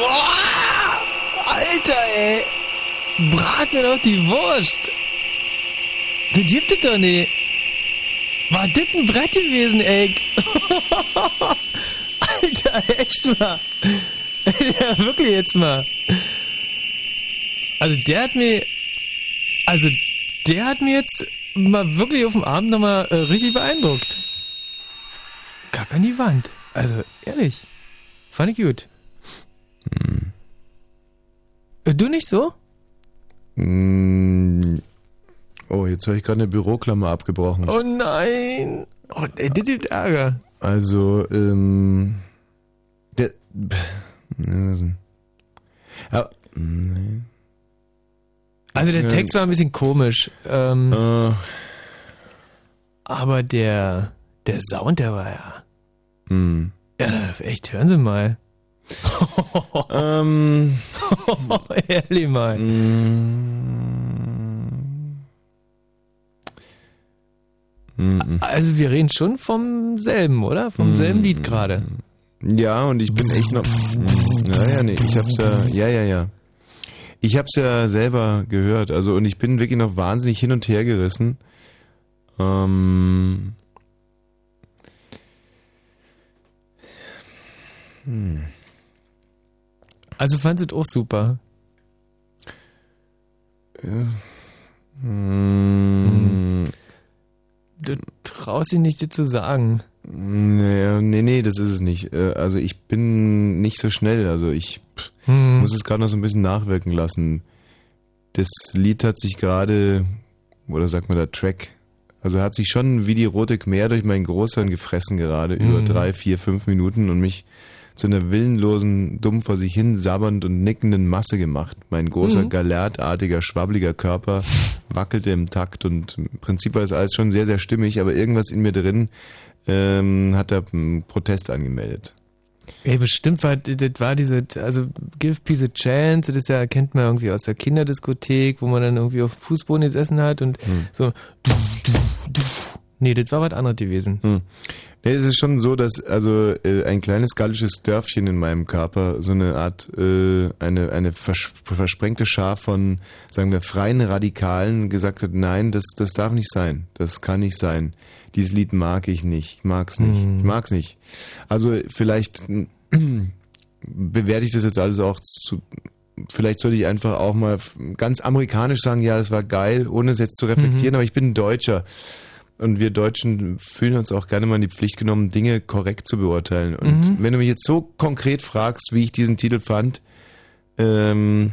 Boah! Alter, ey! Brat mir doch die Wurst! Das gibt es doch nicht! War das ein Brett gewesen, ey? Alter, echt mal! ja, wirklich jetzt mal! Also der hat mir... Also der hat mir jetzt mal wirklich auf dem Abend nochmal äh, richtig beeindruckt. Kack an die Wand. Also, ehrlich. Fand ich gut. Du nicht so? Mm. Oh, jetzt habe ich gerade eine Büroklammer abgebrochen. Oh nein. Oh, ey, das gibt Ärger. Also, ähm. Der. Aber, nee. Also der Text war ein bisschen komisch. Ähm, uh. Aber der, der Sound, der war ja. Mm. Ja, echt, hören Sie mal. ähm. Ehrlich mal. Mm. Also wir reden schon vom selben, oder? Vom mm. selben Lied gerade. Ja, und ich bin echt noch. Naja, nee, ich hab's ja. Ja, ja, ja. Ich hab's ja selber gehört, also und ich bin wirklich noch wahnsinnig hin und her gerissen. Ähm. Hm. Also fandest du auch super? Hm. Du traust dich nicht, dir zu sagen. Nee, nee, nee, das ist es nicht. Äh, also ich bin nicht so schnell. Also ich hm. muss es gerade noch so ein bisschen nachwirken lassen. Das Lied hat sich gerade, oder sagt man der Track, also hat sich schon wie die rote Khmer durch meinen Großhirn gefressen gerade hm. über drei, vier, fünf Minuten und mich zu einer willenlosen, dumm vor sich hin sabbernd und nickenden Masse gemacht. Mein großer, mhm. galertartiger, schwabbliger Körper wackelte im Takt und im Prinzip war das alles schon sehr, sehr stimmig, aber irgendwas in mir drin ähm, hat er einen Protest angemeldet. Ey, bestimmt war das war diese, also Give Peace a Chance, das ja, kennt man irgendwie aus der Kinderdiskothek, wo man dann irgendwie auf dem Fußboden gesessen hat und hm. so. Nee, das war was anderes gewesen. Hm. Nee, es ist schon so, dass also äh, ein kleines gallisches Dörfchen in meinem Körper so eine Art, äh, eine, eine vers versprengte Schar von, sagen wir, freien Radikalen gesagt hat, nein, das, das darf nicht sein. Das kann nicht sein. Dieses Lied mag ich nicht. Ich mag's nicht. Mhm. Ich mag's nicht. Also vielleicht bewerte ich das jetzt alles auch zu, vielleicht sollte ich einfach auch mal ganz amerikanisch sagen, ja, das war geil, ohne es jetzt zu reflektieren, mhm. aber ich bin ein Deutscher. Und wir Deutschen fühlen uns auch gerne mal in die Pflicht genommen, Dinge korrekt zu beurteilen. Und mhm. wenn du mich jetzt so konkret fragst, wie ich diesen Titel fand, ähm,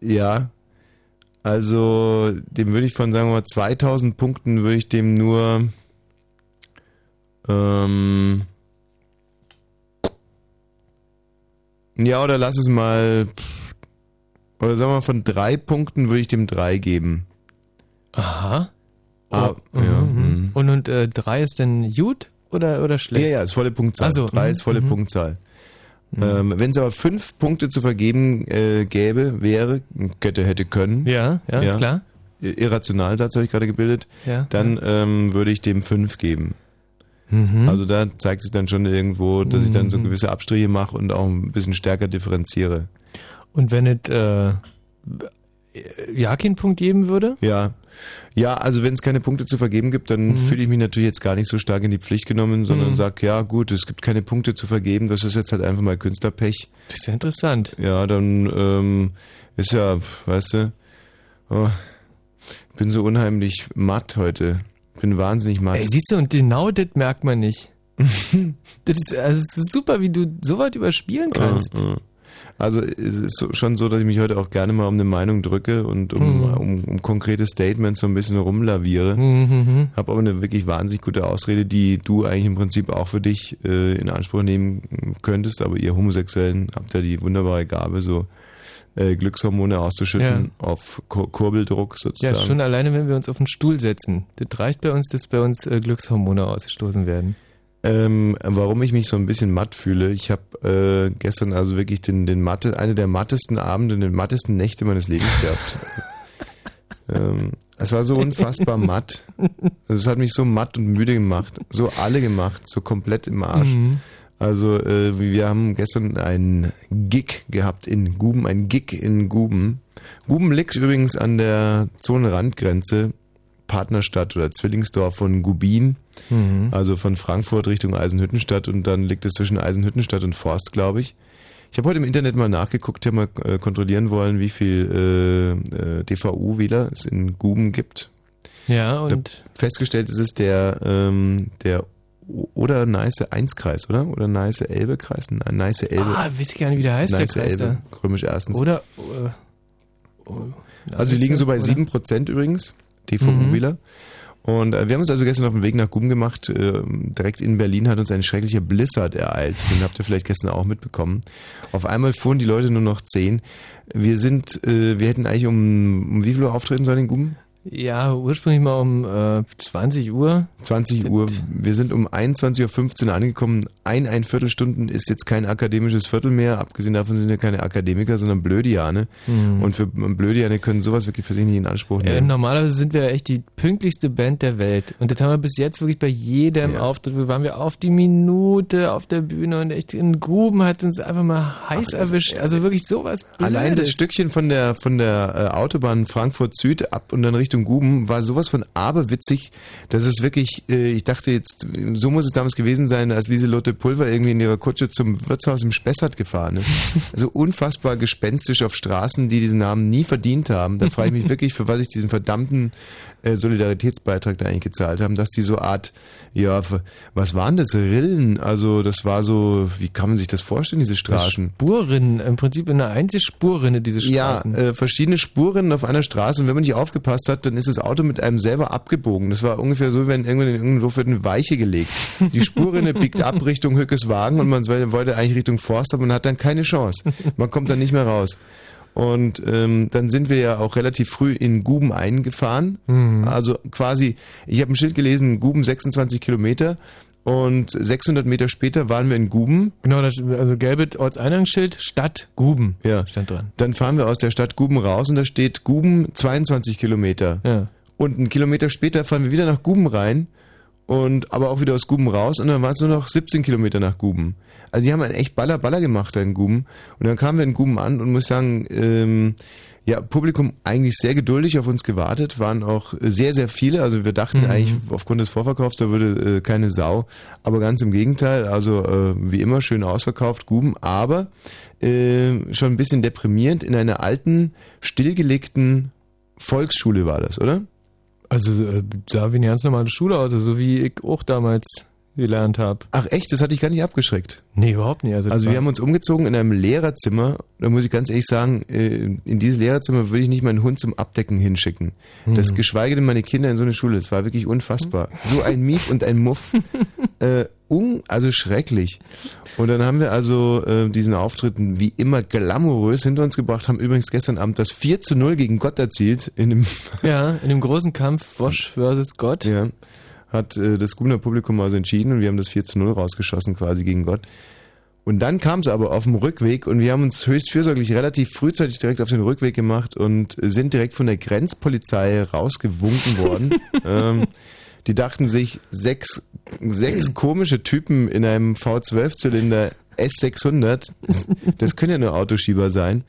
ja, also dem würde ich von, sagen wir mal, 2000 Punkten würde ich dem nur ähm, ja, oder lass es mal oder sagen wir mal, von drei Punkten würde ich dem drei geben. Aha. Ah, oh, ja, mhm. mhm. Und, und äh, drei ist denn gut oder, oder schlecht? Ja, ja, ist volle Punktzahl. Also, drei mh, ist volle mh. Punktzahl. Mhm. Ähm, Wenn es aber fünf Punkte zu vergeben äh, gäbe, wäre, hätte, hätte können. Ja, ja, ja ist klar. Irrationalsatz habe ich gerade gebildet. Ja, dann ja. Ähm, würde ich dem fünf geben. Mhm. Also da zeigt sich dann schon irgendwo, dass ich dann so mhm. gewisse Abstriche mache und auch ein bisschen stärker differenziere. Und wenn es äh, ja keinen Punkt geben würde? Ja. Ja, also wenn es keine Punkte zu vergeben gibt, dann mhm. fühle ich mich natürlich jetzt gar nicht so stark in die Pflicht genommen, sondern mhm. sag, ja gut, es gibt keine Punkte zu vergeben, das ist jetzt halt einfach mal Künstlerpech. Das ist ja interessant. Ja, dann ähm, ist ja, weißt du, oh, ich bin so unheimlich matt heute. Bin wahnsinnig matt. Ey, siehst du, und genau das merkt man nicht. das, ist, also es ist super, wie du so weit überspielen kannst. Uh, uh. Also es ist schon so, dass ich mich heute auch gerne mal um eine Meinung drücke und um, mhm. um, um konkrete Statements so ein bisschen rumlaviere. Mhm. Habe aber eine wirklich wahnsinnig gute Ausrede, die du eigentlich im Prinzip auch für dich äh, in Anspruch nehmen könntest, aber ihr Homosexuellen habt ja die wunderbare Gabe, so äh, Glückshormone auszuschütten ja. auf Kur Kurbeldruck sozusagen. Ja, schon alleine, wenn wir uns auf den Stuhl setzen. Das reicht bei uns, dass bei uns äh, Glückshormone ausgestoßen werden. Ähm, warum ich mich so ein bisschen matt fühle, ich habe äh, gestern also wirklich den, den matte, eine der mattesten Abende, den mattesten Nächte meines Lebens gehabt. ähm, es war so unfassbar matt. Also es hat mich so matt und müde gemacht. So alle gemacht, so komplett im Arsch. Mhm. Also äh, wir haben gestern einen Gig gehabt in Guben, ein Gig in Guben. Guben liegt übrigens an der Zonenrandgrenze, Partnerstadt oder Zwillingsdorf von Gubin, Mhm. also von Frankfurt Richtung Eisenhüttenstadt und dann liegt es zwischen Eisenhüttenstadt und Forst, glaube ich. Ich habe heute im Internet mal nachgeguckt, habe mal äh, kontrollieren wollen, wie viel äh, äh, DVU-Wähler es in Guben gibt. Ja, und Festgestellt ist es der, ähm, der oder Neiße 1-Kreis, oder? Oder Neiße Elbe-Kreis? Nein, Neiße Elbe. ah, weiß ich gar nicht, wie der heißt, der Neiße Kreis Elbe, da. römisch erstens. Oder äh, oh, also die liegen so bei oder? 7% übrigens, Mhm. DVU-Wähler. Und äh, wir haben uns also gestern auf den Weg nach Guben gemacht. Äh, direkt in Berlin hat uns ein schrecklicher Blizzard ereilt. Den habt ihr vielleicht gestern auch mitbekommen. Auf einmal fuhren die Leute nur noch 10. Wir sind, äh, wir hätten eigentlich um, um wie viel Uhr auftreten sollen in Guben? Ja, ursprünglich mal um äh, 20 Uhr. 20 Uhr. Wir sind um 21.15 Uhr angekommen. Ein, ein Viertelstunden ist jetzt kein akademisches Viertel mehr. Abgesehen davon sind wir keine Akademiker, sondern Blödiane. Hm. Und für Blödiane können sowas wirklich für sich nicht in Anspruch Äh, nehmen. normalerweise sind wir echt die pünktlichste Band der Welt. Und das haben wir bis jetzt wirklich bei jedem Ja. Auftritt. Wir waren wir auf die Minute auf der Bühne und echt in Gruben hat uns einfach mal heiß das ist erwischt. ehrlich. Also wirklich sowas. Allein das Blödes. Stückchen von der von der äh, Autobahn Frankfurt Süd ab und dann Richtung Guben war sowas von aberwitzig, dass es wirklich, äh, ich dachte jetzt, so muss es damals gewesen sein, als Lieselotte Pulver irgendwie in ihrer Kutsche zum Wirtshaus im Spessart gefahren ist. Also unfassbar gespenstisch auf Straßen, die diesen Namen nie verdient haben. Da frage ich mich wirklich, für was ich diesen verdammten äh, Solidaritätsbeitrag da eigentlich gezahlt haben, dass die so Art, ja, was waren das? Rillen? Also das war so, wie kann man sich das vorstellen, diese Straßen? Spurrinnen, im Prinzip eine einzige Spurrinne, diese Straßen. Ja, äh, verschiedene Spuren auf einer Straße und wenn man nicht aufgepasst hat, dann ist das Auto mit einem selber abgebogen. Das war ungefähr so, wenn irgendwann in irgendeinem Dorf wird eine Weiche gelegt. Die Spurrinne biegt ab Richtung Hückeswagen und man wollte eigentlich Richtung Forst, aber man hat dann keine Chance. Man kommt dann nicht mehr raus. Und ähm, dann sind wir ja auch relativ früh in Guben eingefahren. Also quasi, ich habe ein Schild gelesen, Guben 26 Kilometer. Und 600 Meter später waren wir in Guben. Genau, das, also gelbes Ortseingangsschild, Stadt Guben Ja. stand dran. Dann fahren wir aus der Stadt Guben raus und da steht Guben 22 Kilometer. Ja. Und einen Kilometer später fahren wir wieder nach Guben rein und aber auch wieder aus Guben raus und dann waren es nur noch 17 Kilometer nach Guben. Also die haben einen echt Baller Baller gemacht da in Guben. Und dann kamen wir in Guben an und muss sagen, ähm, ja, Publikum eigentlich sehr geduldig auf uns gewartet, waren auch sehr, sehr viele. Also wir dachten eigentlich aufgrund des Vorverkaufs, da würde äh, keine Sau. Aber ganz im Gegenteil, also äh, wie immer schön ausverkauft, Guben, aber äh, schon ein bisschen deprimierend in einer alten, stillgelegten Volksschule war das, oder? Also äh, sah wie eine ganz normale Schule aus, also so wie ich auch damals gelernt habe. Ach echt, das hat dich gar nicht abgeschreckt. Nee, überhaupt nicht. Also, Also wir haben uns umgezogen in einem Lehrerzimmer. Da muss ich ganz ehrlich sagen, äh, in dieses Lehrerzimmer würde ich nicht meinen Hund zum Abdecken hinschicken. Das geschweige denn meine Kinder in so eine Schule. Das war wirklich unfassbar. So ein Mief und ein Muff. Äh, un, also schrecklich. Und dann haben wir also äh, diesen Auftritt wie immer glamourös hinter uns gebracht, haben übrigens gestern Abend das 4 zu 0 gegen Gott erzielt in dem ja, in dem großen Kampf Wosch versus Gott. Ja. Hat äh, das Gumner Publikum also entschieden und wir haben das 4 zu 0 rausgeschossen quasi gegen Gott. Und dann kam es aber auf dem Rückweg und wir haben uns höchst fürsorglich relativ frühzeitig direkt auf den Rückweg gemacht und sind direkt von der Grenzpolizei rausgewunken worden. ähm, die dachten sich, sechs, sechs komische Typen in einem V12-Zylinder S600, das können ja nur Autoschieber sein,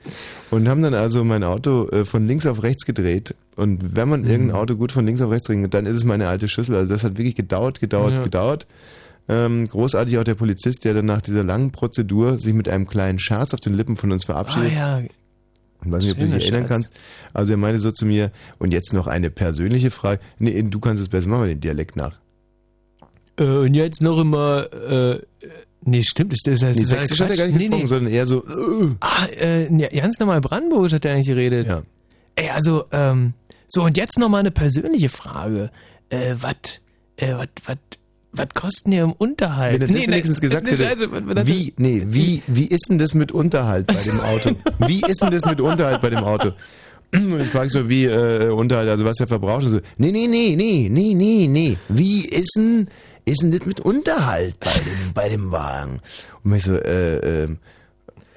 und haben dann also mein Auto äh, von links auf rechts gedreht. Und wenn man irgendein Auto gut von links auf rechts dreht, dann ist es meine alte Schüssel. Also das hat wirklich gedauert, gedauert, Ja. gedauert. Ähm, großartig auch der Polizist, der dann nach dieser langen Prozedur sich mit einem kleinen Scherz auf den Lippen von uns Ah verabschiedet. ja, Ich weiß nicht, ob du dich erinnern Scherz. kannst. Also er meinte so zu mir, und jetzt noch eine persönliche Frage. Nee, du kannst es besser machen, den Dialekt nach. äh, und jetzt noch immer, äh, nee, stimmt, das das Nee, das ist Sächsisch hat er gar nicht nee, gesprochen, nee. sondern eher so, äh, Ah, äh, ganz normal Brandenburgisch hat er eigentlich geredet. ja. Ey, also, ähm, so und jetzt noch mal eine persönliche Frage. Äh, was, äh, was, was, was kosten ihr im Unterhalt? Wenn er das wenigstens gesagt nee, hätte, Scheiße, was- was wie, nee, wie, wie ist denn das mit Unterhalt bei dem Auto? Wie ist denn das mit Unterhalt bei dem Auto? Und ich frage so, wie äh, Unterhalt, also was er verbraucht. Und so, nee, nee, nee, nee, nee, nee, nee. Wie ist denn, ist denn das mit Unterhalt bei dem, bei dem Wagen? Und ich so, äh, äh,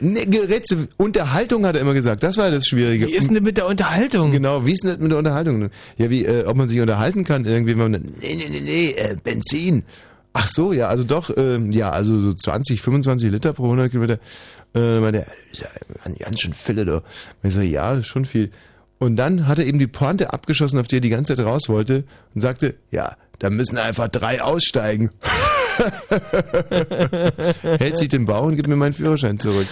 nee, Gerätze, Unterhaltung hat er immer gesagt, das war das Schwierige. Wie ist denn das mit der Unterhaltung? Genau, wie ist denn das mit der Unterhaltung? Ja, wie, äh, ob man sich unterhalten kann irgendwie, wenn man, nee, nee, nee, nee, äh, Benzin. Ach so, ja, also doch, ähm, ja, also so 20, 25 Liter pro 100 Kilometer. Äh, meinte, er, ist ja ganz schön Fälle da. Und ich so, ja, schon viel. Und dann hat er eben die Pointe abgeschossen, auf die er die ganze Zeit raus wollte und sagte, ja, da müssen einfach drei aussteigen. Hält sich den Bauch und gibt mir meinen Führerschein zurück.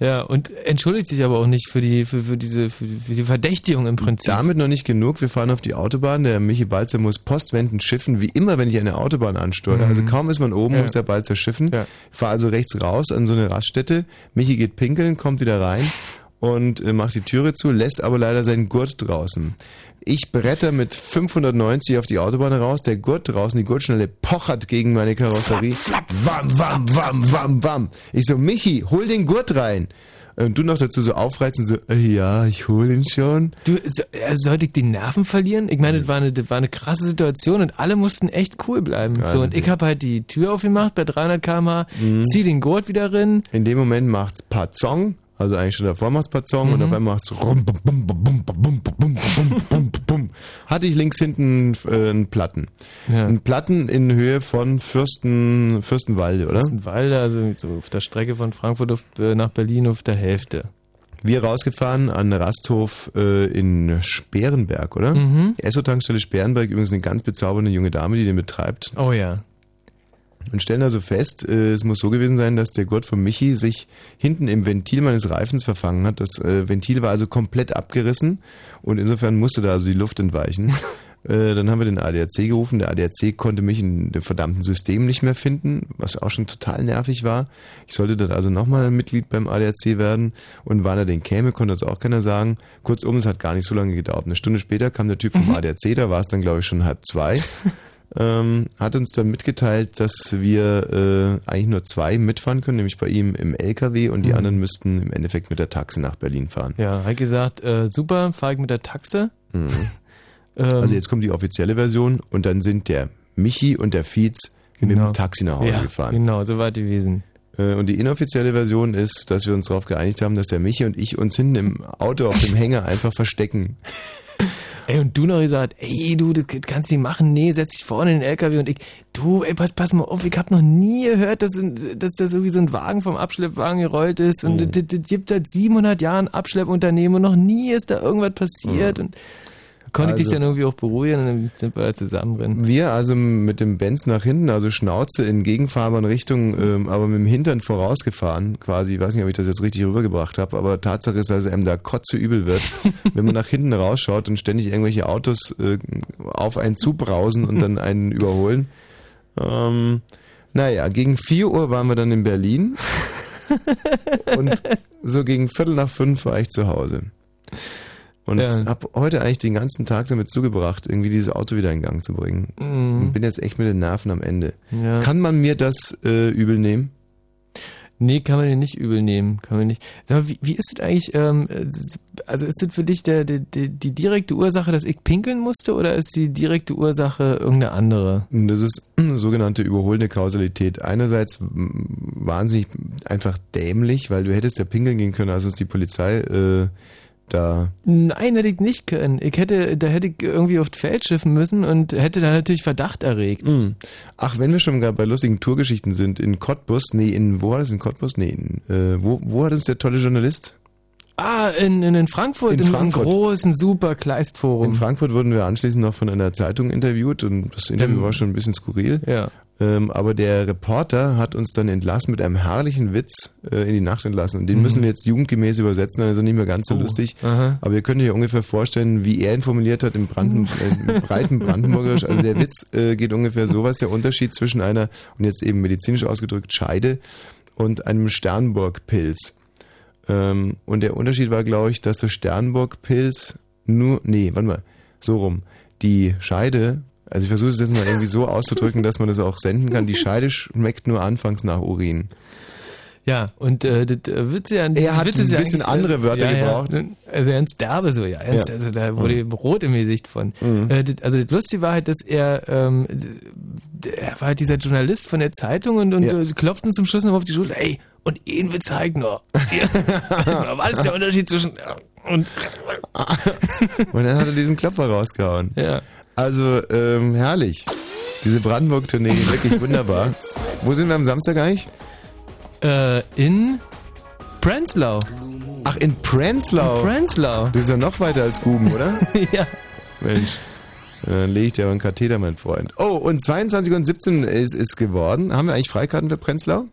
Ja, und entschuldigt sich aber auch nicht für die, für, für diese, für, für die Verdächtigung im Prinzip. Damit noch nicht genug. Wir fahren auf die Autobahn. Der Michi Balzer muss postwendend schiffen, wie immer, wenn ich eine Autobahn ansteuere. Mhm. Also kaum ist man oben, ja. muss der Balzer schiffen. Ja. Ich fahre also rechts raus an so eine Raststätte. Michi geht pinkeln, kommt wieder rein und äh, macht die Türe zu, lässt aber leider seinen Gurt draußen. Ich bretter mit 590 auf die Autobahn raus, der Gurt draußen, die Gurtschnelle pochert gegen meine Karosserie. Wam, wam, wam, wam, wam. Ich so, Michi, hol den Gurt rein. Und du noch dazu so aufreizen, so, äh, ja, ich hol ihn schon. Du, so, äh, sollte ich die Nerven verlieren? Ich meine, das war, eine, das war eine krasse Situation und alle mussten echt cool bleiben. Also so, und ich habe halt die Tür aufgemacht bei 300 km/h, mhm. zieh den Gurt wieder rein. In dem Moment macht's Pazong also eigentlich schon davor macht's Pazong mhm. und auf einmal macht's rum, bum, bum, bum, bum, bum, bum, bum, bum, bum. Hatte ich links hinten äh, einen Platten. Ja. Einen Platten in Höhe von Fürsten, Fürstenwalde, oder? Fürstenwalde, also so auf der Strecke von Frankfurt auf, äh, nach Berlin auf der Hälfte. Wir rausgefahren an Rasthof äh, in Sperenberg, oder? Mhm. Esso-Tankstelle Sperenberg, übrigens eine ganz bezaubernde junge Dame, die den betreibt. Oh ja und stellen also fest, äh, es muss so gewesen sein, dass der Gurt von Michi sich hinten im Ventil meines Reifens verfangen hat. Das äh, Ventil war also komplett abgerissen und insofern musste da also die Luft entweichen. Äh, dann haben wir den ADAC gerufen. Der ADAC konnte mich in dem verdammten System nicht mehr finden, was auch schon total nervig war. Ich sollte dann also nochmal Mitglied beim ADAC werden und wann er den käme, konnte uns auch keiner sagen. Kurzum, es hat gar nicht so lange gedauert. Eine Stunde später kam der Typ vom ADAC, da war es dann glaube ich schon halb zwei. ähm, hat uns dann mitgeteilt, dass wir äh, eigentlich nur zwei mitfahren können, nämlich bei ihm im LKW und die mhm. anderen müssten im Endeffekt mit der Taxe nach Berlin fahren. Ja, hat gesagt, äh, super, fahre ich mit der Taxe. Mhm. ähm, also jetzt kommt die offizielle Version und dann sind der Michi und der Fietz genau. mit dem genau. Taxi nach Hause ja, gefahren. Genau, so war gewesen. Äh, und die inoffizielle Version ist, dass wir uns darauf geeinigt haben, dass der Michi und ich uns hinten im Auto auf dem Hänger einfach verstecken. Ey, und du noch gesagt, ey, du, das kannst du nicht machen, nee, setz dich vorne in den LKW und ich, du, ey, pass, pass mal auf, ich hab noch nie gehört, dass, dass da so wie so ein Wagen vom Abschleppwagen gerollt ist und mhm. das, das gibt seit 700 Jahren Abschleppunternehmen und noch nie ist da irgendwas passiert mhm. und Konnte also, ich dich dann irgendwie auch beruhigen und dann sind wir da zusammenrennen. Wir also mit dem Benz nach hinten, also Schnauze in gegenfahrbaren Richtung, ähm, aber mit dem Hintern vorausgefahren, quasi. Ich weiß nicht, ob ich das jetzt richtig rübergebracht habe, aber Tatsache ist, dass einem da kotze übel wird, wenn man nach hinten rausschaut und ständig irgendwelche Autos äh, auf einen zubrausen und dann einen überholen. Ähm, naja, gegen 4 Uhr waren wir dann in Berlin und so gegen Viertel nach fünf war ich zu Hause. Und ja. habe heute eigentlich den ganzen Tag damit zugebracht, irgendwie dieses Auto wieder in Gang zu bringen. Mhm. Und bin jetzt echt mit den Nerven am Ende. Ja. Kann man mir das äh, übel nehmen? Nee, kann man dir nicht übel nehmen. Kann man nicht. Sag mal, wie, wie ist das eigentlich? Ähm, also ist das für dich der, der, der, die direkte Ursache, dass ich pinkeln musste, oder ist die direkte Ursache irgendeine andere? Das ist eine sogenannte überholende Kausalität. Einerseits wahnsinnig einfach dämlich, weil du hättest ja pinkeln gehen können, als uns die Polizei äh, da. Nein, hätte ich nicht können. Ich hätte, da hätte ich irgendwie auf Feld schiffen müssen und hätte da natürlich Verdacht erregt. Mhm. Ach, wenn wir schon gerade bei lustigen Tourgeschichten sind, in Cottbus, nee, in, wo war das in Cottbus? Nee, in, äh, wo, wo hat uns der tolle Journalist? Ah, in, in, in Frankfurt, in, in Frankfurt. einem großen, super Kleistforum. In Frankfurt wurden wir anschließend noch von einer Zeitung interviewt und das Interview Dem, war schon ein bisschen skurril. Ja. Ähm, aber der Reporter hat uns dann entlassen mit einem herrlichen Witz äh, in die Nacht entlassen. Und den mhm. müssen wir jetzt jugendgemäß übersetzen, also nicht mehr ganz so oh. lustig. Aha. Aber ihr könnt euch ungefähr vorstellen, wie er ihn formuliert hat im, Branden, äh, im breiten Brandenburgerisch. Also der Witz äh, geht ungefähr so, was der Unterschied zwischen einer, und jetzt eben medizinisch ausgedrückt, Scheide und einem Sternburg-Pilz. Ähm, und der Unterschied war, glaube ich, dass der Sternburg-Pilz nur, nee, warte mal, so rum. Die Scheide also ich versuche es jetzt mal irgendwie so auszudrücken, dass man das auch senden kann. Die Scheide schmeckt nur anfangs nach Urin. Ja, und äh, das äh, wird ja Er hat Witze ein bisschen andere Wörter ja, gebraucht. Ja, also ernst derbe so, ja. Ernst, ja. Also da wurde mhm. rot im Gesicht von. Mhm. Äh, das, also das Lustige war halt, dass er, ähm, er war halt dieser Journalist von der Zeitung und, und ja. klopft uns zum Schluss noch auf die Schulter, ey, und ihn Witz zeigen noch. Was ist der Unterschied zwischen und und dann hat er diesen Klopfer rausgehauen. Ja. Also, ähm, herrlich. Diese Brandenburg-Tournee ist wirklich wunderbar. Wo sind wir am Samstag eigentlich? Äh, in Prenzlau. Ach, in Prenzlau? In Prenzlau. Das ist ja noch weiter als Guben, oder? ja. Mensch. Dann lege ich dir aber einen Katheter, mein Freund. Oh, und 22 und 17 ist, ist geworden. Haben wir eigentlich Freikarten für Prenzlau?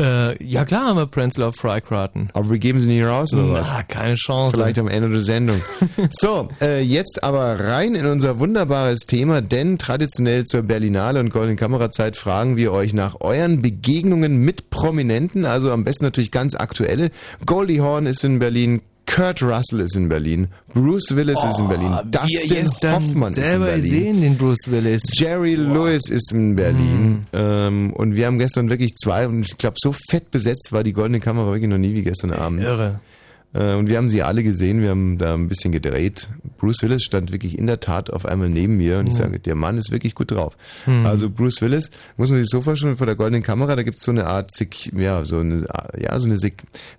Äh, ja klar haben wir Prenzlau Freikarten. Aber wir geben sie nicht raus, oder was? Na, keine Chance. Vielleicht am Ende der Sendung. so, äh, jetzt aber rein in unser wunderbares Thema, denn traditionell zur Berlinale und Golden Kamerazeit fragen wir euch nach euren Begegnungen mit Prominenten, also am besten natürlich ganz aktuelle. Goldie Horn ist in Berlin, Kurt Russell ist in Berlin, Bruce Willis oh, ist in Berlin, Dustin Hoffmann ist in Berlin. sehen den Bruce Willis. Jerry oh. Lewis ist in Berlin. Mm. Ähm, und wir haben gestern wirklich zwei, und ich glaube, so fett besetzt war die goldene Kamera wirklich noch nie wie gestern Abend. Irre. Äh, und wir haben sie alle gesehen, wir haben da ein bisschen gedreht. Bruce Willis stand wirklich in der Tat auf einmal neben mir und ich sage, der Mann ist wirklich gut drauf. Mhm. Also Bruce Willis, muss man sich so vorstellen, vor der goldenen Kamera, da gibt es so eine Art, ja, so eine, ja, so eine, so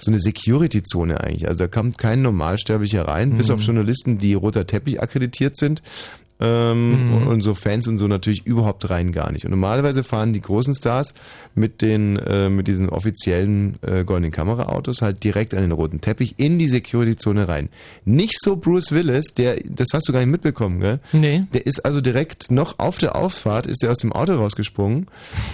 eine Security-Zone eigentlich. Also da kommt kein Normalsterblicher rein, mhm. bis auf Journalisten, die roter Teppich akkreditiert sind ähm, mhm. und so Fans und so natürlich überhaupt rein gar nicht. Und normalerweise fahren die großen Stars mit den äh, mit diesen offiziellen äh, goldenen Kameraautos halt direkt an den roten Teppich in die Security-Zone rein. Nicht so Bruce Willis, der das hast du gar nicht mitbekommen, gell? Nee. Der ist also direkt noch auf der Auffahrt ist er aus dem Auto rausgesprungen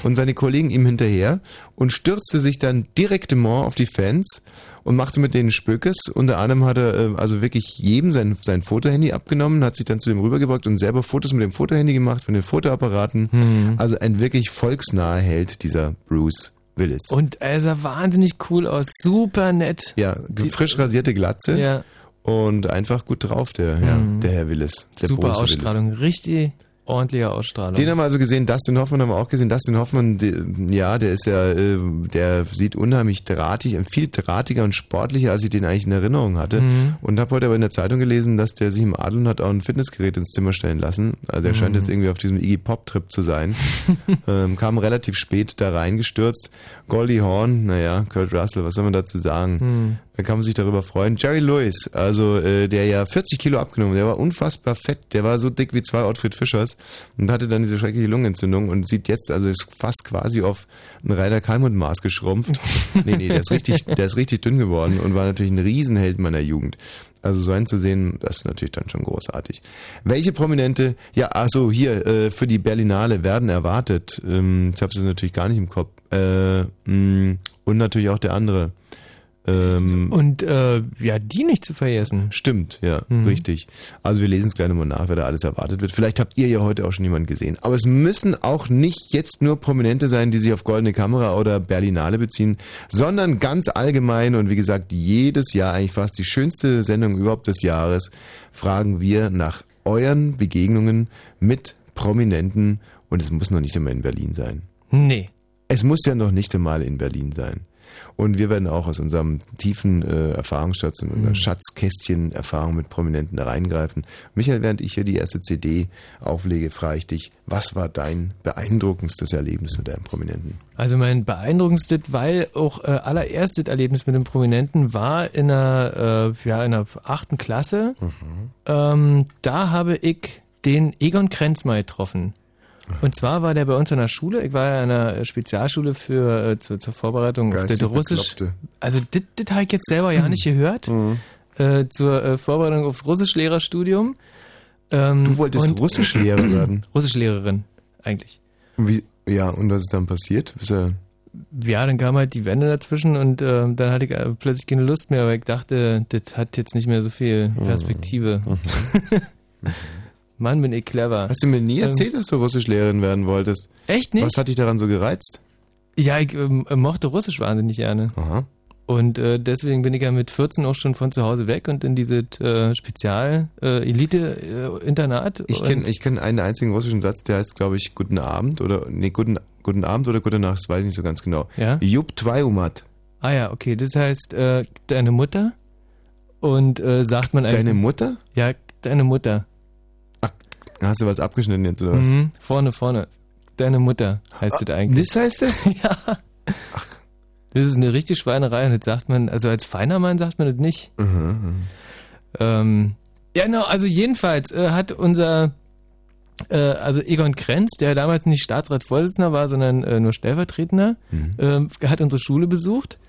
und seine Kollegen ihm hinterher und stürzte sich dann direktement auf die Fans und machte mit denen Spökes. Unter anderem hat er äh, also wirklich jedem sein, sein Fotohandy abgenommen, hat sich dann zu dem rübergebeugt und selber Fotos mit dem Fotohandy gemacht, mit den Fotoapparaten. Mhm. Also ein wirklich volksnaher Held, dieser Bruce Willis. Und er sah wahnsinnig cool aus, super nett. Ja, Die, frisch rasierte Glatze. Ja. Und einfach gut drauf, der, mhm. ja, der Herr Willis. Der super Ausstrahlung, Willis. richtig ordentliche Ausstrahlung. Den haben wir also gesehen, Dustin Hoffmann haben wir auch gesehen. Dustin Hoffmann, die, ja, der ist ja, äh, der sieht unheimlich drahtig, viel drahtiger und sportlicher, als ich den eigentlich in Erinnerung hatte. Mhm. Und habe heute aber in der Zeitung gelesen, dass der sich im Adeln hat auch ein Fitnessgerät ins Zimmer stellen lassen. Also er mhm. scheint jetzt irgendwie auf diesem Iggy Pop Trip zu sein. ähm, kam relativ spät da reingestürzt. Goldie Horn, naja, Kurt Russell, was soll man dazu sagen? Mhm. Da kann man sich darüber freuen. Jerry Lewis, also äh, der ja 40 Kilo abgenommen, der war unfassbar fett, der war so dick wie zwei Ottfried Fischers und hatte dann diese schreckliche Lungenentzündung und sieht jetzt, also ist fast quasi auf ein Rainer Kalmund-Maß geschrumpft. nee, nee, der ist richtig, der ist richtig dünn geworden und war natürlich ein Riesenheld meiner Jugend. Also so einen zu sehen, das ist natürlich dann schon großartig. Welche Prominente, ja, also hier, äh, für die Berlinale werden erwartet. Ähm, ich habe es natürlich gar nicht im Kopf. Äh, mh, und natürlich auch der andere. Ähm, und äh, ja, die nicht zu vergessen. Stimmt, ja, mhm. richtig. Also wir lesen es gleich nochmal nach, wer da alles erwartet wird. Vielleicht habt ihr ja heute auch schon jemanden gesehen. Aber es müssen auch nicht jetzt nur Prominente sein, die sich auf Goldene Kamera oder Berlinale beziehen, sondern ganz allgemein und wie gesagt, jedes Jahr eigentlich fast die schönste Sendung überhaupt des Jahres, fragen wir nach euren Begegnungen mit Prominenten und es muss noch nicht einmal in Berlin sein. Nee. Es muss ja noch nicht einmal in Berlin sein. Und wir werden auch aus unserem tiefen äh, Erfahrungsschatz und unserem mhm. Schatzkästchen Erfahrung mit Prominenten reingreifen. Michael, während ich hier die erste CD auflege, frage ich dich, was war dein beeindruckendstes Erlebnis mit einem Prominenten? Also mein beeindruckendstes, weil auch äh, allererstes Erlebnis mit einem Prominenten war in einer, äh, ja, in einer achten Klasse. Mhm. Ähm, da habe ich den Egon Krenz mal getroffen. Und zwar war der bei uns an der Schule. Ich war ja in einer Spezialschule für äh, zur, zur Vorbereitung auf das Russisch. Also das habe ich jetzt selber ja nicht gehört. Mhm. Äh, zur äh, Vorbereitung aufs Russischlehrerstudium. Ähm, du wolltest Russischlehrer werden? Russischlehrerin, eigentlich. Wie, ja, und was ist dann passiert? Ist er ja, dann kam halt die Wende dazwischen und äh, dann hatte ich äh, plötzlich keine Lust mehr, weil ich dachte, das hat jetzt nicht mehr so viel mhm. Perspektive. Mhm. Mann, bin ich clever. Hast du mir nie ähm, erzählt, ähm, dass du Russischlehrerin werden wolltest? Echt nicht? Was hat dich daran so gereizt? Ja, ich ähm, mochte Russisch wahnsinnig gerne. Aha. Und äh, deswegen bin ich ja mit 14 auch schon von zu Hause weg und in diese äh, Spezial-Elite-Internat. Äh, ich kenne kenn einen einzigen russischen Satz, der heißt, glaube ich, Guten Abend oder nee, Guten, Guten Abend oder Gute Nacht, das weiß ich nicht so ganz genau. Ja. Jup Twaiumat. Ah ja, okay, das heißt äh, deine Mutter und äh, sagt man eigentlich. Deine Mutter? Ja, deine Mutter. Hast du was abgeschnitten jetzt oder was? Mhm, vorne, vorne. Deine Mutter heißt ah, das eigentlich. Das heißt das? ja. Ach. Das ist eine richtig Schweinerei und das sagt man, also als feiner Mann sagt man das nicht. Mhm, mhm. Ähm, ja, genau, also jedenfalls äh, hat unser äh, also Egon Krenz, der damals nicht Staatsratsvorsitzender war, sondern äh, nur Stellvertretender, Mhm. äh, hat unsere Schule besucht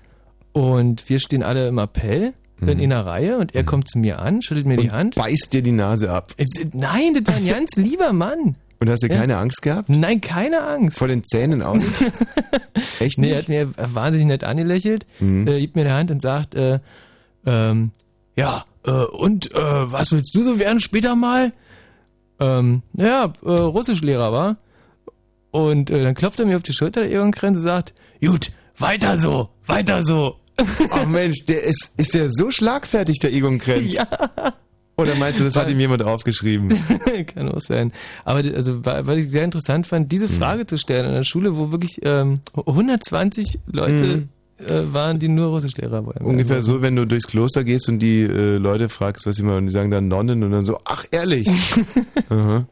und wir stehen alle im Appell in einer Reihe und er kommt zu mir an, schüttelt mir die Mhm. Und Hand. beißt dir die Nase ab. Nein, das war ein ganz lieber Mann. Und hast du Ja. keine Angst gehabt? Nein, keine Angst. Vor den Zähnen auch nicht? Echt Nee, er nicht? hat mir wahnsinnig nett angelächelt, Mhm. äh, gibt mir die Hand und sagt, äh, ähm, ja, äh, und äh, was willst du so werden später mal? Ähm, naja, äh, Russischlehrer war. Und äh, dann klopft er mir auf die Schulter, Krenz, und sagt, gut, weiter so, weiter so. Ach Mensch, der ist, ist der so schlagfertig, der Egon Krenz? Ja. Oder meinst du, das hat ihm jemand aufgeschrieben? Kann auch sein. Aber also, weil ich sehr interessant fand, diese Frage zu stellen in einer Schule, wo wirklich ähm, 120 Leute äh, waren, die nur Russischlehrer waren. Ungefähr so, wenn du durchs Kloster gehst und die äh, Leute fragst, was sie machen, und die sagen dann Nonnen und dann so, ach ehrlich.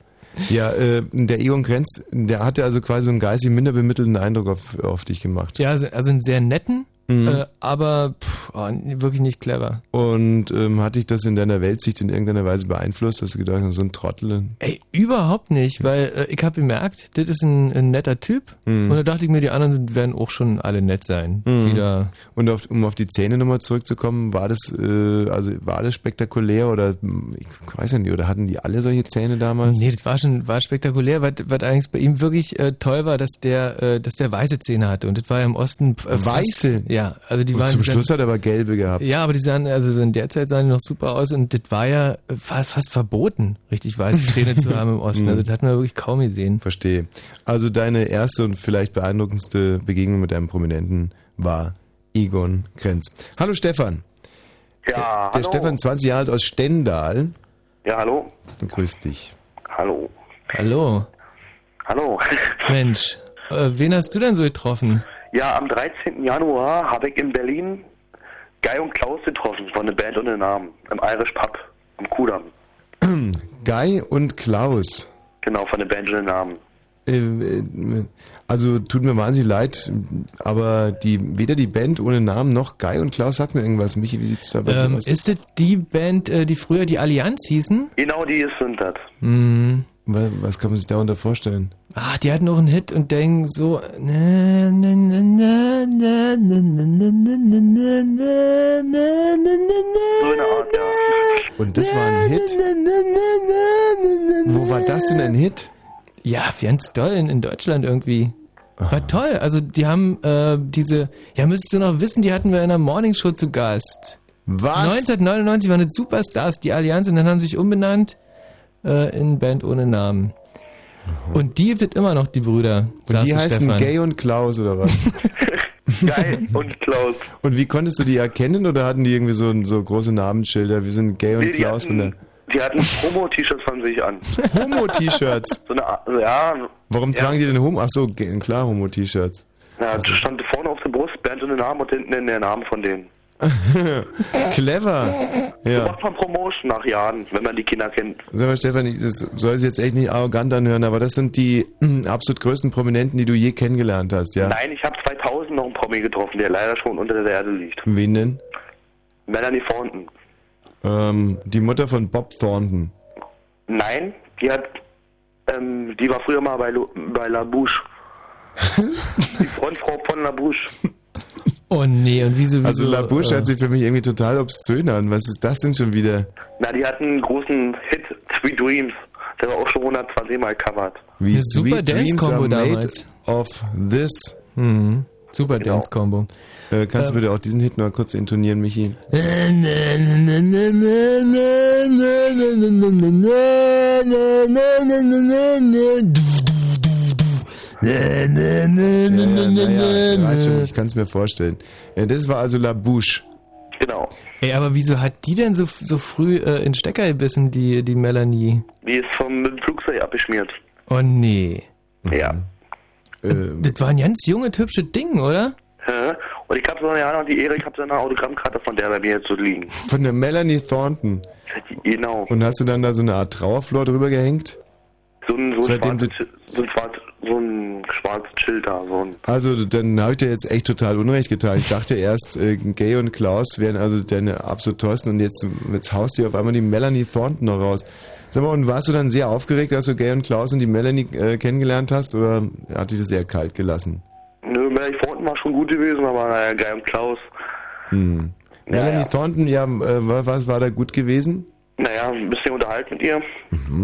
Ja, äh, der Egon Krenz, der hatte also quasi so einen geistig minder bemittelnden Eindruck auf, auf dich gemacht. Ja, also, also einen sehr netten, Mhm. äh, aber pff, oh, wirklich nicht clever. Und ähm, hat dich das in deiner Weltsicht in irgendeiner Weise beeinflusst, dass du gedacht hast, so ein Trottel? Ey, überhaupt nicht, weil äh, ich habe gemerkt, das ist ein, ein netter Typ. Mhm. Und da dachte ich mir, die anderen werden auch schon alle nett sein. Mhm. Die da, Und auf, um auf die Zähne nochmal zurückzukommen, war das, äh, also war das spektakulär oder hm, ich weiß ja nicht, oder hatten die alle solche Zähne damals? nee, das war schon war spektakulär, was, was eigentlich bei ihm wirklich äh, toll war, dass der, äh, dass der weiße Zähne hatte. Und das war ja im Osten äh, fast- Weiße? Ja, also die Und waren zum Schluss hat er aber gelbe gehabt. Ja, aber die sahen, also so in der Zeit sahen die noch super aus und das war ja fa- fast verboten, richtig weiße Zähne zu haben im Osten. Also das hat man wirklich kaum gesehen. Verstehe. Also deine erste und vielleicht beeindruckendste Begegnung mit einem Prominenten war Egon Krenz. Hallo Stefan. Ja, Der hallo. Stefan, 20 Jahre alt aus Stendal. Ja, hallo. Grüß dich. Hallo. Hallo, Hallo. Mensch, äh, wen hast du denn so getroffen? Ja, am 13. Januar habe ich in Berlin Guy und Klaus getroffen von der Band ohne Namen im Irish Pub am Kudamm. Guy und Klaus. Genau, von der Band ohne Namen. Äh, äh, Also tut mir wahnsinnig leid, aber die, weder die Band ohne Namen noch Guy und Klaus sagt mir irgendwas. Michi, wie sieht's da bei dir Ähm, aus? ist das die Band, äh, die früher die Allianz hießen? Genau die sind das. Hm. Was kann man sich darunter vorstellen? Ah, die hatten noch einen Hit und denken so. Und das war ein Hit? Wo war das denn ein Hit? Ja, ganz toll in, Deutschland irgendwie. War toll. Also die haben äh, diese, ja müsstest du noch wissen, die hatten wir in der Morningshow zu Gast. Was? 1999 waren die Superstars, die Allianz, und dann haben sie sich umbenannt äh, in Band ohne Namen. Und die gibt es immer noch, die Brüder. Und die heißen Stefan. Gay und Klaus oder was? Guy und Klaus. Und wie konntest du die erkennen oder hatten die irgendwie so, so große Namensschilder? Wir sind Gay und Nee, die, Klaus der hatten, die hatten Promo-T-Shirts von sich an. Homo-T-Shirts. So eine also ja, Warum Ja. tragen die denn Homo? Ach so, ge- klar, Homo-T-Shirts. ja, das stand vorne auf der Brust Band ohne Namen und hinten in der Namen von denen. Clever. So Ja. macht man Promotion nach Jahren, wenn man die Kinder kennt. Sag mal, Stefan, ich- das soll sich jetzt echt nicht arrogant anhören, aber das sind die mm, absolut größten Prominenten, die du je kennengelernt hast, ja? Nein, ich habe 2000 noch einen Promi getroffen, der leider schon unter der Erde liegt. Wen denn? Melanie Thornton. Ähm, die Mutter von Bob Thornton. Nein, die hat, ähm, die war früher mal bei, Lu- bei La Bouche. die Frontfrau von La Bouche. Oh nee, und wieso, wieso Also La Bouche äh, hört sich für mich irgendwie total obszön an. Was ist das denn schon wieder? Na, die hat einen großen Hit, Sweet Dreams. Der war auch schon 120 Mal covered. Wie Eine super Sweet Dreams Dance-Combo are made damals. of this. Mhm. Super Genau. Dance-Combo. Äh, kannst du Ähm. bitte auch diesen Hit noch kurz intonieren, Michi? Ich kann es mir vorstellen. Ja, das war also La Bouche. Genau. Ey, aber wieso hat die denn so, so früh äh, in Stecker gebissen, die, die Melanie? Die ist vom Flugzeug abgeschmiert. Oh nee. Ja. Äh, Das war ein ganz junges, hübsches Ding, oder? Hä? Und ich habe so noch die Ehre, ich habe so eine Autogrammkarte von der bei mir so liegen. von der Melanie Thornton. Genau. Und hast du dann da so eine Art Trauerflor drüber gehängt? So ein, so ein, Seitdem schwarzes, so ein, schwarz, so ein schwarzes Schild da. So ein Also dann habe ich dir jetzt echt total Unrecht getan. Ich dachte erst, äh, Gay und Klaus wären also deine absolut tollsten und jetzt, jetzt haust du auf einmal die Melanie Thornton noch raus. Sag mal, und warst du dann sehr aufgeregt, als du Gay und Klaus und die Melanie äh, kennengelernt hast oder hat dich das sehr kalt gelassen? Nö, Melanie Thornton war schon gut gewesen, aber naja, Guy und Klaus. Hm. Ja, Melanie ja. Thornton, ja, äh, wa- was war da gut gewesen? Naja, ein bisschen unterhalten mit ihr.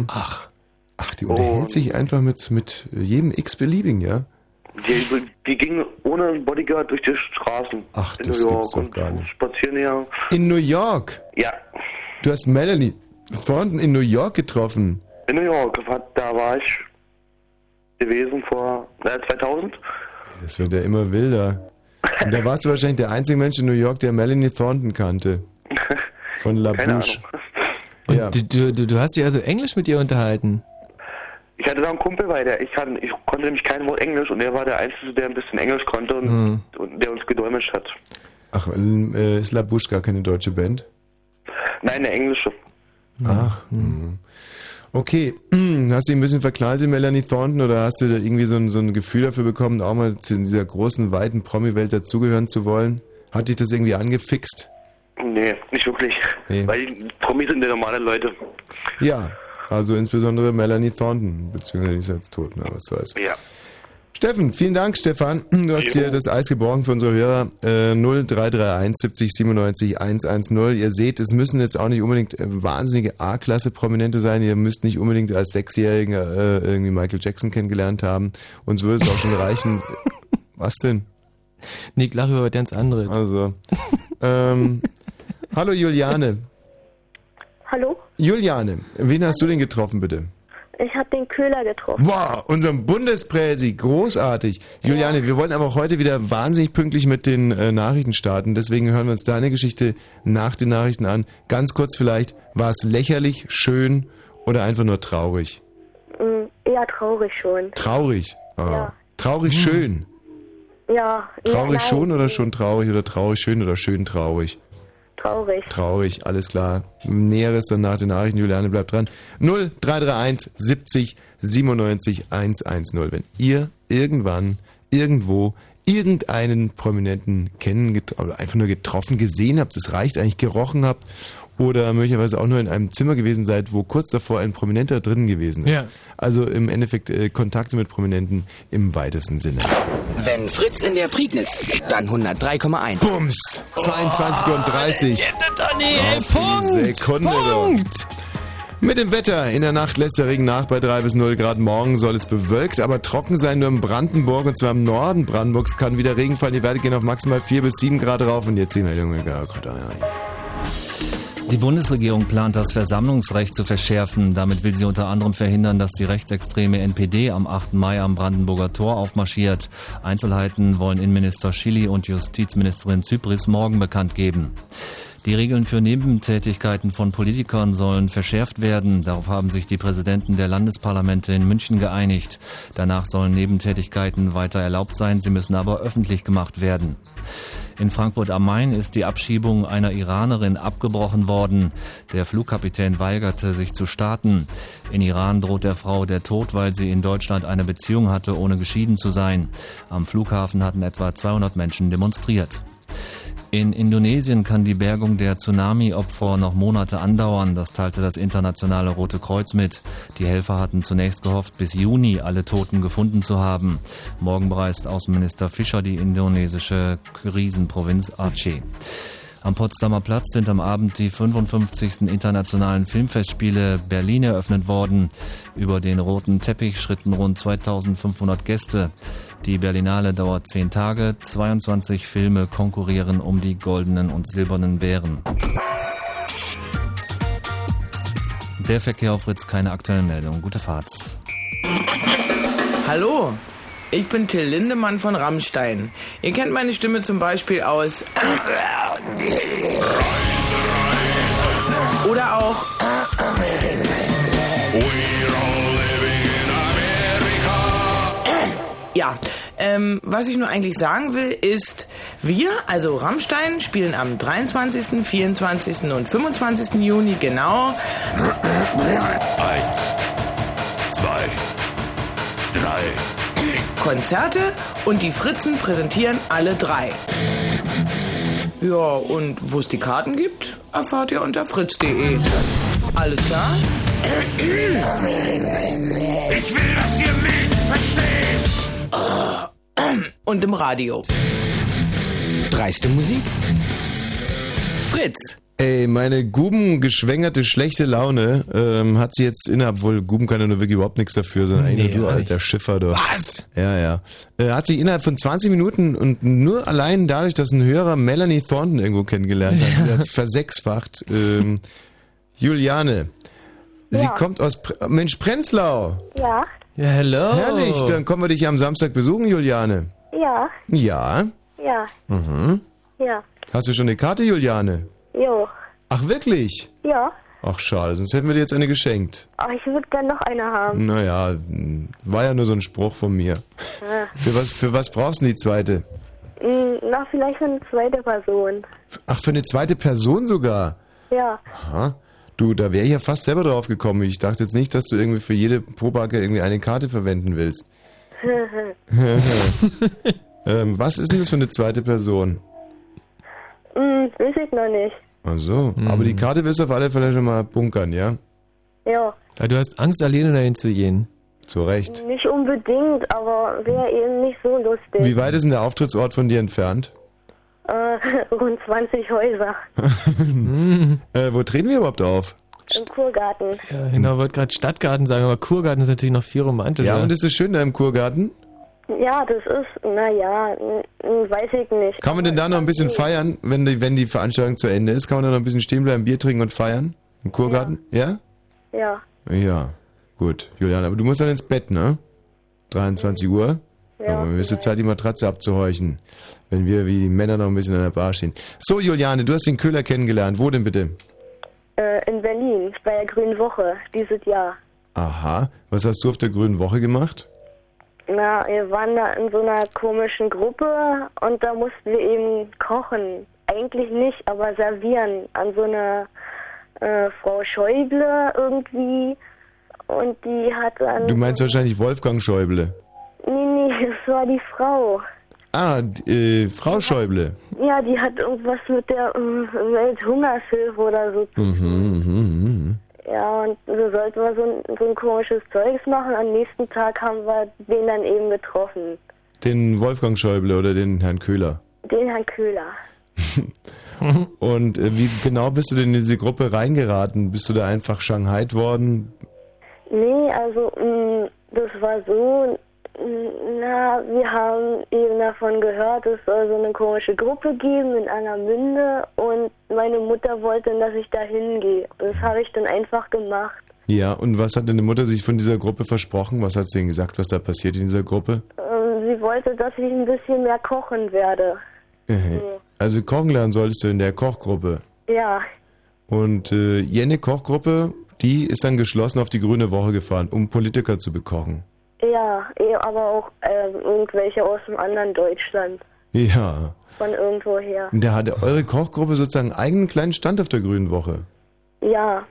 Ach. Ach, die unterhält Und- sich einfach mit, mit jedem x-beliebigen, ja? Die, die ging ohne Bodyguard durch die Straßen Ach, in das New York gibt's doch und gar nicht. spazieren her. In New York. Ja, Du hast Melanie Thornton in New York getroffen. in New York. Da war ich gewesen vor äh, 2000. Das wird ja immer wilder. Und da warst du wahrscheinlich der einzige Mensch in New York, der Melanie Thornton kannte. Von La Keine Bouche. Ahnung. Und Ja. du, du, du, du hast dich also Englisch mit ihr unterhalten? Ich hatte da einen Kumpel, weil der, ich, kann, ich konnte nämlich kein Wort Englisch und er war der Einzige, der ein bisschen Englisch konnte und, Hm. und der uns gedolmetscht hat. Ach, äh, ist La Bouche gar keine deutsche Band? Nein, eine englische. Ach. hm. Okay, hast du dich ein bisschen verkleidet, Melanie Thornton, oder hast du da irgendwie so ein, so ein Gefühl dafür bekommen, auch mal zu dieser großen, weiten Promi-Welt dazugehören zu wollen? Hat dich das irgendwie angefixt? Nee, nicht wirklich. Nee. Weil die Promis sind ja normale Leute. Ja, also insbesondere Melanie Thornton, beziehungsweise die ist jetzt tot, ne, was soll's. Ja. Steffen, vielen Dank, Stefan. Du hast hier das Eis gebrochen für unsere Hörer. Äh, 0331 70 97 110. Ihr seht, es müssen jetzt auch nicht unbedingt äh, wahnsinnige A-Klasse-Prominente sein. Ihr müsst nicht unbedingt als Sechsjähriger äh, irgendwie Michael Jackson kennengelernt haben. Uns würde es auch schon reichen. Was denn? Nee, ich lache über ganz andere. Also. ähm, hallo Juliane. Hallo? Juliane, wen hast du denn getroffen, bitte? Ich habe den Köhler getroffen. Wow, unserem Bundespräsi, großartig. Juliane, wir wollen aber auch heute wieder wahnsinnig pünktlich mit den äh, Nachrichten starten. Deswegen hören wir uns deine Geschichte nach den Nachrichten an. Ganz kurz vielleicht, war es lächerlich, schön oder einfach nur traurig? Mm, eher traurig schon. Traurig. Ah. Ja. Traurig schön. Ja, Traurig nein, schon oder schon traurig oder traurig schön oder schön traurig? Traurig. Traurig, alles klar. Näheres dann nach den Nachrichten. Juliane bleibt dran. 0331 70 97 110. Wenn ihr irgendwann, irgendwo, irgendeinen Prominenten kennen oder einfach nur getroffen, gesehen habt, es reicht eigentlich, gerochen habt oder möglicherweise auch nur in einem Zimmer gewesen seid, wo kurz davor ein Prominenter drin gewesen ist. Ja. Also im Endeffekt äh, Kontakte mit Prominenten im weitesten Sinne. Wenn Fritz in der Prignitz, dann 103,1. Bums! 22 und 30. Donny, Auf die Sekunde. Punkt. Mit dem Wetter. In der Nacht lässt der Regen nach bei 3 bis 0 Grad. Morgen soll es bewölkt, aber trocken sein. Nur in Brandenburg und zwar im Norden Brandenburgs kann wieder Regen fallen. Die Werte gehen auf maximal 4 bis 7 Grad rauf. Und jetzt die Meldung. Ja, Gott, ja, ja. Die Bundesregierung plant, das Versammlungsrecht zu verschärfen. Damit will sie unter anderem verhindern, dass die rechtsextreme NPD am 8. Mai am Brandenburger Tor aufmarschiert. Einzelheiten wollen Innenminister Schilly und Justizministerin Zypris morgen bekannt geben. Die Regeln für Nebentätigkeiten von Politikern sollen verschärft werden. Darauf haben sich die Präsidenten der Landesparlamente in München geeinigt. Danach sollen Nebentätigkeiten weiter erlaubt sein, sie müssen aber öffentlich gemacht werden. In Frankfurt am Main ist die Abschiebung einer Iranerin abgebrochen worden. Der Flugkapitän weigerte sich zu starten. In Iran droht der Frau der Tod, weil sie in Deutschland eine Beziehung hatte, ohne geschieden zu sein. Am Flughafen hatten etwa 200 Menschen demonstriert. In Indonesien kann die Bergung der Tsunami-Opfer noch Monate andauern, das teilte das internationale Rote Kreuz mit. Die Helfer hatten zunächst gehofft, bis Juni alle Toten gefunden zu haben. Morgen bereist Außenminister Fischer die indonesische Krisenprovinz Aceh. Am Potsdamer Platz sind am Abend die 55. internationalen Filmfestspiele Berlin eröffnet worden. Über den roten Teppich schritten rund 2500 Gäste. Die Berlinale dauert 10 Tage. 22 Filme konkurrieren um die goldenen und silbernen Bären. Der Verkehr auf Fritz, keine aktuellen Meldungen. Gute Fahrt. Hallo, ich bin Till Lindemann von Rammstein. Ihr kennt meine Stimme zum Beispiel aus. Oder auch. Ja, ähm, was ich nur eigentlich sagen will, ist, wir, also Rammstein, spielen am 23., 24. und 25. Juni genau Eins, zwei, drei, Konzerte und die Fritzen präsentieren alle drei. Ja, und wo es die Karten gibt, erfahrt ihr unter fritz.de. Alles klar? Ich will, dass ihr mich versteht. Und im Radio. Dreiste Musik? Fritz. Ey, meine Guben-geschwängerte schlechte Laune ähm, hat sie jetzt innerhalb, wohl Guben kann ja nur wirklich überhaupt nichts dafür, sondern eigentlich Nee, nur du, alter Schiffer, du. Was? Ja, ja. Äh, hat sie innerhalb von 20 Minuten und nur allein dadurch, dass ein Hörer Melanie Thornton irgendwo kennengelernt hat, wieder versechsfacht. Ähm, Juliane, sie Ja. kommt aus, Pr Mensch, Prenzlau. Ja, Ja, hello. Herrlich, dann kommen wir dich am Samstag besuchen, Juliane. ja, Ja. ja, Mhm. ja. Hast du schon eine Karte, Juliane? Jo, Ach, wirklich? ja. Ach, schade, sonst hätten wir dir jetzt eine geschenkt. Aber ich würde gerne noch eine haben. Naja, war ja nur so ein Spruch von mir. Ja. Für was, für was brauchst du die zweite? Mm, Na, vielleicht für eine zweite Person. Ach, für eine zweite Person sogar? Ja. Aha. Du, da wäre ich ja fast selber drauf gekommen. Ich dachte jetzt nicht, dass du irgendwie für jede Probacke irgendwie eine Karte verwenden willst. ähm, was ist denn das für eine zweite Person? mm, weiß ich noch nicht. Ach so, aber die Karte wirst du auf alle Fälle schon mal bunkern, ja? Ja, Ja, du hast Angst, alleine dahin zu gehen. Zu Recht. nicht unbedingt, aber wäre eben nicht so lustig. Wie weit ist denn der Auftrittsort von dir entfernt? Äh, rund 20 Häuser Äh, wo treten wir überhaupt auf? im Kurgarten. Ja, genau, wollte gerade Stadtgarten sagen, aber Kurgarten ist natürlich noch viel romantischer. Ja, und ist es schön da im Kurgarten? Ja, das ist, naja, weiß ich nicht. Kann man denn da noch ein bisschen feiern, wenn die, wenn die Veranstaltung zu Ende ist? Kann man da noch ein bisschen stehen bleiben, Bier trinken und feiern? Im Kurgarten? Ja? Ja, Ja. Gut, Julian, aber du musst dann ins Bett, ne? 23 Uhr? Ja, aber wir Zeit, die Matratze abzuhorchen, wenn wir wie die Männer noch ein bisschen an der Bar stehen. So, Juliane, du hast den Köhler kennengelernt. Wo denn bitte? äh, in Berlin, bei der Grünen Woche, dieses Jahr. Aha. Was hast du auf der Grünen Woche gemacht? Na, wir waren da in so einer komischen Gruppe und da mussten wir eben kochen. Eigentlich nicht, aber servieren an so einer äh, Frau Schäuble irgendwie. Und die hat dann. Du meinst wahrscheinlich Wolfgang Schäuble. Nee, nee, das war die Frau. Ah, äh, Frau Schäuble. Ja, die hat irgendwas mit der äh, Welthungershilfe oder so. Mhm, mhm, mhm. Ja, und so sollten wir so ein, so ein komisches Zeugs machen. Am nächsten Tag haben wir den dann eben getroffen. Den Wolfgang Schäuble oder den Herrn Köhler. Den Herrn Köhler. Und äh, wie genau bist du denn in diese Gruppe reingeraten? Bist du da einfach Shanghai worden? Nee, also mh, das war so, na, wir haben eben davon gehört, es soll so eine komische Gruppe geben in Angermünde und meine Mutter wollte, dass ich da hingehe. Und das habe ich dann einfach gemacht. Ja, und was hat deine Mutter sich von dieser Gruppe versprochen? Was hat sie denn gesagt, was da passiert in dieser Gruppe? Ähm, sie wollte, dass ich ein bisschen mehr kochen werde. Äh, Also kochen lernen solltest du in der Kochgruppe. Ja, Und äh, jene Kochgruppe, die ist dann geschlossen auf die Grüne Woche gefahren, um Politiker zu bekochen. Ja, eh, aber auch ähm, irgendwelche aus dem anderen Deutschland, Ja. von irgendwoher. Und da hatte eure Kochgruppe sozusagen einen eigenen kleinen Stand auf der Grünen Woche. Ja,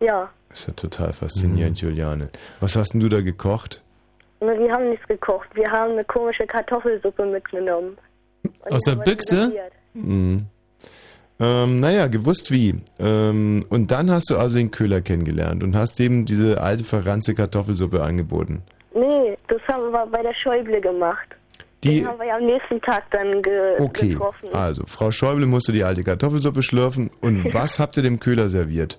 ja. Das ist ja total faszinierend, Juliane. Was hast denn du da gekocht? Nur wir haben nichts gekocht. Wir haben eine komische Kartoffelsuppe mitgenommen. Und Aus der Büchse? Mhm. Ähm, naja, gewusst wie. Ähm, und dann hast du also den Köhler kennengelernt und hast ihm diese alte verranzte Kartoffelsuppe angeboten. Nee, das haben wir bei der Schäuble gemacht. Die, Den haben wir ja am nächsten Tag dann ge okay, getroffen. also Frau Schäuble musste die alte Kartoffelsuppe schlürfen und was habt ihr dem Köhler serviert?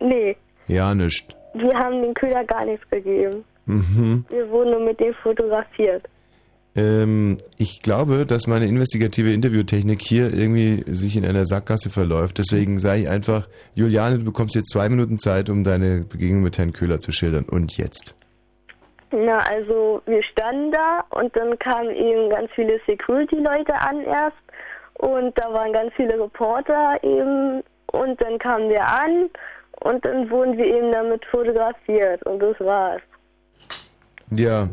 Nee, Ja, nischt. wir haben den Köder gar nichts gegeben. Mhm. Wir wurden nur mit dem fotografiert. Ähm, ich glaube, dass meine investigative Interviewtechnik hier irgendwie sich in einer Sackgasse verläuft. Deswegen sage ich einfach, Juliane, du bekommst jetzt zwei Minuten Zeit, um deine Begegnung mit Herrn Köhler zu schildern. Und jetzt. Na, also wir standen da und dann kamen eben ganz viele Security-Leute an erst und da waren ganz viele Reporter eben und dann kamen wir an und dann wurden wir eben damit fotografiert und das war's. Ja.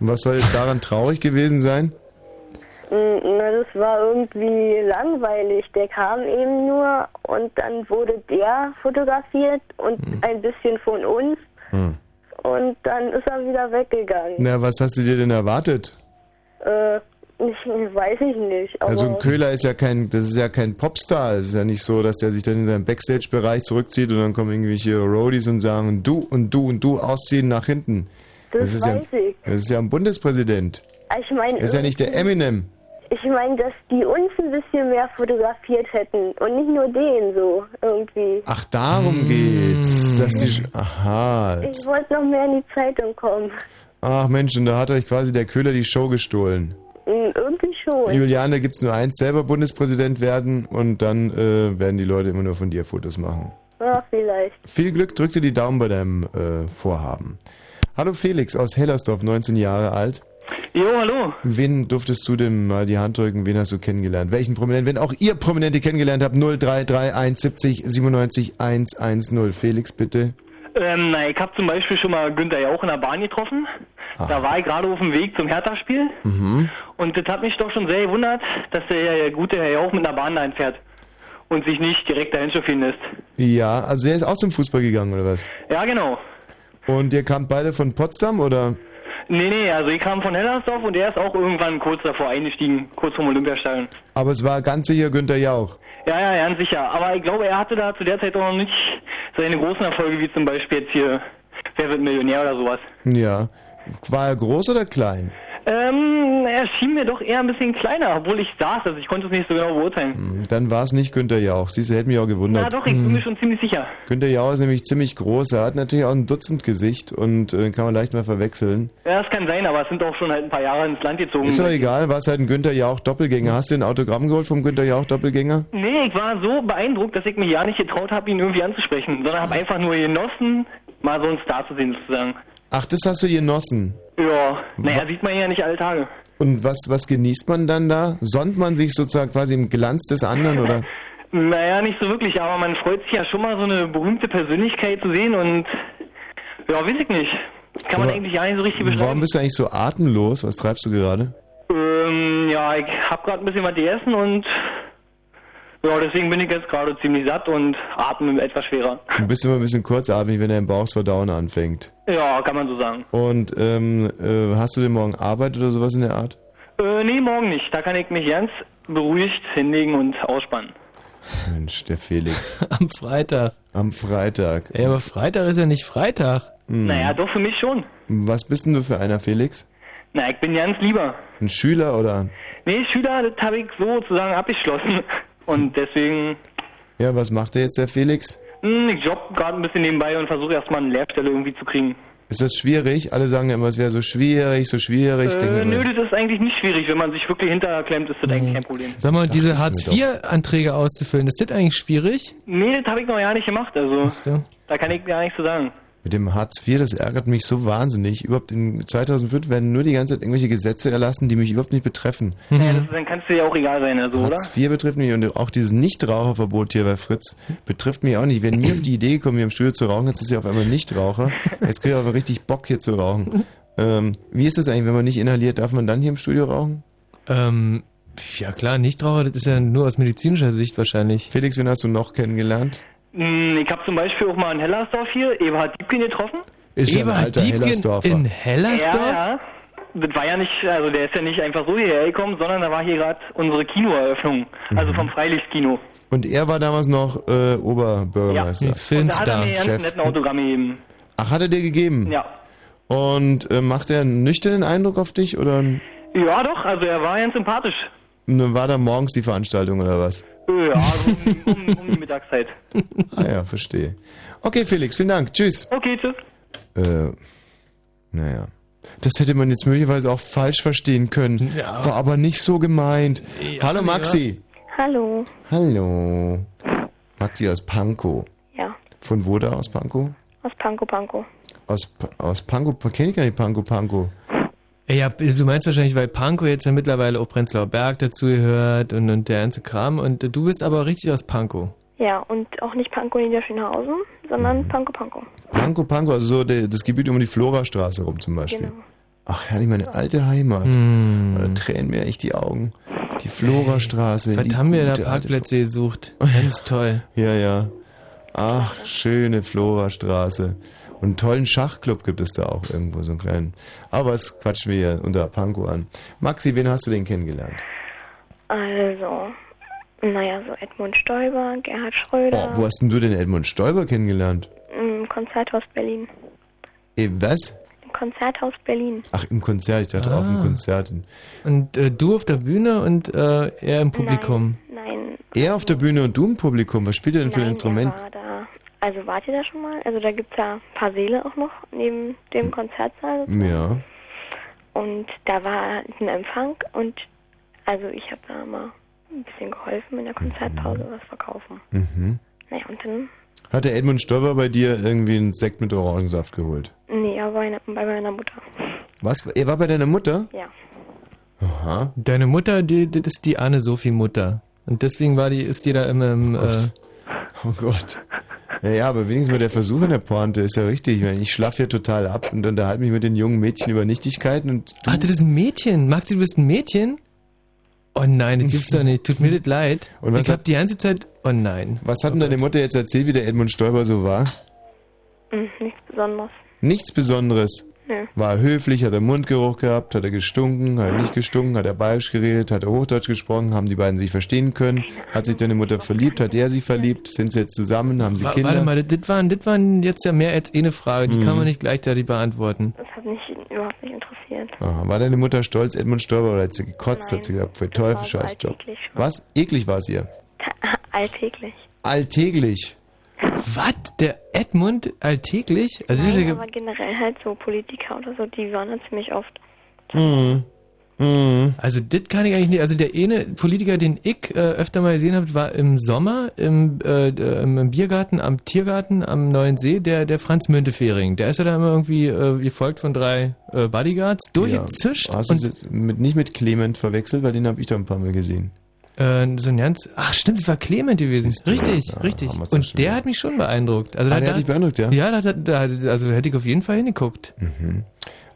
Und was soll jetzt daran traurig gewesen sein? Mm, Na, das war irgendwie langweilig. Der kam eben nur und dann wurde der fotografiert und ein bisschen von uns Hm. Und dann ist er wieder weggegangen. Na, was hast du dir denn erwartet? Äh, ich, weiß ich nicht. Also ein Köhler ist ja kein, das ist ja kein Popstar. Es ist ja nicht so, dass der sich dann in seinen Backstage-Bereich zurückzieht und dann kommen irgendwelche Roadies und sagen, du und du und du ausziehen nach hinten. Das ist weiß ja, ich. Das ist ja ein Bundespräsident. ich meine, Das ist ja nicht der Eminem. Ich meine, dass die uns ein bisschen mehr fotografiert hätten und nicht nur den so irgendwie. Ach, darum geht's. Dass die, aha. Ich wollte noch mehr in die Zeitung kommen. Ach Mensch, und da hat euch quasi der Köhler die Show gestohlen. Hm, Irgendwie schon. Julian, da gibt's nur eins, selber Bundespräsident werden und dann äh, werden die Leute immer nur von dir Fotos machen. Ja, vielleicht. Viel Glück, drück dir die Daumen bei deinem äh, Vorhaben. Hallo Felix aus Hellersdorf, 19 Jahre alt. Jo, hallo. Wen durftest du denn mal die Hand drücken? Wen hast du kennengelernt? Welchen Prominenten? Wenn auch ihr Prominente kennengelernt habt, 0331 70 97 110. Felix, bitte. Ähm, na, ich habe zum Beispiel schon mal Günther Jauch in der Bahn getroffen. Da war ich gerade auf dem Weg zum Hertha-Spiel. Mhm. Und das hat mich doch schon sehr gewundert, dass der gute Herr Jauch mit einer Bahn dahin fährt. Und sich nicht direkt dahin chauffieren lässt. Ja, also er ist auch zum Fußball gegangen, oder was? Ja, genau. Und ihr kamt beide von Potsdam, oder? Nee, nee, also ich kam von Hellersdorf und er ist auch irgendwann kurz davor eingestiegen, kurz vom Olympiastadion. Aber es war ganz sicher Günther Jauch. Ja, ja, ganz sicher. Aber ich glaube, er hatte da zu der Zeit auch noch nicht seine großen Erfolge, wie zum Beispiel jetzt hier Wer wird Millionär oder sowas. Ja. War er groß oder klein? Ähm, er schien mir doch eher ein bisschen kleiner, obwohl ich saß, also ich konnte es nicht so genau beurteilen. Hm, Dann war es nicht Günther Jauch. Siehst du, hätte mich auch gewundert. doch, ich bin mir schon ziemlich sicher. Günther Jauch ist nämlich ziemlich groß. Er hat natürlich auch ein Dutzendgesicht und äh, kann man leicht mal verwechseln. Ja, das kann sein, aber es sind auch schon halt ein paar Jahre ins Land gezogen. Ist doch egal, war es halt ein Günther Jauch Doppelgänger. Hast du ein Autogramm geholt vom Günther Jauch Doppelgänger? Nee, ich war so beeindruckt, dass ich mich ja nicht getraut habe, ihn irgendwie anzusprechen, sondern habe einfach nur genossen, mal so einen Star zu sehen sozusagen. Ach, das hast du genossen. Ja, naja, sieht man ja nicht alle Tage. Und was, was genießt man dann da? Sonnt man sich sozusagen quasi im Glanz des anderen oder? Naja, nicht so wirklich, aber man freut sich ja schon mal so eine berühmte Persönlichkeit zu sehen und ja, weiß ich nicht. Kann man eigentlich gar nicht so richtig beschreiben. Warum bist du eigentlich so atemlos? Was treibst du gerade? Ähm, ja, ich hab gerade ein bisschen was gegessen und ja, deswegen bin ich jetzt gerade ziemlich satt und atme etwas schwerer. Du bist immer ein bisschen kurzatmig, wenn dein Bauchsverdauen anfängt. Ja, kann man so sagen. Und ähm, äh, hast du denn morgen Arbeit oder sowas in der Art? Äh, nee, morgen nicht. Da kann ich mich ganz beruhigt hinlegen und ausspannen. Mensch, der Felix. Am Freitag. Am Freitag. Ey, aber Freitag ist ja nicht Freitag. Hm. Naja, doch für mich schon. Was bist denn du für einer, Felix? Na, ich bin ganz lieber. Ein Schüler oder? Nee, Schüler, das habe ich sozusagen abgeschlossen. Und deswegen, Ja, was macht der jetzt, der Felix? hm, ich jobb gerade ein bisschen nebenbei und versuche erstmal eine Lehrstelle irgendwie zu kriegen. Ist das schwierig? Alle sagen ja immer, es wäre so schwierig, so schwierig. Äh, immer, nö, das ist eigentlich nicht schwierig. Wenn man sich wirklich hinterklemmt, ist das eigentlich kein Problem. Sag mal, diese Hartz-IV-Anträge auszufüllen, ist das eigentlich schwierig? Nee, das habe ich noch gar nicht gemacht. Also, so. da kann ich gar nichts zu sagen. Mit dem Hartz IV, das ärgert mich so wahnsinnig. Überhaupt in 2005 werden nur die ganze Zeit irgendwelche Gesetze erlassen, die mich überhaupt nicht betreffen. Ja, das, dann kann es dir ja auch egal sein, also, oder? Hartz IV betrifft mich und auch dieses Nichtraucherverbot hier bei Fritz betrifft mich auch nicht. Wenn nie auf die Idee gekommen, hier im Studio zu rauchen, jetzt ist ja auf einmal Nichtraucher. Jetzt kriege ich aber richtig Bock hier zu rauchen. Ähm, wie ist das eigentlich, wenn man nicht inhaliert, darf man dann hier im Studio rauchen? Ähm, ja klar, Nichtraucher, das ist ja nur aus medizinischer Sicht wahrscheinlich. Felix, wen hast du noch kennengelernt? Hm, Ich habe zum Beispiel auch mal in Hellersdorf hier Eberhard Diebken getroffen. Ist ja ein Eberhard alter Diebken Hellersdorfer. in Hellersdorf? Ja, ja. Das war ja nicht, also der ist ja nicht einfach so hierher gekommen, sondern da war hier gerade unsere Kinoeröffnung, also vom Freilichtkino. Und er war damals noch äh, Oberbürgermeister. Nee, Und da hat er mir ganz Chef. netten Autogramm gegeben. Ach, hat er dir gegeben? Ja. Und äh, macht er einen nüchternen Eindruck auf dich oder Ja, doch, also er war ganz sympathisch. war da morgens die Veranstaltung oder was? Ja, also um, um, um die Mittagszeit. Ah ja, verstehe. Okay, Felix, vielen Dank. Tschüss. Okay, tschüss. Äh, naja. Das hätte man jetzt möglicherweise auch falsch verstehen können. Ja. War aber nicht so gemeint. Ja, Hallo Maxi. Hallo. Hallo. Maxi aus Pankow. Ja, Von wo da aus Pankow? aus Panko Panko. Aus, aus Pankow, kenn ich gar nicht Pankow, Pankow. Ja, du meinst wahrscheinlich, weil Pankow jetzt ja mittlerweile auch Prenzlauer Berg dazugehört und, und der ganze Kram. Und du bist aber richtig aus Pankow. Ja, und auch nicht Panko Niederschönhausen, sondern Panko Panko. Pankow, Pankow, also so der, das Gebiet um die Florastraße rum zum Beispiel. Genau. Ach, herrlich, meine alte Heimat. Da tränen mir echt die Augen. Die Florastraße. Was die haben wir da Parkplätze gesucht? Ganz toll. Ja, ja. Ach, schöne Florastraße. Und einen tollen Schachclub gibt es da auch irgendwo, so einen kleinen. Aber das quatschen wir hier unter Panko an. Maxi, wen hast du denn kennengelernt? Also, naja, so Edmund Stoiber, Gerhard Schröder. Oh, wo hast denn du den Edmund Stoiber kennengelernt? Im Konzerthaus Berlin. Eh, was? Im Konzerthaus Berlin. Ach, im Konzert. Ich dachte Ah. auf dem Konzert. Und äh, du auf der Bühne und äh, er im Publikum. Nein, Er auf der Bühne und du im Publikum. Was spielt er denn für ein nein, Instrument? er war da. Also wart ihr da schon mal? Also da gibt's ja ein paar Säle auch noch neben dem Konzertsaal. Ja. Und da war ein Empfang und also ich habe da mal ein bisschen geholfen in der Konzertpause was verkaufen. Mhm. Naja, und dann, Hat der Edmund Stoiber bei dir irgendwie einen Sekt mit Orangensaft geholt? nee, er war bei meiner Mutter. Was? Er war bei deiner Mutter? Ja. Aha. Deine Mutter, die, das ist die Anne-Sophie-Mutter. Und deswegen war die, ist die da immer im. Äh, Oh Gott. Ja, ja, aber wenigstens mal der Versuch in der Pointe ist ja richtig. Ich, meine, ich schlafe hier total ab und unterhalte mich mit den jungen Mädchen über Nichtigkeiten und du. Ach, das ist ein Mädchen. Maxi, du bist ein Mädchen? Oh nein, das gibt's doch nicht. Tut mir das leid. Und was ich hab hat- die ganze Zeit. Oh nein. Was hat denn deine Mutter jetzt erzählt, wie der Edmund Stoiber so war? Hm, nichts Besonderes. Nichts Besonderes. Nö. War er höflich, hat er Mundgeruch gehabt, hat er gestunken, hat er nicht gestunken, hat er bayerisch geredet, hat er Hochdeutsch gesprochen, haben die beiden sich verstehen können, hat sich deine Mutter verliebt, hat er sie verliebt, sind sie jetzt zusammen, haben sie Wa- Kinder? Warte mal, das waren, das waren jetzt ja mehr als eine Frage. Die Mhm. kann man nicht gleichzeitig beantworten. Das hat mich überhaupt nicht interessiert. Aha. War deine Mutter stolz, Edmund Stoiber, oder hat sie gekotzt, hat sie gesagt, für Teufel, scheiß Job. Was? Eklig war es ihr. Alltäglich. Alltäglich. Was? Der Edmund alltäglich? Also Nein, aber generell halt so Politiker oder so, die waren da ziemlich oft. Mhm. Mhm. Also das kann ich eigentlich nicht. Also der eine Politiker, den ich äh, öfter mal gesehen habe, war im Sommer im, äh, äh, im Biergarten, am Tiergarten am Neuen See, der, der Franz Müntefering. Der ist ja da immer irgendwie äh, gefolgt von drei äh, Bodyguards, durchgezischt. Ja. Hast du und das mit, nicht mit Clement verwechselt, weil den habe ich da ein paar Mal gesehen. Äh, so ein ganz, ach stimmt, es war Clement gewesen. Richtig, Ja, richtig. Und der hat mich schon beeindruckt. Also Ah, da, der hat dich beeindruckt, ja? Ja, da, da, also hätte ich auf jeden Fall hingeguckt. Mhm.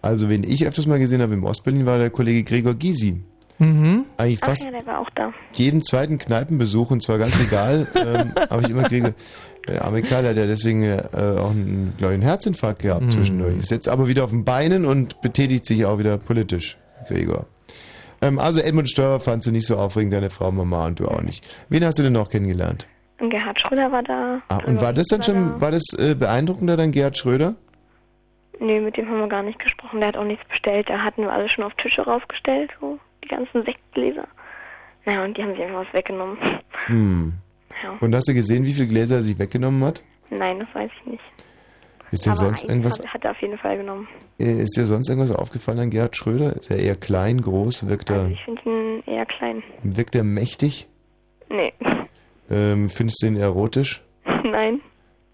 Also, wen ich öfters mal gesehen habe im Ostberlin, war der Kollege Gregor Gysi. Mhm. Eigentlich Ach fast ja, der war auch da. jeden zweiten Kneipenbesuch, und zwar ganz egal, ähm, habe ich immer Gregor... Der arme Kerl hat ja deswegen äh, auch einen, glaube ich, einen Herzinfarkt gehabt Mhm. zwischendurch. Ist jetzt aber wieder auf den Beinen und betätigt sich auch wieder politisch, Gregor. Ähm, also Edmund Steuer fand sie nicht so aufregend, deine Frau Mama und du auch nicht. Wen hast du denn noch kennengelernt? Und Gerhard Schröder war da. Ah, und war das dann schon, war das äh, beeindruckender dann Gerhard Schröder? Nee, mit dem haben wir gar nicht gesprochen. Der hat auch nichts bestellt. Da hatten wir alles schon auf Tische raufgestellt, so die ganzen Sektgläser. Naja, und die haben sich einfach was weggenommen. Hm. Ja. Und hast du gesehen, wie viele Gläser er sich weggenommen hat? Nein, das weiß ich nicht. Ist dir sonst irgendwas, Hat, er auf jeden Fall genommen. äh, ist dir sonst irgendwas aufgefallen an Gerhard Schröder? Ist er eher klein, groß, wirkt er, Ich finde ihn eher klein. wirkt er mächtig? Nee. Ähm, findest du ihn erotisch? Nein.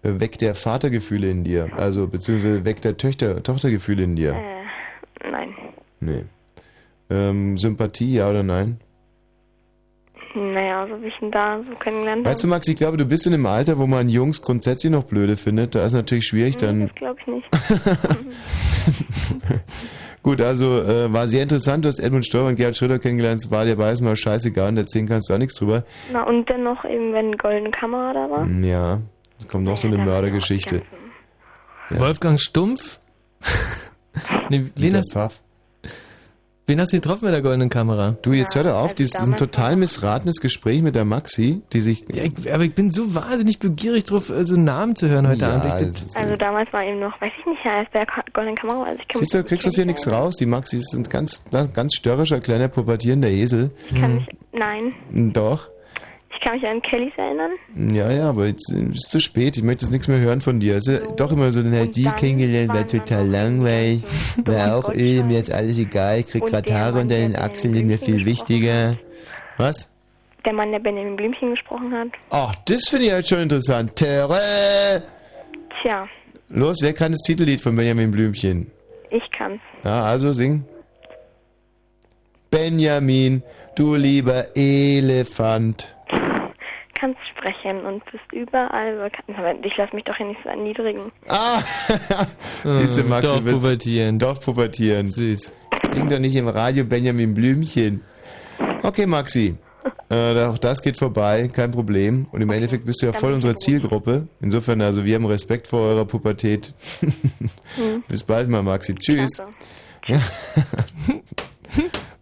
Äh, Weckt er Vatergefühle in dir? Also, beziehungsweise weckt er Töchter, Tochtergefühle in dir? Äh, nein. Nee. Ähm, Sympathie, ja oder nein? Naja, so wie ich ihn da so kennengelernt habe. Weißt du, Max, ich glaube, du bist in einem Alter, wo man Jungs grundsätzlich noch blöde findet. Da ist natürlich schwierig, dann. Das glaube ich nicht. Gut, also äh, war sehr interessant. Du hast Edmund Stoiber und Gerhard Schröder kennengelernt. Es war dir beides mal scheißegal und erzählen kannst du auch nichts drüber. Na, und dann noch eben, wenn Goldene Kamera da war. Hm, Ja, es kommt noch so eine Mördergeschichte. Wolfgang Stumpf? nee, wen Dieter hast, Pfaff. Wen hast du getroffen mit der goldenen Kamera? Du, jetzt hör doch auf, das ist ein total missratenes Gespräch mit der Maxi, die sich... Ja, ich, aber ich bin so wahnsinnig begierig drauf, äh, so einen Namen zu hören heute Ja, Abend. Ich, das Also damals war eben noch, weiß ich nicht, als bei der Goldenen Kamera. Also ich kann Siehst du, kriegst das hier nichts raus. Die Maxi ist ein ganz, ganz störrischer, kleiner, pubertierender Esel. Ich kann mich, nein, Doch. Ich kann mich an Kellys erinnern. Ja, ja, aber jetzt äh, ist zu spät. Ich möchte jetzt nichts mehr hören von dir. Also, doch immer so, na, die kennengelernt, war total langweilig. War auch öh, mir ist alles egal. Ich krieg der Haare unter den Achseln, die mir viel wichtiger. Was? Der Mann, der Benjamin Blümchen gesprochen hat. Ach, das finde ich halt schon interessant. Terre! Tja, Los, wer kann das Titellied von Benjamin Blümchen? ich kann's. Ja, also sing. Benjamin, du lieber Elefant. Sprechen und bist überall bekannt. Aber ich lass mich doch hier nicht so erniedrigen. Ah! Siehst du, Max, doch du pubertierend. doch pubertierend. Süß. Sing doch nicht im Radio Benjamin Blümchen. Okay, Maxi. Äh, auch das geht vorbei, kein Problem. Und im Endeffekt bist du ja voll unsere Zielgruppe. Insofern, also wir haben Respekt vor eurer Pubertät. Hm. Bis bald mal, Maxi. Tschüss. Ja.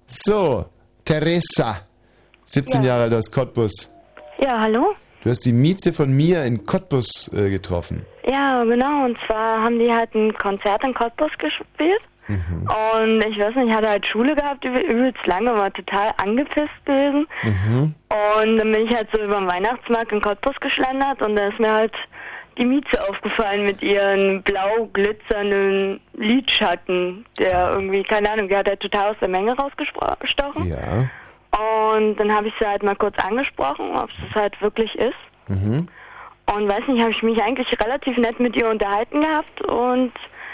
so, Teresa, 17 Ja. Jahre alt aus Cottbus. Ja, hallo? Du hast die Mieze von mir in Cottbus äh, getroffen. Ja, genau. Und zwar haben die halt ein Konzert in Cottbus gespielt. Mhm. Und ich weiß nicht, ich hatte halt Schule gehabt, übel- übelst lange, war total angepisst gewesen. Mhm. Und dann bin ich halt so über den Weihnachtsmarkt in Cottbus geschlendert und da ist mir halt die Mieze aufgefallen mit ihren blau glitzernden Lidschatten, der irgendwie, keine Ahnung, die hat halt total aus der Menge rausgestochen. Ja. Und dann habe ich sie halt mal kurz angesprochen, ob es halt wirklich ist. Mhm. Und weiß nicht, habe ich mich eigentlich relativ nett mit ihr unterhalten gehabt und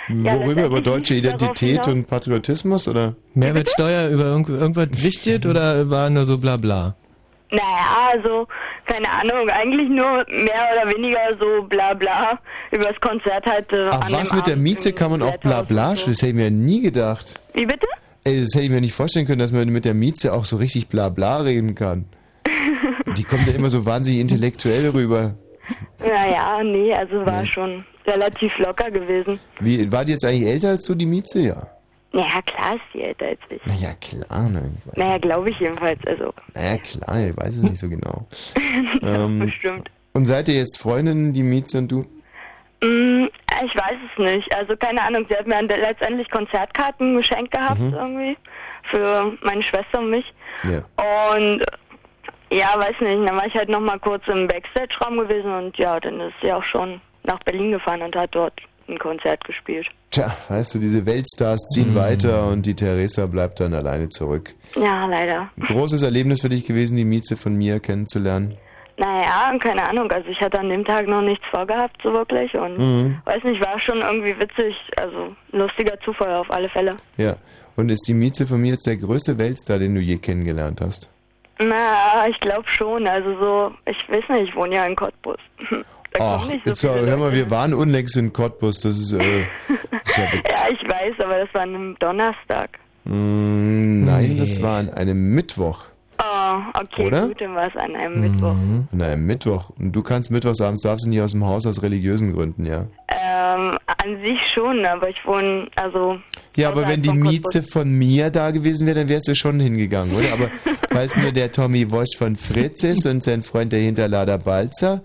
ja, Worüber? Über deutsche Identität und Patriotismus oder? Mehrwertsteuer über irgend, irgendwas wichtig oder war nur so bla bla? Naja, also, keine Ahnung, eigentlich nur mehr oder weniger so bla bla über das Konzert halt. Äh, Ach an was, dem mit der Abend Mieze im kann man auch bla bla, das hätte ich mir nie gedacht. Wie bitte? Ey, das hätte ich mir nicht vorstellen können, dass man mit der Mieze auch so richtig bla bla reden kann. Die kommt ja immer so wahnsinnig intellektuell rüber. Naja, nee, also war schon relativ locker gewesen. Wie, war die jetzt eigentlich älter als du, die Mieze? Ja. Naja, klar ist die älter als ich. Na ja, klar, ne? Naja, glaube ich jedenfalls, also. na ja, klar, ich weiß es nicht so genau. ähm, bestimmt. Und seid ihr jetzt Freundinnen, die Mieze und du? Mm, ich weiß es nicht. Also keine Ahnung, sie hat mir letztendlich Konzertkarten geschenkt gehabt Mhm. irgendwie für meine Schwester und mich. Ja. Und ja, weiß nicht, dann war ich halt noch mal kurz im Backstage-Raum gewesen und ja, dann ist sie auch schon nach Berlin gefahren und hat dort ein Konzert gespielt. Tja, weißt du, diese Weltstars ziehen weiter und die Theresa bleibt dann alleine zurück. Ja, leider. Großes Erlebnis für dich gewesen, die Mieze von mir kennenzulernen. Naja, keine Ahnung, also ich hatte an dem Tag noch nichts vorgehabt, so wirklich und Mhm. weiß nicht, war schon irgendwie witzig, also lustiger Zufall auf alle Fälle. Ja. Und ist die Mieze von mir jetzt der größte Weltstar, den du je kennengelernt hast? Na, ich glaube schon. Also so, ich weiß nicht, ich wohne ja in Cottbus. Da Ach, so hör mal, wir waren unlängst in Cottbus, das ist, äh, ist ja Ja, ich weiß, aber das war an einem Donnerstag. Mm, nein, das war an einem Mittwoch. Oh, okay, Oder? gut, dann war es an einem Mittwoch. An einem Mittwoch. Und du kannst mittwochsabends, darfst du nicht aus dem Haus aus religiösen Gründen, ja. Ähm, an sich schon, aber ich wohne, also... Ja, aber wenn die Mieze von mir da gewesen wäre, dann wärst du schon hingegangen, oder? Aber weil es nur der Tommy Wosch von Fritz ist und sein Freund der Hinterlader Balzer,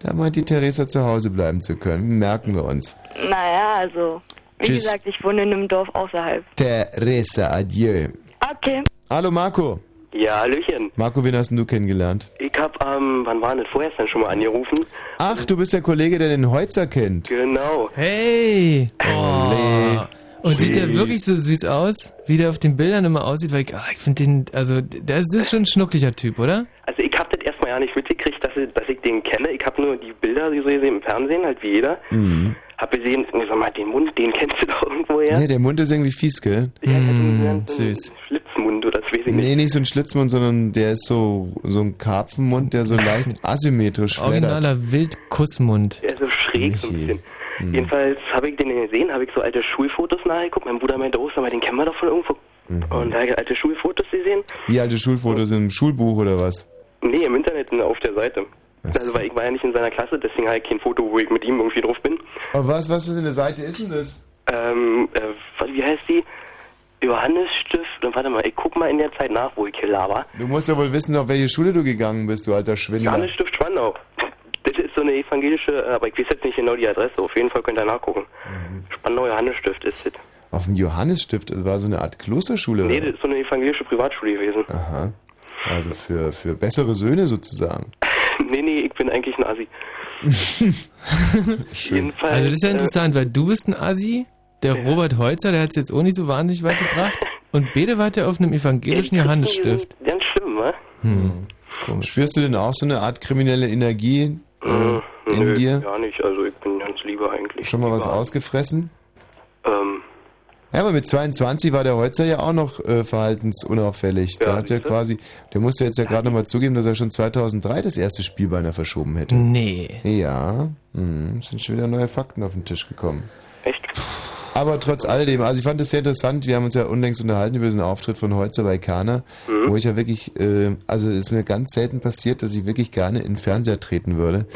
da meint die Theresa zu Hause bleiben zu können. Merken wir uns. Naja, also, wie Tschüss. gesagt, ich wohne in einem Dorf außerhalb. Theresa, adieu. Okay. Hallo Marco. Ja, Hallöchen. Marco, wen hast denn du kennengelernt? Ich hab, ähm, wann war das vorgestern schon mal angerufen? Ach, du bist der Kollege, der den Heutzer kennt. Genau. Hey! Oh. Und sieht der wirklich so süß aus, wie der auf den Bildern immer aussieht? Weil ich, ah, ich finde den, also der ist, das ist schon ein schnuckliger Typ, oder? Also ich hab das erstmal ja nicht mitgekriegt, dass ich, dass ich den kenne. Ich hab nur die Bilder so gesehen im Fernsehen, halt wie jeder. Mhm. Hab gesehen, ich sag mal, den Mund, den kennst du doch irgendwoher. Ja, der Mund ist irgendwie fies, gell? Mm, süß. Schlitzmund das weiß ich nicht. Nee, nicht so ein Schlitzmund, sondern der ist so, so ein Karpfenmund, der so leicht asymmetrisch flattert. Originaler Wildkussmund. Der ist so schräg so ein bisschen. Jedenfalls habe ich den gesehen, habe ich so alte Schulfotos nachgeguckt. Mein Bruder meinte, oh, sag mal, den kennen wir doch von irgendwo. Und da habe ich alte Schulfotos gesehen. Wie alte Schulfotos im Schulbuch oder was? Nee, im Internet auf der Seite. Also, weil ich war ja nicht in seiner Klasse, deswegen habe ich kein Foto, wo ich mit ihm irgendwie drauf bin. Aber was, was für eine Seite ist denn das? Ähm, äh, was- wie heißt die? Johannesstift. Und warte mal, ich guck mal in der Zeit nach, wo ich hier laber. Du musst ja wohl wissen, auf welche Schule du gegangen bist, du alter Schwindler. Johannesstift Spandau. Das ist so eine evangelische, äh, aber ich weiß jetzt nicht genau die Adresse. Auf jeden Fall könnt ihr nachgucken. Spandau Johannesstift ist das. Auf dem Johannesstift, das war so eine Art Klosterschule. Nee, oder? das ist so eine evangelische Privatschule gewesen. Aha. Also für, für bessere Söhne sozusagen. nee, nee, ich bin eigentlich ein Assi. Jedenfalls, Also das ist ja äh, interessant, weil du bist ein Assi, der Robert Heutzer, der hat es jetzt auch nicht so wahnsinnig weit gebracht. Und Bede war der auf einem evangelischen Johannesstift. Ganz schlimm, wa? Hm. Spürst du denn auch so eine Art kriminelle Energie äh, in Nö, dir? gar nicht. Also ich bin ganz lieber eigentlich. Schon mal was ausgefressen? Ähm, Ja, aber mit 22 war der Heutzer ja auch noch äh, verhaltensunauffällig. Der hat ja quasi, der musste jetzt ja gerade nochmal zugeben, dass er schon 2003 das erste Spiel beinahe verschoben hätte. Nee. Ja, hm, sind schon wieder neue Fakten auf den Tisch gekommen. Echt? Aber trotz alledem, also ich fand das sehr interessant. Wir haben uns ja unlängst unterhalten über diesen Auftritt von Holzer bei Kana, Mhm. wo ich ja wirklich, äh, also es ist mir ganz selten passiert, dass ich wirklich gerne in den Fernseher treten würde.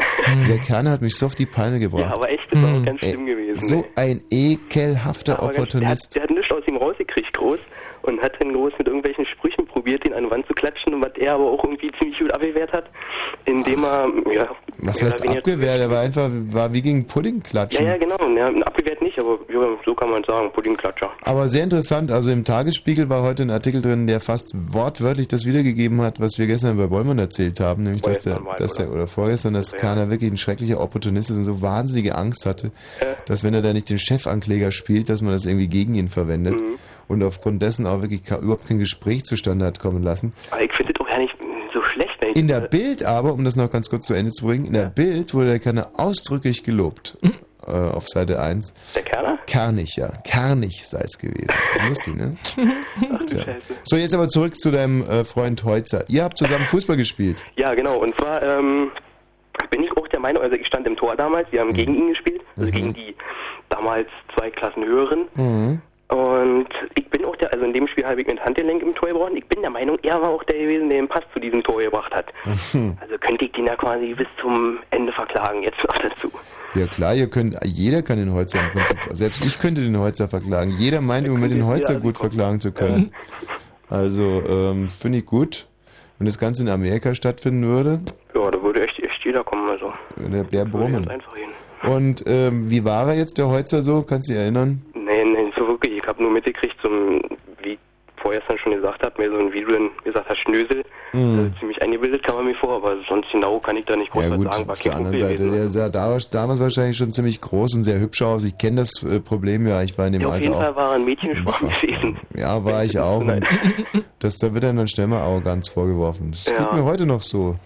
Der Kana hat mich so auf die Palme gebracht. Ja, aber echt, das war auch ganz Ey, schlimm gewesen. So ein ekelhafter Aber ganz, der, Opportunist. hat, der hat nichts aus ihm rausgekriegt, groß. Und hat dann groß mit irgendwelchen Sprüchen probiert, ihn an die Wand zu klatschen, was er aber auch irgendwie ziemlich gut abgewehrt hat, indem er, ja... Was heißt abgewehrt? Er war einfach, war wie gegen Pudding Ja, klatschen. ja, genau. Ja, abgewehrt nicht, aber ja, so kann man sagen, Puddingklatscher. Aber sehr interessant, also im Tagesspiegel war heute ein Artikel drin, der fast wortwörtlich das wiedergegeben hat, was wir gestern bei Bollmann erzählt haben, nämlich dass der, dass der, oder vorgestern, dass Kana wirklich ein schrecklicher Opportunist ist und so wahnsinnige Angst hatte, dass wenn er da nicht den Chefankläger spielt, dass man das irgendwie gegen ihn verwendet Mhm. Und aufgrund dessen auch wirklich überhaupt kein Gespräch zustande hat kommen lassen. Aber ich finde das auch gar nicht so schlecht, wenn ich In der Bild aber, um das noch ganz kurz zu Ende zu bringen, in der Bild wurde der Kana ausdrücklich gelobt. Äh, auf Seite 1. Der Kerner? Kernig, ja. Kernig sei es gewesen. Lustig, ne? Tja. So, jetzt aber zurück zu deinem äh, Freund Heutzer. Ihr habt zusammen Fußball gespielt. Ja, genau. Und zwar ähm, bin ich auch der Meinung, also ich stand im Tor damals, wir haben gegen ihn gespielt, also gegen die damals zwei Klassen höheren. Mhm. Und ich bin auch der, also in dem Spiel habe ich mit Handgelenk im Tor gebraucht. und Ich bin der Meinung, er war auch der gewesen, der den Pass zu diesem Tor gebracht hat. Also könnte ich den ja quasi bis zum Ende verklagen, jetzt noch dazu. Ja klar, ihr könnt, jeder kann den Holzer im Prinzip, selbst ich könnte den Holzer verklagen. Jeder meint im Moment den Holzer gut verklagen zu können. Also, ähm, finde ich gut. Wenn das Ganze in Amerika stattfinden würde, Ja, da würde echt, echt jeder kommen, also. der Bär Würde brummen. Und ähm, wie war er jetzt, der Holzer so? Kannst du dich erinnern? Nee, nee, nicht so wirklich. Ich habe nur mitgekriegt, so ein, wie vorgestern schon gesagt hat, mir so ein Video gesagt hat, Schnösel. Mhm. Also ziemlich eingebildet kam er mir vor, aber sonst genau kann ich da nicht groß Ja was gut, sagen. War auf der anderen Seite, gewesen. der sah da- damals wahrscheinlich schon ziemlich groß und sehr hübsch aus. Ich kenne das äh, Problem ja, ich war in dem Ja, auf Alter jeden auch. Fall war ein Mädchenschwarm gewesen. Ja, war ich auch. Das, da wird einem dann schnell mal Arroganz vorgeworfen. Das Ja. geht mir heute noch so.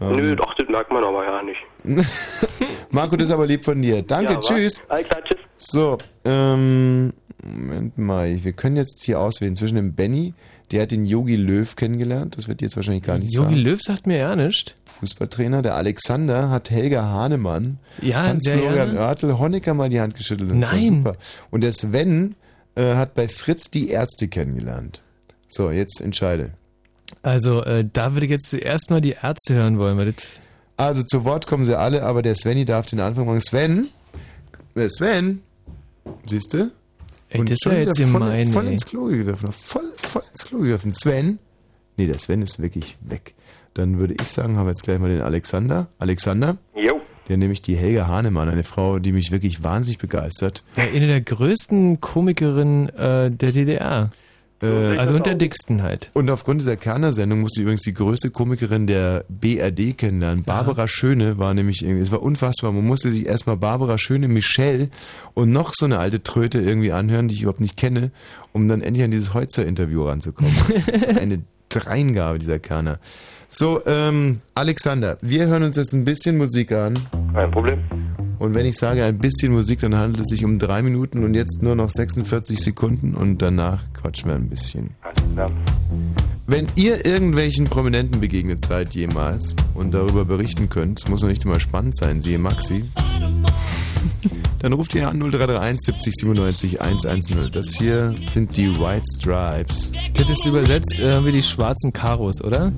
Ähm, Nö, doch, das merkt man aber ja nicht. Marco, das ist aber lieb von dir. Danke, Ja, tschüss. Klar, tschüss. So, ähm, Moment mal. Wir können jetzt hier auswählen zwischen dem Benny, der hat den Yogi Löw kennengelernt. Das wird dir jetzt wahrscheinlich gar nicht Jogi sagen. Löw sagt mir ja nichts. Fußballtrainer. Der Alexander hat Helga Hahnemann, Ja, Hans-Florian. Oertel, Honecker mal die Hand geschüttelt. und das Nein. Und der Sven äh, hat bei Fritz die Ärzte kennengelernt. So, jetzt entscheide. Also, äh, da würde ich jetzt zuerst mal die Ärzte hören wollen, weil das Also zu Wort kommen sie alle, aber der Svenny darf den Anfang machen. Sven? Äh, Sven? Siehst du? Ey, das ist schon ja jetzt voll, gemein, voll ey. ins Klo gegriffen. Voll, voll ins Klo gegriffen. Sven? Nee, der Sven ist wirklich weg. Dann würde ich sagen, haben wir jetzt gleich mal den Alexander. Alexander? Jo. Der nämlich die Helga Hahnemann, eine Frau, die mich wirklich wahnsinnig begeistert. ja, eine der größten Komikerinnen äh, der DDR. Äh, also und der dicksten halt. Und aufgrund dieser Kerner-Sendung musste ich übrigens die größte Komikerin der BRD kennenlernen. Barbara Schöne war nämlich irgendwie, es war unfassbar. Man musste sich erstmal Barbara Schöne, Michelle und noch so eine alte Tröte irgendwie anhören, die ich überhaupt nicht kenne, um dann endlich an dieses Heutzer-Interview ranzukommen. Das ist eine Dreingabe, dieser Kerner. So, ähm, Alexander, wir hören uns jetzt ein bisschen Musik an. Kein Problem. Und wenn ich sage ein bisschen Musik, dann handelt es sich um drei Minuten und jetzt nur noch 46 Sekunden und danach quatschen wir ein bisschen. Wenn ihr irgendwelchen Prominenten begegnet seid jemals und darüber berichten könnt, muss noch nicht immer spannend sein, siehe Maxi, dann ruft ihr an 0331 70 97 110. Das hier sind die White Stripes. Das ist übersetzt äh, wie die schwarzen Karos, oder?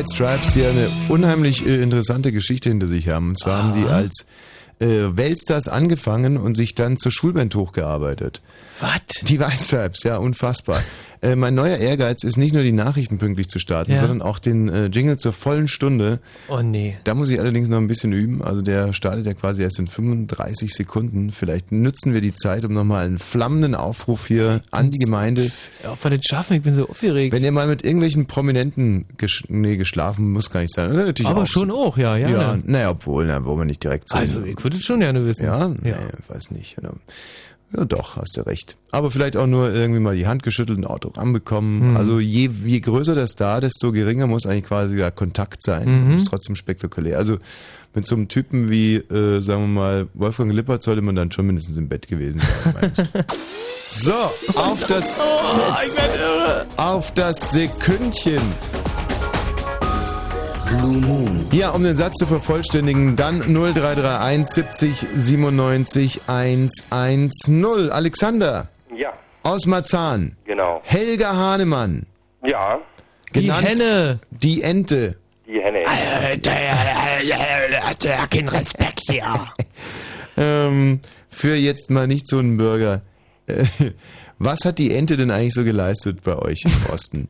White Stripes hier eine unheimlich äh, interessante Geschichte hinter sich haben. Und zwar haben die als äh, Weltstars angefangen und sich dann zur Schulband hochgearbeitet. Was? Die White Stripes, ja, unfassbar. Äh, mein neuer Ehrgeiz ist nicht nur die Nachrichten pünktlich zu starten, Ja. sondern auch den äh, Jingle zur vollen Stunde. Oh nee. Da muss ich allerdings noch ein bisschen üben. Also der startet ja quasi erst in 35 Sekunden. Vielleicht nutzen wir die Zeit, um nochmal einen flammenden Aufruf hier an die Gemeinde. Ja, ob wir das schaffen, ich bin so aufgeregt. Wenn ihr mal mit irgendwelchen Prominenten gesch nee, geschlafen, muss gar nicht sein. Oder natürlich Aber auch schon auch, ja, ja. Ja, ne? naja, obwohl, na, wo man nicht direkt so. Also, ich würde es schon gerne wissen. Ja, nee, weiß nicht. Ja, ja, doch, hast du recht. Aber vielleicht auch nur irgendwie mal die Hand geschüttelt, ein Autogramm bekommen. Mhm. Also je, je größer der Star, desto geringer muss eigentlich quasi der Kontakt sein. Mhm. Ist trotzdem spektakulär. Also mit so einem Typen wie, äh, sagen wir mal, Wolfgang Lippert sollte man dann schon mindestens im Bett gewesen sein. so, auf das, Oh, auf das Sekündchen. Ja, um den Satz zu vervollständigen, dann 0331 70 97 110. Alexander Ja, aus Marzahn. genau. Helga Hahnemann. Ja, Die Henne. Die Ente. die Henne. hat ja keinen Respekt hier. Ähm, für jetzt mal nicht so einen Bürger. Was hat die Ente denn eigentlich so geleistet bei euch im Osten?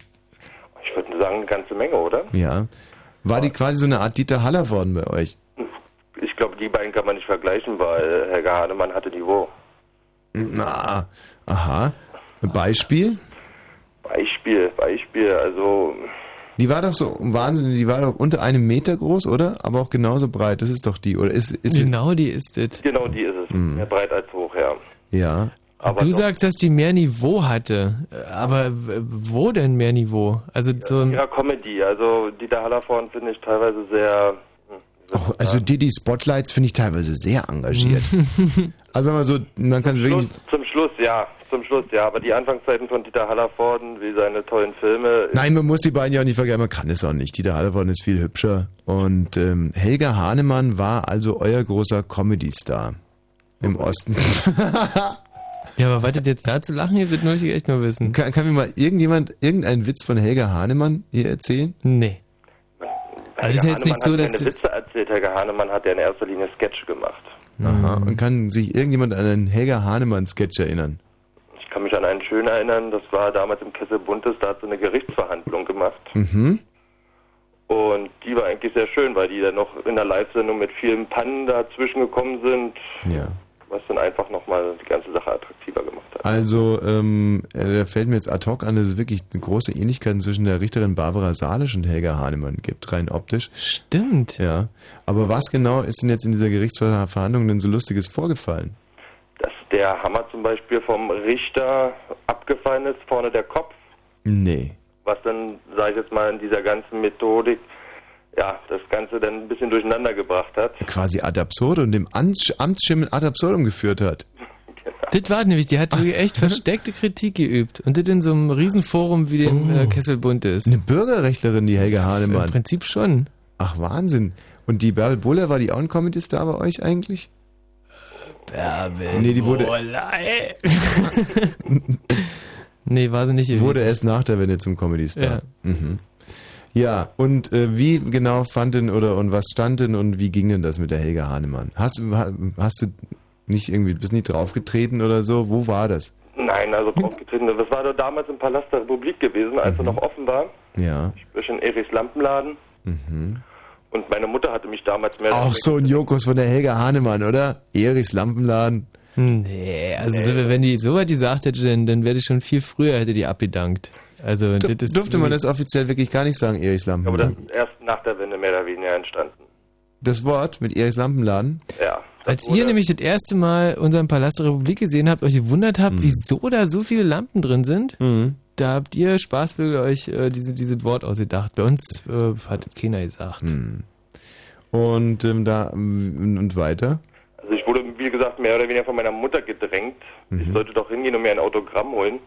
Ich würde sagen, eine ganze Menge, oder? Ja. War die quasi so eine Art Dieter Hallervorden bei euch? Ich glaube, die beiden kann man nicht vergleichen, weil Helga Hahnemann hatte Niveau. Na, aha. Beispiel? Beispiel, Beispiel, also Die war doch so wahnsinnig, die war doch unter einem Meter groß, oder? Aber auch genauso breit. Das ist doch die, oder ist, ist Genau, die ist es. genau die ist es. Hm. Mehr breit als hoch, ja. Ja. Aber Du doch, sagst, dass die mehr Niveau hatte. Aber wo denn mehr Niveau? Also so ja, Comedy, also Dieter Hallervorn finde ich teilweise sehr Auch, also die, die Spotlights finde ich teilweise sehr engagiert. also mal so, man kann es wirklich. Zum Schluss, ja, zum Schluss, ja. Aber die Anfangszeiten von Dieter Hallervorden, wie seine tollen Filme, Nein, man muss die beiden ja auch nicht vergleichen, man kann es auch nicht. Dieter Hallervorden ist viel hübscher. Und ähm, Helga Hahnemann war also euer großer Comedy-Star im Osten. Ja, aber wartet jetzt da zu lachen, das muss ich echt mal wissen. kann, kann mir mal irgendjemand irgendeinen Witz von Helga Hahnemann hier erzählen? Nee. Helga Also ist ja jetzt nicht Hahnemann so, hat dass keine das- Witze erzählt. Helga Hahnemann hat ja in erster Linie Sketch gemacht. Aha. Und kann sich irgendjemand an einen Helga Hahnemann-Sketch erinnern? Ich kann mich an einen schönen erinnern, das war damals im Kessel Buntes, da hat sie eine Gerichtsverhandlung gemacht. Mhm. Und die war eigentlich sehr schön, weil die dann noch in der Live-Sendung mit vielen Pannen dazwischen gekommen sind, Ja. Was dann einfach nochmal die ganze Sache attraktiver gemacht hat. Also, ähm, äh, da fällt mir jetzt ad hoc an, dass es wirklich große Ähnlichkeit zwischen der Richterin Barbara Salisch und Helga Hahnemann gibt, rein optisch. Stimmt. Ja. Aber was genau ist denn jetzt in dieser Gerichtsverhandlung denn so Lustiges vorgefallen? Dass der Hammer zum Beispiel vom Richter abgefallen ist, vorne der Kopf, Nee. was dann, sage ich jetzt mal, in dieser ganzen Methodik, ja, das Ganze dann ein bisschen durcheinander gebracht hat. Quasi ad absurdum, dem Amts Amtsschimmel ad absurdum geführt hat. Das war nämlich, die hat wirklich echt versteckte Kritik geübt. Und das in so einem Riesenforum wie dem äh, Kesselbund ist. Eine Bürgerrechtlerin, die Helga Im Hahnemann. Prinzip schon. Ach, Wahnsinn. Und die Bärbel Buller, war die auch ein Comedy-Star bei euch eigentlich? Bärbel Nee, die wurde- Bullei. nee, war sie nicht gewesen. Wurde erst nach der Wende zum Comedy-Star. Ja. Mhm. Ja, und äh, wie genau fand denn oder und was stand denn und wie ging denn das mit der Helga Hahnemann? Hast, hast du nicht irgendwie, bist nicht draufgetreten oder so? Wo war das? Nein, also draufgetreten. Das war doch damals im Palast der Republik gewesen, als er noch offen war. Ja. Sprich in Erichs Lampenladen. Mhm. Und meine Mutter hatte mich damals mehr... Auch so ein Jokos von der Helga Hahnemann, oder? Erichs Lampenladen. Nee, also so, wenn die so weit gesagt hätte, dann, dann wäre ich schon viel früher, hätte die abgedankt. Also, Du, das durfte man das offiziell wirklich gar nicht sagen, Erichs Aber das Lampenladen? ist erst nach der Wende mehr oder weniger entstanden. Das Wort mit Erichs Lampenladen? Ja. Als ihr nämlich das erste Mal unseren Palast der Republik gesehen habt, euch gewundert habt, Mhm. wieso da so viele Lampen drin sind, da habt ihr Spaßvögel euch äh, diese, dieses Wort ausgedacht. Bei uns äh, hat es keiner gesagt. Mhm. Und ähm, da und und weiter? Also ich wurde, wie gesagt, mehr oder weniger von meiner Mutter gedrängt. Mhm. Ich sollte doch hingehen und mir ein Autogramm holen.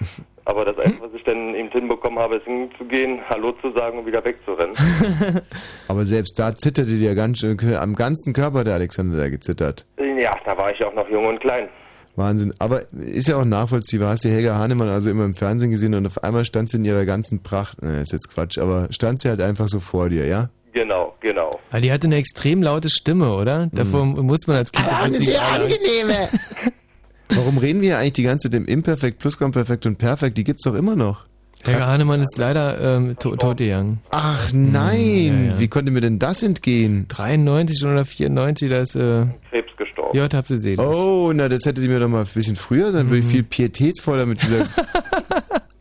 Aber das Einzige, was ich dann eben hinbekommen habe, ist hinzugehen, Hallo zu sagen und wieder wegzurennen. Aber selbst da zitterte dir ganz schön, am ganzen Körper der Alexander da gezittert. ja, da war ich auch noch jung und klein. Wahnsinn. Aber ist ja auch nachvollziehbar. Hast du Helga Hahnemann also immer im Fernsehen gesehen und auf einmal stand sie in ihrer ganzen Pracht. Ne, ist jetzt Quatsch, aber stand sie halt einfach so vor dir, ja? Genau, genau. Weil die hatte eine extrem laute Stimme, oder? Davor muss man als Kind... Aber eine sehr angenehme. Warum reden wir eigentlich die ganze Zeit im Imperfekt, Plusquamperfekt und Perfekt? Die gibt's doch immer noch. Helga Hahnemann ist leider ähm, to tot gegangen. Ach nein, Ja, ja. wie konnte mir denn das entgehen? 93 oder 94, da ist... Äh, Krebs gestorben. Ja, habt ihr selig. Oh, na, das hätte sie mir doch mal ein bisschen früher, dann Mhm. würde ich viel pietätsvoller mit dieser.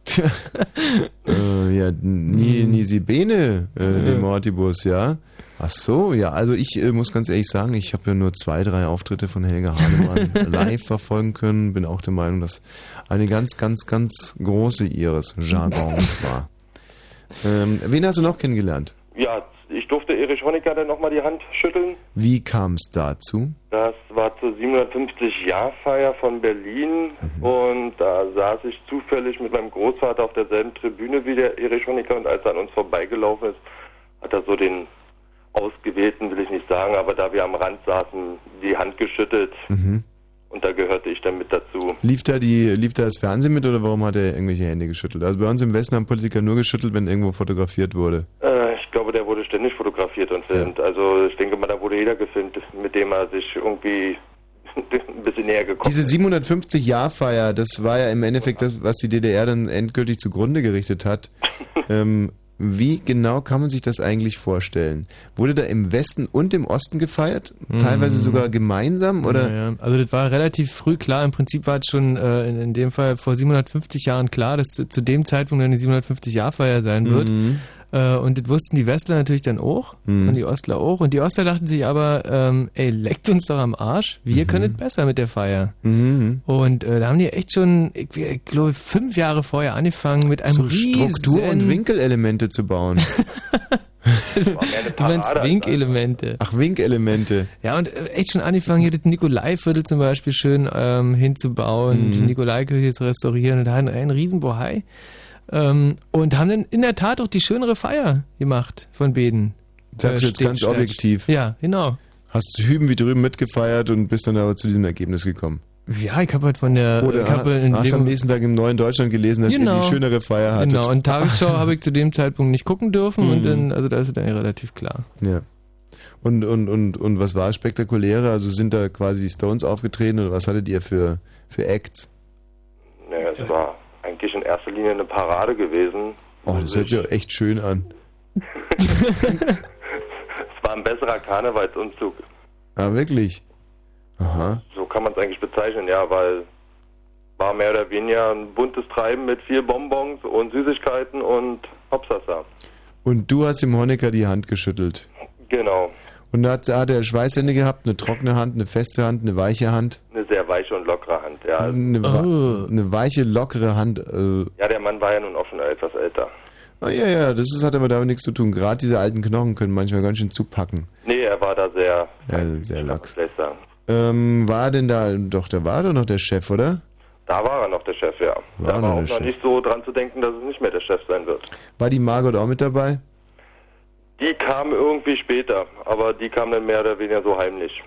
Tja, äh, ja, nie, Mhm. Nisi Bene, äh, dem Mortibus, ja. Ach so, ja, also ich äh, muss ganz ehrlich sagen, ich habe ja nur zwei, drei Auftritte von Helga Hahnemann live verfolgen können. Bin auch der Meinung, dass eine ganz, ganz, ganz große ihres Jargons war. Ähm, wen hast du noch kennengelernt? Ja, ich durfte Erich Honecker dann nochmal die Hand schütteln. Wie kam es dazu? Das war zur 750-Jahr-Feier von Berlin und da saß ich zufällig mit meinem Großvater auf derselben Tribüne wie der Erich Honecker und als er an uns vorbeigelaufen ist, hat er so den ausgewählten, will ich nicht sagen, aber da wir am Rand saßen, die Hand geschüttelt Mhm. und da gehörte ich dann mit dazu. Lief da die, lief da das Fernsehen mit oder warum hat er irgendwelche Hände geschüttelt? Also bei uns im Westen haben Politiker nur geschüttelt, wenn irgendwo fotografiert wurde. Äh, ich glaube, der wurde ständig fotografiert und filmt. Also ich denke mal, da wurde jeder gefilmt, mit dem er sich irgendwie ein bisschen näher gekommen Diese 750-Jahr-Feier, das war ja im Endeffekt das, was die DDR dann endgültig zugrunde gerichtet hat. ähm, wie genau kann man sich das eigentlich vorstellen? Wurde da im Westen und im Osten gefeiert? Teilweise Mhm. sogar gemeinsam? Oder? Ja, ja. Also das war relativ früh klar. Im Prinzip war es schon äh, in, in dem Fall vor 750 Jahren klar, dass zu, zu dem Zeitpunkt dann die 750-Jahr-Feier sein wird. Mhm. Äh, und das wussten die Westler natürlich dann auch Mhm. und die Ostler auch. Und die Ostler dachten sich aber, ähm, ey, leckt uns doch am Arsch. Wir können es besser mit der Feier. Mhm. Und äh, da haben die echt schon, ich, ich glaube, fünf Jahre vorher angefangen mit einem So. Struktur- und Winkelelemente zu bauen. Du meinst Winkelemente. Ach, Winkelemente. Ja, und äh, echt schon angefangen, hier das Nikolaiviertel zum Beispiel schön ähm, hinzubauen, Mhm. die Nikolaikirche zu restaurieren und da ein, ein riesen Bohai. Ähm, und haben dann in der Tat auch die schönere Feier gemacht von Beden. Sagst du jetzt ganz Steht- objektiv. Ja, genau. Hast du hüben wie drüben mitgefeiert und bist dann aber zu diesem Ergebnis gekommen. Ja, ich habe halt von der... Oder ich hab in hast am nächsten Tag im Neuen Deutschland gelesen, dass ihr Genau. die schönere Feier hattet. Genau, und Tagesschau habe ich zu dem Zeitpunkt nicht gucken dürfen und Mhm. dann, also da ist es dann relativ klar. Ja. Und, und, und, und was war spektakulärer? Also sind da quasi die Stones aufgetreten oder was hattet ihr für, für Acts? Naja, es war eigentlich in erster Linie eine Parade gewesen. Oh, das hört sich auch echt schön an. Es war ein besserer Karnevalsumzug. Ah, wirklich? Aha. So kann man es eigentlich bezeichnen, ja, weil war mehr oder weniger ein buntes Treiben mit viel Bonbons und Süßigkeiten und Hopsasa. Und du hast dem Honecker die Hand geschüttelt. Genau. Und da hat, hat er Schweißhände gehabt, eine trockene Hand, eine feste Hand, eine weiche Hand. Eine sehr weiche und lockere Hand, ja. Eine, wa- eine weiche, lockere Hand. Äh, Ja, der Mann war ja nun auch schon etwas älter. ah, ja, ja, das ist, hat aber damit nichts zu tun. Gerade diese alten Knochen können manchmal ganz schön zupacken. Nee, er war da sehr, Ja, sehr lax. Ähm, war denn da, doch, da war doch noch der Chef, oder? Da war er noch der Chef, ja. War da noch war auch der noch Chef. nicht so dran zu denken, dass es nicht mehr der Chef sein wird. War die Margot auch mit dabei? Die kam irgendwie später, aber die kam dann mehr oder weniger so heimlich.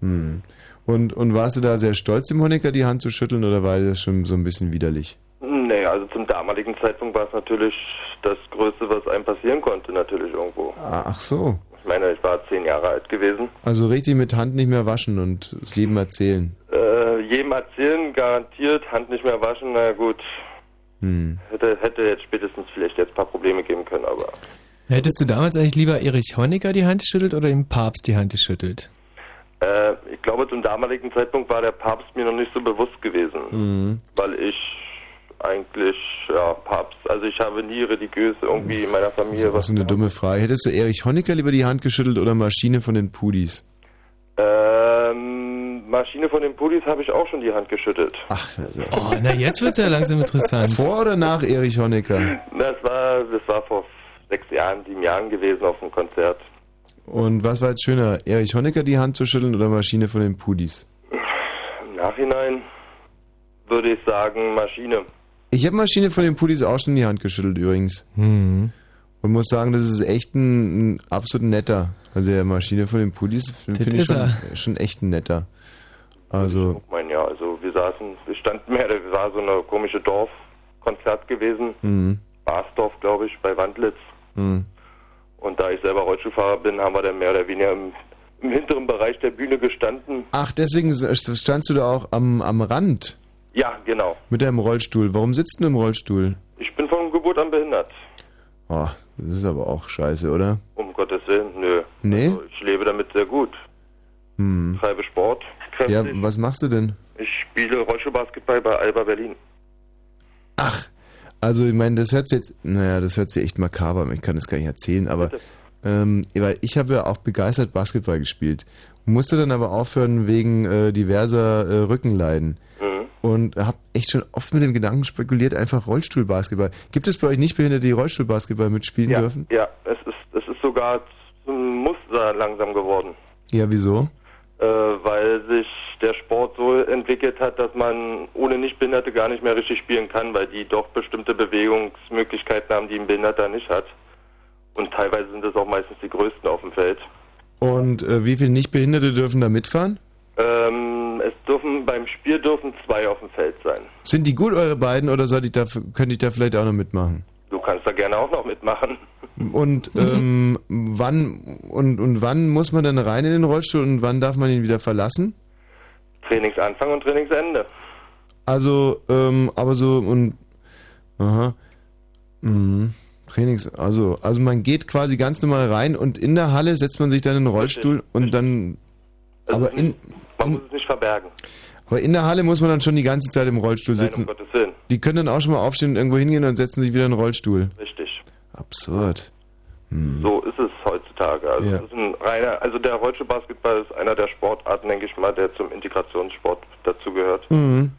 Hm. Und, und warst du da sehr stolz, dem Honecker die Hand zu schütteln oder war das schon so ein bisschen widerlich? Nee, also zum damaligen Zeitpunkt war es natürlich das Größte, was einem passieren konnte, natürlich irgendwo. Ah, Ach so. Ich meine, ich war zehn Jahre alt gewesen. Also richtig mit Hand nicht mehr waschen und es jedem erzählen. Äh, jedem erzählen, garantiert, Hand nicht mehr waschen, na gut. Hm. Hätte, hätte jetzt spätestens vielleicht jetzt ein paar Probleme geben können, aber Hättest du damals eigentlich lieber Erich Honecker die Hand geschüttelt oder dem Papst die Hand geschüttelt? äh, ich glaube, zum damaligen Zeitpunkt war der Papst mir noch nicht so bewusst gewesen, Mhm. weil ich eigentlich, ja, Papst, also ich habe nie religiös irgendwie in meiner Familie Das was. ist eine dumme Frage. Hättest du Erich Honecker lieber die Hand geschüttelt oder Maschine von den Pudis? Ähm, Maschine von den Pudis habe ich auch schon die Hand geschüttelt. Ach, also. Oh, na jetzt wird's ja langsam interessant. Vor oder nach Erich Honecker? Das war, das war vor sechs Jahren, sieben Jahren gewesen auf einem Konzert. Und was war jetzt schöner, Erich Honecker die Hand zu schütteln oder Maschine von den Pudis? Im Nachhinein würde ich sagen Maschine. Ich habe Maschine von den Pudis auch schon die Hand geschüttelt übrigens. Hm. Und muss sagen, das ist echt ein, ein absolut netter. Also der Maschine von den Pudis finde ich schon, schon echt ein netter. Also, Ich meine, ja, also gesagt, saßen, wir standen mehr, das war so eine komische Dorfkonzert gewesen, Mhm. Barsdorf, glaube ich, bei Wandlitz. Mhm. Und da ich selber Rollstuhlfahrer bin, haben wir dann mehr oder weniger im, im hinteren Bereich der Bühne gestanden. Ach, deswegen standst du da auch am, am Rand Ja, genau. mit deinem Rollstuhl. Warum sitzt du im Rollstuhl? Ich bin von Geburt an behindert. Oh, das ist aber auch scheiße, oder? Um Gottes Willen, nö. Nee? Also ich lebe damit sehr gut. Hm. Treibe Sport. Ja, kräftig. was machst du denn? Ich spiele Rollstuhlbasketball bei Alba Berlin. Also, ich meine, das hört sich jetzt, naja, das hört sich echt makaber an. Ich kann das gar nicht erzählen, aber, ähm, weil ich habe ja auch begeistert Basketball gespielt. Musste dann aber aufhören wegen äh, diverser äh, Rückenleiden. Mhm. Und habe echt schon oft mit dem Gedanken spekuliert, einfach Rollstuhlbasketball. Gibt es bei euch nicht Behinderte, die Rollstuhlbasketball mitspielen Ja, dürfen? ja, es ist, es ist sogar zum Muster langsam geworden. Ja, wieso? Äh, weil sich der Sport so entwickelt hat, dass man ohne Nichtbehinderte gar nicht mehr richtig spielen kann, weil die doch bestimmte Bewegungsmöglichkeiten haben, die ein Behinderter nicht hat. Und teilweise sind es auch meistens die größten auf dem Feld. Und äh, wie viele Nichtbehinderte dürfen da mitfahren? Ähm, es dürfen beim Spiel dürfen zwei auf dem Feld sein. Sind die gut, eure beiden, oder soll ich da, könnte ich da vielleicht auch noch mitmachen? Du kannst da gerne auch noch mitmachen. Und ähm, wann und, und wann muss man dann rein in den Rollstuhl und wann darf man ihn wieder verlassen? Trainingsanfang und Trainingsende. Also, ähm, aber so und aha. Mhm. Trainings, also, also man geht quasi ganz normal rein und in der Halle setzt man sich dann in den Rollstuhl und dann aber in, Man muss es nicht verbergen. aber in der Halle muss man dann schon die ganze Zeit im Rollstuhl Nein, sitzen. um Gottes Willen. Die können dann auch schon mal aufstehen und irgendwo hingehen und setzen sich wieder in den Rollstuhl. Richtig. Absurd. So ist es heutzutage. Also, Ja. es ist ein reiner, also der Rollstuhlbasketball ist einer der Sportarten, denke ich mal, der zum Integrationssport dazugehört, Mhm.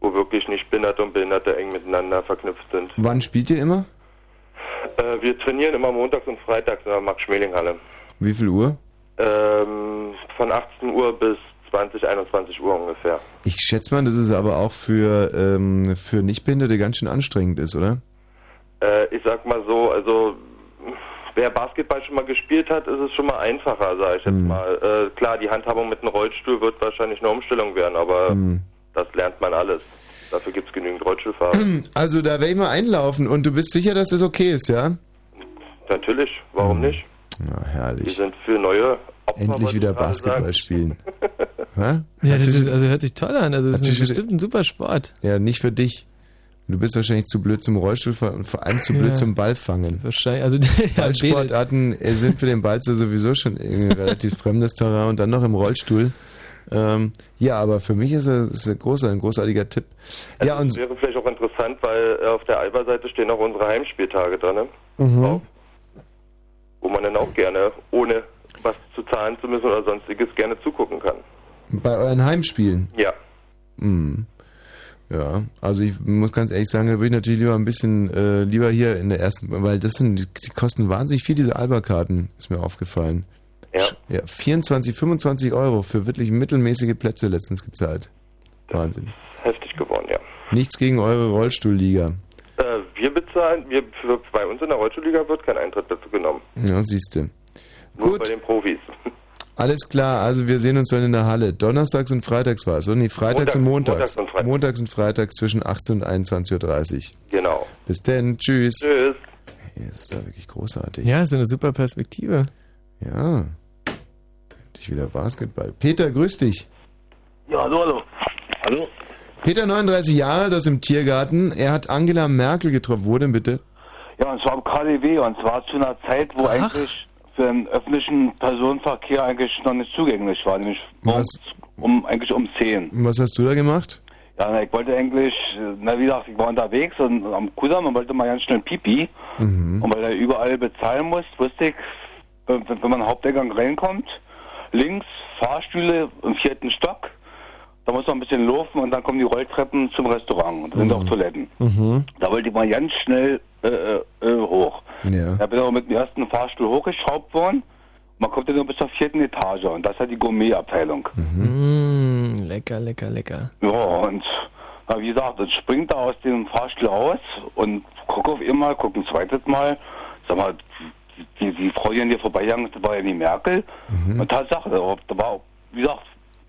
wo wirklich nicht Behinderte und Behinderte eng miteinander verknüpft sind. Wann spielt ihr immer? Äh, wir trainieren immer montags und freitags in der Max-Schmeling-Halle. Wie viel Uhr? Ähm, von 18 Uhr bis 20, 21 Uhr ungefähr. Ich schätze mal, dass es aber auch für, ähm, für Nichtbehinderte ganz schön anstrengend ist, oder? Äh, ich sag mal so, also wer Basketball schon mal gespielt hat, ist es schon mal einfacher, sage ich jetzt Mhm. mal. Äh, klar, die Handhabung mit einem Rollstuhl wird wahrscheinlich eine Umstellung werden, aber Mhm. das lernt man alles. Dafür gibt es genügend Rollstuhlfahrer. Also da werde ich mal einlaufen und du bist sicher, dass das okay ist, ja? Natürlich, warum nicht? Na, Wir herrlich. sind für neue Opfer, Endlich wieder Basketball sagen. spielen. Ja, das ist, also hört sich toll an. Also das ist bestimmt ein super Sport. Ja, nicht für dich. Du bist wahrscheinlich zu blöd zum Rollstuhl und vor allem zu Ja. blöd zum Ballfangen. Wahrscheinlich, also ja, Ballsportarten äh, sind für den Balzer sowieso schon irgendwie relativ fremdes Terrain und dann noch im Rollstuhl. Ähm, ja, aber für mich ist es ein, großer, ein großartiger Tipp. Ja, Also, und das wäre vielleicht auch interessant, weil äh, auf der Alba-Seite stehen auch unsere Heimspieltage drin, ne? mhm. wo man dann auch gerne, ohne was zu zahlen zu müssen oder sonstiges, gerne zugucken kann. bei euren Heimspielen. Ja. Mhm. Ja, also ich muss ganz ehrlich sagen, da würde ich natürlich lieber ein bisschen äh, lieber hier in der ersten, weil das sind, die kosten wahnsinnig viel, diese Alba-Karten, ist mir aufgefallen. Ja. Ja, 24, 25 Euro für wirklich mittelmäßige Plätze letztens gezahlt. Wahnsinn. Heftig geworden, ja. Nichts gegen eure Rollstuhlliga. Äh, wir bezahlen, wir, für, bei uns in der Rollstuhlliga wird kein Eintritt dazu genommen. Ja, siehste. Nur bei den Profis. Alles klar, also wir sehen uns dann in der Halle. Donnerstags und Freitags war es, oder? Nee, Freitags Montags- und Montags. Montags und Freitags. Montags und Freitags zwischen 18 und 21.30 Uhr. Genau. Bis denn, tschüss. Tschüss. Hey, das ist da wirklich großartig. Ja, ist eine super Perspektive. Ja. Endlich wieder Basketball. Peter, grüß dich. Ja, hallo, hallo. Hallo? Peter, 39 Jahre, das im Tiergarten. Er hat Angela Merkel getroffen. Wo denn bitte? Ja, und zwar am KDW und zwar zu einer Zeit, wo eigentlich für den öffentlichen Personenverkehr eigentlich noch nicht zugänglich war, nämlich morgens um eigentlich um 10. Was hast du da gemacht? Ja, na, ich wollte eigentlich, na wie gesagt, ich war unterwegs und am Kudamm und wollte mal ganz schnell Pipi. Mhm. Und weil er überall bezahlen muss, wusste ich, wenn, wenn man Haupteingang reinkommt, links Fahrstühle im vierten Stock, da muss man ein bisschen laufen und dann kommen die Rolltreppen zum Restaurant und da sind auch Toiletten. Mhm. Da wollte ich mal ganz schnell äh, äh, äh, hoch. Ja. Da bin ich auch mit dem ersten Fahrstuhl hochgeschraubt worden. Man kommt ja nur bis zur vierten Etage und das hat die Gourmet-Abteilung. Mm, lecker, lecker, lecker. Ja, und na, wie gesagt, dann springt er aus dem Fahrstuhl raus und guck auf ihn mal, guck ein zweites Mal. Sag mal, die, die Frau, die an dir vorbeigegangen ist, das war ja die Merkel. Und Tatsache, da war- da war, wie gesagt,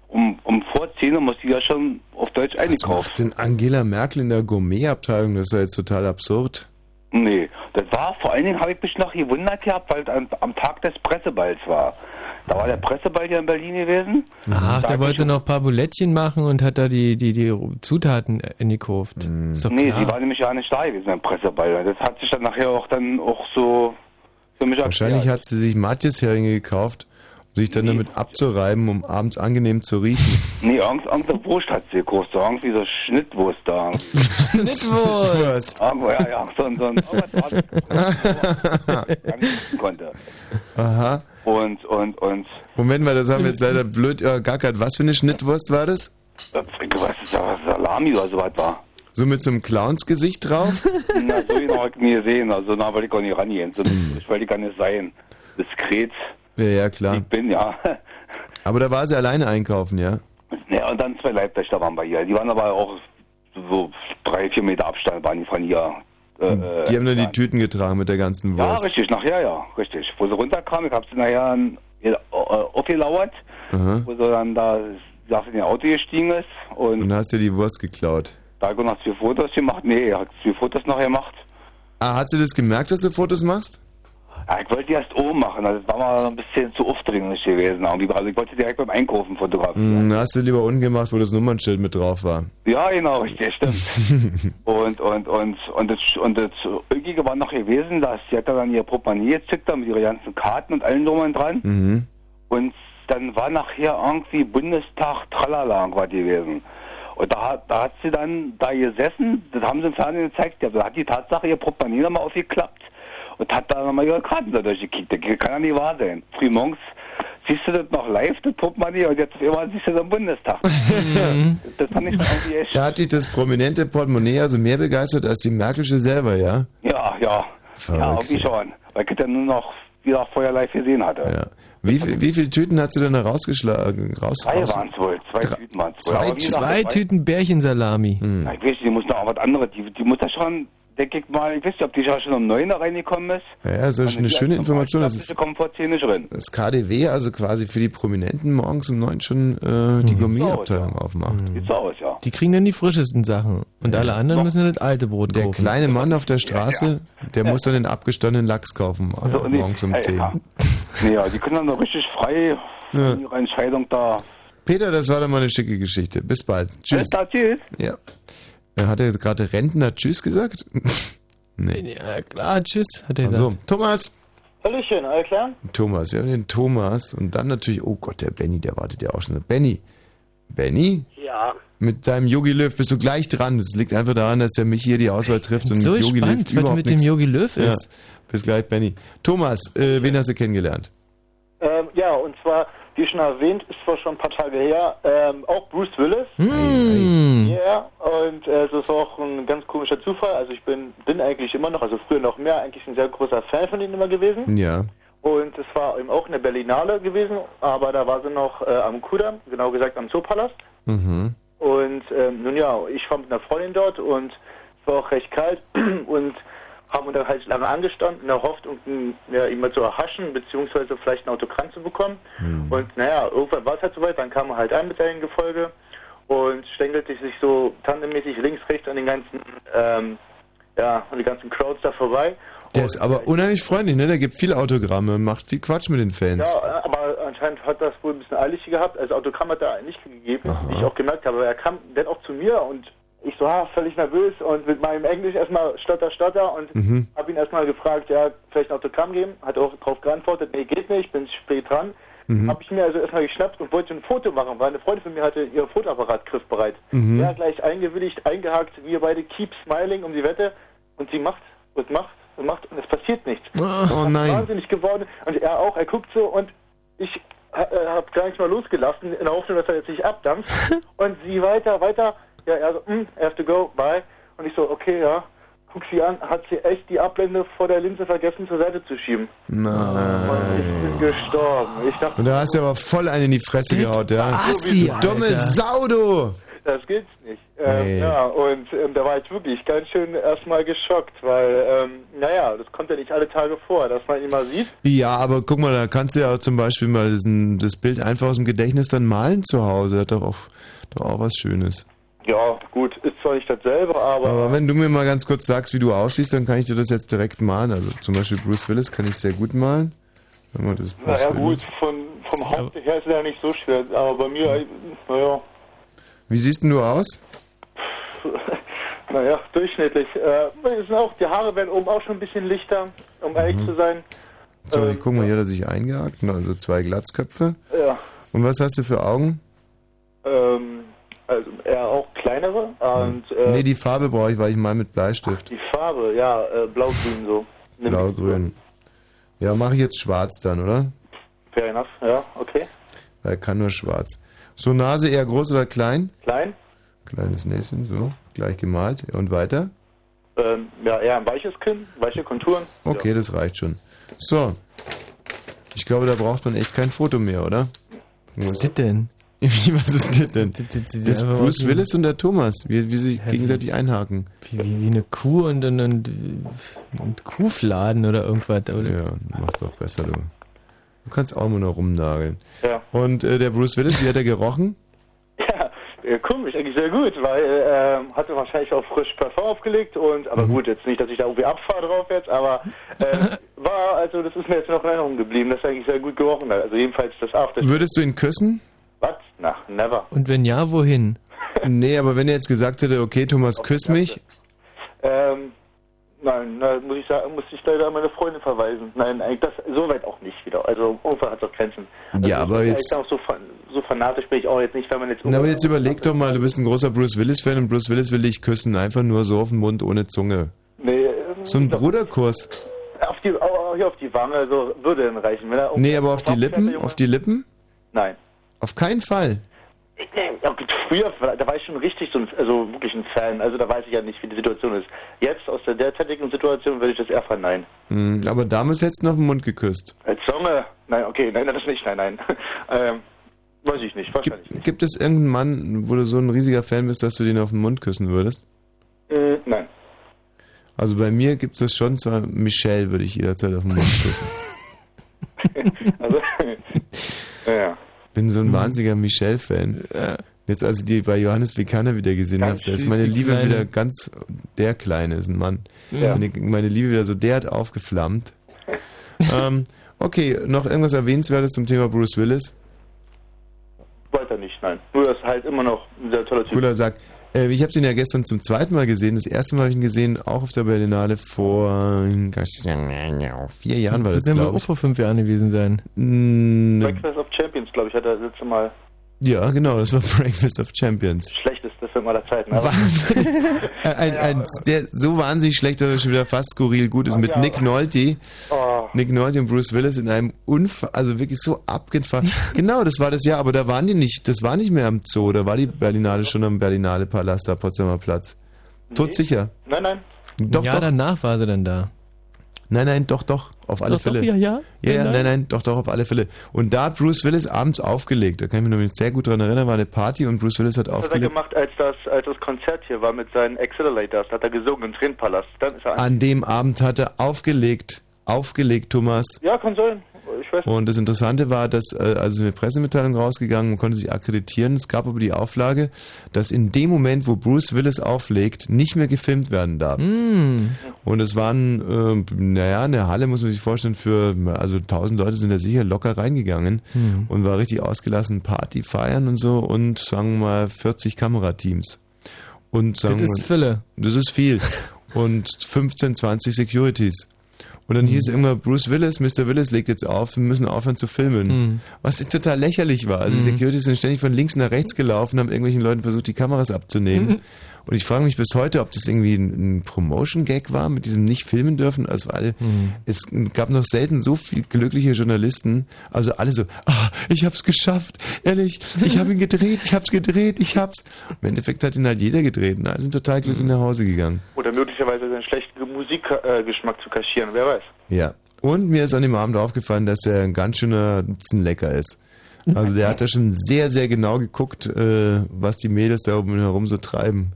um, um vor 10 Uhr muss die ja schon auf Deutsch Was eingekauft. macht denn Angela Merkel in der Gourmetabteilung? Das ist ja jetzt total absurd. Nee, das war, vor allen Dingen habe ich mich noch gewundert gehabt, weil es am, am Tag des Presseballs war. Da war der Presseball hier in Berlin gewesen. Ach, Da der wollte noch ein paar Bulettchen machen und hat da die, die, die Zutaten in die Kurft. Ist doch Nee, sie war nämlich ja nicht da gewesen beim Presseball. Das hat sich dann nachher auch dann auch so für mich Wahrscheinlich erklärt. hat sie sich Matjes-Heringe gekauft, sich dann damit abzureiben, um abends angenehm zu riechen. Nee, Angst, Angst auf Wurst hat sie gekostet. Irgendwie so Schnittwurst da. Schnittwurst! Irgendwo, ja, ja, so, ein- so, konnte. Aha. Und, und, und, Moment mal, das haben wir jetzt leider blöd äh, gackert. Was für eine Schnittwurst war das? äh, was ist das, Salami oder so was war. So mit so einem Clownsgesicht drauf? Na, so genau hab ich nie gesehen. Also, na, wollte ich auch nicht rangehen. So, Ich wollte gar nicht sein. Diskret. Ja, ja, klar. Ich bin, ja. Aber da war sie alleine einkaufen, ja? Ja, und dann zwei Leibwächter waren bei ihr. Die waren aber auch so drei, vier Meter Abstand waren die von ihr. Äh, äh, Die haben dann die Tüten getragen mit der ganzen Ja, Wurst. richtig, nachher ja, richtig. Wo sie runterkam, ich hab sie nachher äh, aufgelauert, Aha. wo sie dann da sagt, in ihr Auto gestiegen ist und Und hast dir die Wurst geklaut. da noch zwei Fotos gemacht. Nee, hat zwei Fotos nachher gemacht. Ah, hat sie das gemerkt, dass du Fotos machst? Ja, ich wollte die erst oben machen, also das war mal ein bisschen zu aufdringlich gewesen. Also ich wollte direkt beim Einkaufen fotografieren. Hm, hast du lieber unten gemacht, wo das Nummernschild mit drauf war. Ja, genau, richtig, stimmt. und, und, und, und das, und das Ügige war noch gewesen, dass sie hat dann ihr Portemonnaie gezückt, da mit ihren ganzen Karten und allen drum und dran. Mhm. Und dann war nachher irgendwie Bundestag Tralala irgendwas gewesen. Und da, hat- da hat sie dann da gesessen, das haben sie im Fernsehen gezeigt, ja, da hat die Tatsache ihr Portemonnaie nochmal aufgeklappt und hat da nochmal ihre Karten da durchgekickt. Das kann ja nicht wahr sein. Frühmorgens siehst du das noch live, das Portemonnaie, und jetzt einmal siehst du das im Bundestag. das fand ich dann irgendwie echt. Da hat dich das prominente Portemonnaie also mehr begeistert als die Merkelsche selber, ja? Ja, ja. Ja, Verrückt. irgendwie schon. Weil ich das ja nur noch wieder vorher live gesehen hatte. Ja. Wie, viel, wie viele Tüten hast du denn da rausgeschlagen? Raus, Zwei raus? waren es wohl, zwei Tüten waren es wohl. Zwei, gesagt, zwei Tüten Bärchensalami. Na, ich weiß nicht, die muss noch was anderes. Die, die muss da schon, denke ich mal, ich weiß nicht, ob die ja schon um neun da reingekommen ist. Ja, das ist eine schöne Information. Das ist zehn nicht drin. das KDW, also quasi für die Prominenten morgens um neun schon äh, die Gourmetabteilung aufmacht. Sieht so aus, ja. Die kriegen dann die frischesten Sachen. Und alle anderen müssen dann das alte Brot Der kaufen. kleine Mann auf der Straße, der muss dann den abgestandenen Lachs kaufen, äh, Also, nee, morgens um ja, 10. Ja. Nee, ja, die können dann noch richtig frei Ja. in ihrer Entscheidung da. Peter, das war doch mal eine schicke Geschichte. Bis bald. Tschüss. Alles klar, tschüss. Ja. Er hat er gerade Rentner Tschüss gesagt? nee. Ja, klar, tschüss, hat er Also, gesagt. Thomas. Hallöchen, alles klar? Thomas, ja, den Thomas. Und dann natürlich, oh Gott, der Benny, der wartet ja auch schon. Benny. Benny? Ja. Mit deinem Yogi Löw bist du gleich dran. Das liegt einfach daran, dass er mich hier die Auswahl trifft und so mit Yogi Löw was überhaupt mit dem Yogi Löw Ja. ist. Bis gleich, Benny. Thomas, äh, wen hast du kennengelernt? Ähm, ja, und zwar, wie schon erwähnt, ist zwar schon ein paar Tage her, ähm, auch Bruce Willis. Hm. Ja, und äh, es ist auch ein ganz komischer Zufall. Also ich bin, bin eigentlich immer noch, also früher noch mehr, eigentlich ein sehr großer Fan von ihnen immer gewesen. Ja. Und es war eben auch eine Berlinale gewesen, aber da war sie noch äh, am Kudamm, genau gesagt am Zoopalast. Mhm. Und ähm, nun ja, ich war mit einer Freundin dort und es war auch recht kalt und haben uns dann halt lange angestanden in der Hoffnung, m, ja, ihn mal zu erhaschen, beziehungsweise vielleicht ein Autogramm zu bekommen. Und naja, irgendwann war es halt soweit, dann kam er halt ein mit seinem Gefolge und stängelte sich so tandemmäßig links, rechts an den ganzen, ähm, ja, an die ganzen Crowds da vorbei. Der ist aber unheimlich freundlich, ne? Der gibt viele Autogramme macht viel Quatsch mit den Fans. Ja, aber anscheinend hat das wohl ein bisschen eilig gehabt. Also Autogramm hat er nicht gegeben, wie ich auch gemerkt habe. Aber er kam dann auch zu mir und ich so, ah, völlig nervös und mit meinem Englisch erstmal stotter, stotter und Mhm. habe ihn erstmal gefragt, ja, vielleicht ein Autogramm geben. Hat auch darauf geantwortet, nee, geht nicht, bin spät dran. Mhm. Habe ich mir also erstmal geschnappt und wollte ein Foto machen, weil eine Freundin von mir hatte ihr Fotoapparat griffbereit. Mhm. Ja, gleich eingewilligt, eingehakt, wir beide keep smiling um die Wette und sie macht und macht und macht und es passiert nichts. Oh nein. Wahnsinnig geworden und er auch, er guckt so und ich äh, habe gar nicht mal losgelassen, in der Hoffnung, dass er jetzt nicht abdampft. und sie weiter, weiter, ja, er so, mm, I have to go, bye. Und ich so, okay, ja. Guck sie an, hat sie echt die Ablende vor der Linse vergessen zur Seite zu schieben. Nein. Ich bin gestorben. Ich dachte, Und da hast du aber voll einen in die Fresse gehaut, ja? Assi, Dumme Alter. Sau, du! Das gibt's nicht. Ähm, Nee. Ja, und ähm, da war ich wirklich ganz schön erstmal geschockt, weil, ähm, naja, das kommt ja nicht alle Tage vor, dass man ihn mal sieht. Ja, aber guck mal, da kannst du ja zum Beispiel mal diesen, das Bild einfach aus dem Gedächtnis dann malen zu Hause. Hat doch auch, doch auch was Schönes. Ja, gut, ist zwar nicht dasselbe, aber, Aber wenn du mir mal ganz kurz sagst, wie du aussiehst, dann kann ich dir das jetzt direkt malen. Also zum Beispiel Bruce Willis kann ich sehr gut malen. Wenn man das Bruce naja, gut, von, vom Haupt her ist er ja nicht so schwer, aber bei mir, äh, naja, Wie siehst denn du aus? naja, durchschnittlich. Äh, auch, die Haare werden oben auch schon ein bisschen lichter, um ehrlich Mhm. zu sein. So, ich guck mal, hier hat er sich eingehakt. Also zwei Glatzköpfe. Ja, Und was hast du für Augen? ähm, also eher auch kleinere und äh, nee, die Farbe brauche ich, weil ich mal mit Bleistift. die Farbe, ja, äh, blau-grün so. Blau-grün. Ja, mache ich jetzt schwarz dann, oder? Fair enough, ja, okay. Weil er kann nur schwarz. So, Nase eher groß oder klein? Klein, Kleines Näschen, so. Gleich gemalt. Und weiter? ähm, ja, eher ein weiches Kinn, weiche Konturen. Okay, das reicht schon. So. Ich glaube, da braucht man echt kein Foto mehr, oder? Was ist das denn? Wie, was ist das denn? das Das ist Bruce Willis und der Thomas, wie, wie sie gegenseitig einhaken. Wie, wie, wie eine Kuh und, und, und, und Kuhfladen oder irgendwas. Oder? Ja, machst doch besser, du. Du kannst auch immer noch rumnageln. Ja. Und äh, der Bruce Willis, wie hat er gerochen? Ja, äh, komisch, eigentlich sehr gut, weil äh, hatte wahrscheinlich auch frisch Parfum aufgelegt und, aber gut, jetzt nicht, dass ich da irgendwie abfahre drauf jetzt, aber äh, war, also das ist mir jetzt noch in Erinnerung geblieben, dass er eigentlich sehr gut gerochen hat. Also jedenfalls das After. Würdest du ihn küssen? Was? Na, never. Und wenn ja, wohin? Nee, aber wenn er jetzt gesagt hätte, okay, Thomas, küss mich. Ähm, nein, na, muss ich sagen, muss ich leider an meine Freundin verweisen. Nein, eigentlich das so weit auch nicht wieder. Also irgendwann hat auch Grenzen. Also Ja, aber ich, jetzt- Ich auch so, so fanatisch bin ich auch jetzt nicht, wenn man jetzt. Na, aber jetzt überleg doch mal, du bist ein großer Bruce Willis-Fan und Bruce Willis will dich küssen. Einfach nur so auf den Mund ohne Zunge. Nee, ähm, So ein Bruderkuss. auf die, hier auf die Wange, so würde dann reichen. Wenn er Nee, aber auf die Lippen? Auf die Lippen? Nein. Auf keinen Fall. Früher, da war ich schon richtig so ein, also wirklich ein Fan. Also da weiß ich ja nicht, wie die Situation ist. Jetzt aus der derzeitigen Situation würde ich das eher verneinen. Hm, aber damals hättest du noch auf den Mund geküsst. Als Zunge? Nein, okay, nein, das nicht, nein, nein. ähm, weiß ich nicht, wahrscheinlich nicht. Gibt es irgendeinen Mann, wo du so ein riesiger Fan bist, dass du den auf den Mund küssen würdest? Äh, nein. Also bei mir gibt es schon zwar Michelle, würde ich jederzeit auf den Mund küssen. Also, ja. Bin so ein wahnsinniger Michelle-Fan. Jetzt, als ich die bei Johannes Vikander wieder gesehen habe, da ist meine Liebe Kleine. wieder ganz, der Kleine ist ein Mann. Ja. Meine, meine Liebe wieder so derart aufgeflammt. ähm, okay, noch irgendwas Erwähnenswertes zum Thema Bruce Willis? Weiter nicht, nein. Nur das ist halt immer noch ein sehr toller Typ. Cooler Sack. Äh, ich habe den ja gestern zum zweiten Mal gesehen. Das erste Mal habe ich ihn gesehen, auch auf der Berlinale vor vier Jahren war das, Das wird glaube auch vor fünf Jahren gewesen sein. Mm, Breakfast of glaube ich, hat er das letzte Mal Ja, genau, das war Breakfast of Champions. schlechteste Film aller Zeiten. Aber Äh, ein, ein, der so wahnsinnig schlecht, dass er schon wieder fast skurril gut ist. Mit Ja. Nick Nolte. Oh. Nick Nolte und Bruce Willis in einem Unfall, also wirklich so abgefahren. genau, das war das Jahr, aber da waren die nicht, das war nicht mehr am Zoo, da war die Berlinale schon am Berlinale Palast, am Potsdamer Platz. Todsicher. Nein, nein. Doch, ja, doch. danach war sie dann da. Nein, nein, doch, doch, auf alle Doch, doch, Fälle. ja, ja. Ja, ja, Nein, nein, doch, doch, auf alle Fälle. Und da hat Bruce Willis abends aufgelegt. Da kann ich mich noch sehr gut dran erinnern, war eine Party und Bruce Willis hat Das hat er aufgelegt. gemacht, als das, als das Konzert hier war mit seinen Accelerators. Hat er gesungen im Tränenpalast. Dann ist er An dem Abend hat er aufgelegt. Aufgelegt, Thomas. Ja, kann sein. Und das Interessante war, dass äh, also eine Pressemitteilung rausgegangen, man konnte sich akkreditieren. Es gab aber die Auflage, dass in dem Moment, wo Bruce Willis auflegt, nicht mehr gefilmt werden darf. Hm. Und es waren, äh, naja, in der Halle muss man sich vorstellen, für also 1000 Leute sind da sicher locker reingegangen Hm. und war richtig ausgelassen, Party feiern und so und sagen wir mal 40 Kamerateams. Und sagen Das ist Fülle. Das ist viel. Und 15, 20 Securities. Und dann hieß es irgendwann, Bruce Willis, Mr. Willis legt jetzt auf, wir müssen aufhören zu filmen. Mhm. Was total lächerlich war. Also Mhm. Securities sind ständig von links nach rechts gelaufen, haben irgendwelchen Leuten versucht, die Kameras abzunehmen. Mhm. Und ich frage mich bis heute, ob das irgendwie ein, ein Promotion-Gag war, mit diesem nicht filmen dürfen. Also alle, Mhm. es gab noch selten so viel glückliche Journalisten. Also alle so, ah, ich hab's geschafft, ehrlich, ich habe ihn gedreht, ich hab's gedreht, ich hab's. Im Endeffekt hat ihn halt jeder gedreht. Und alle sind total glücklich Mhm. nach Hause gegangen. Oder möglicherweise seinen schlechten Musikgeschmack zu kaschieren, wer weiß. Ja. Und mir ist an dem Abend aufgefallen, dass er ein ganz schöner Lecker ist. Also der hat da schon sehr, sehr genau geguckt, äh, was die Mädels da oben herum so treiben.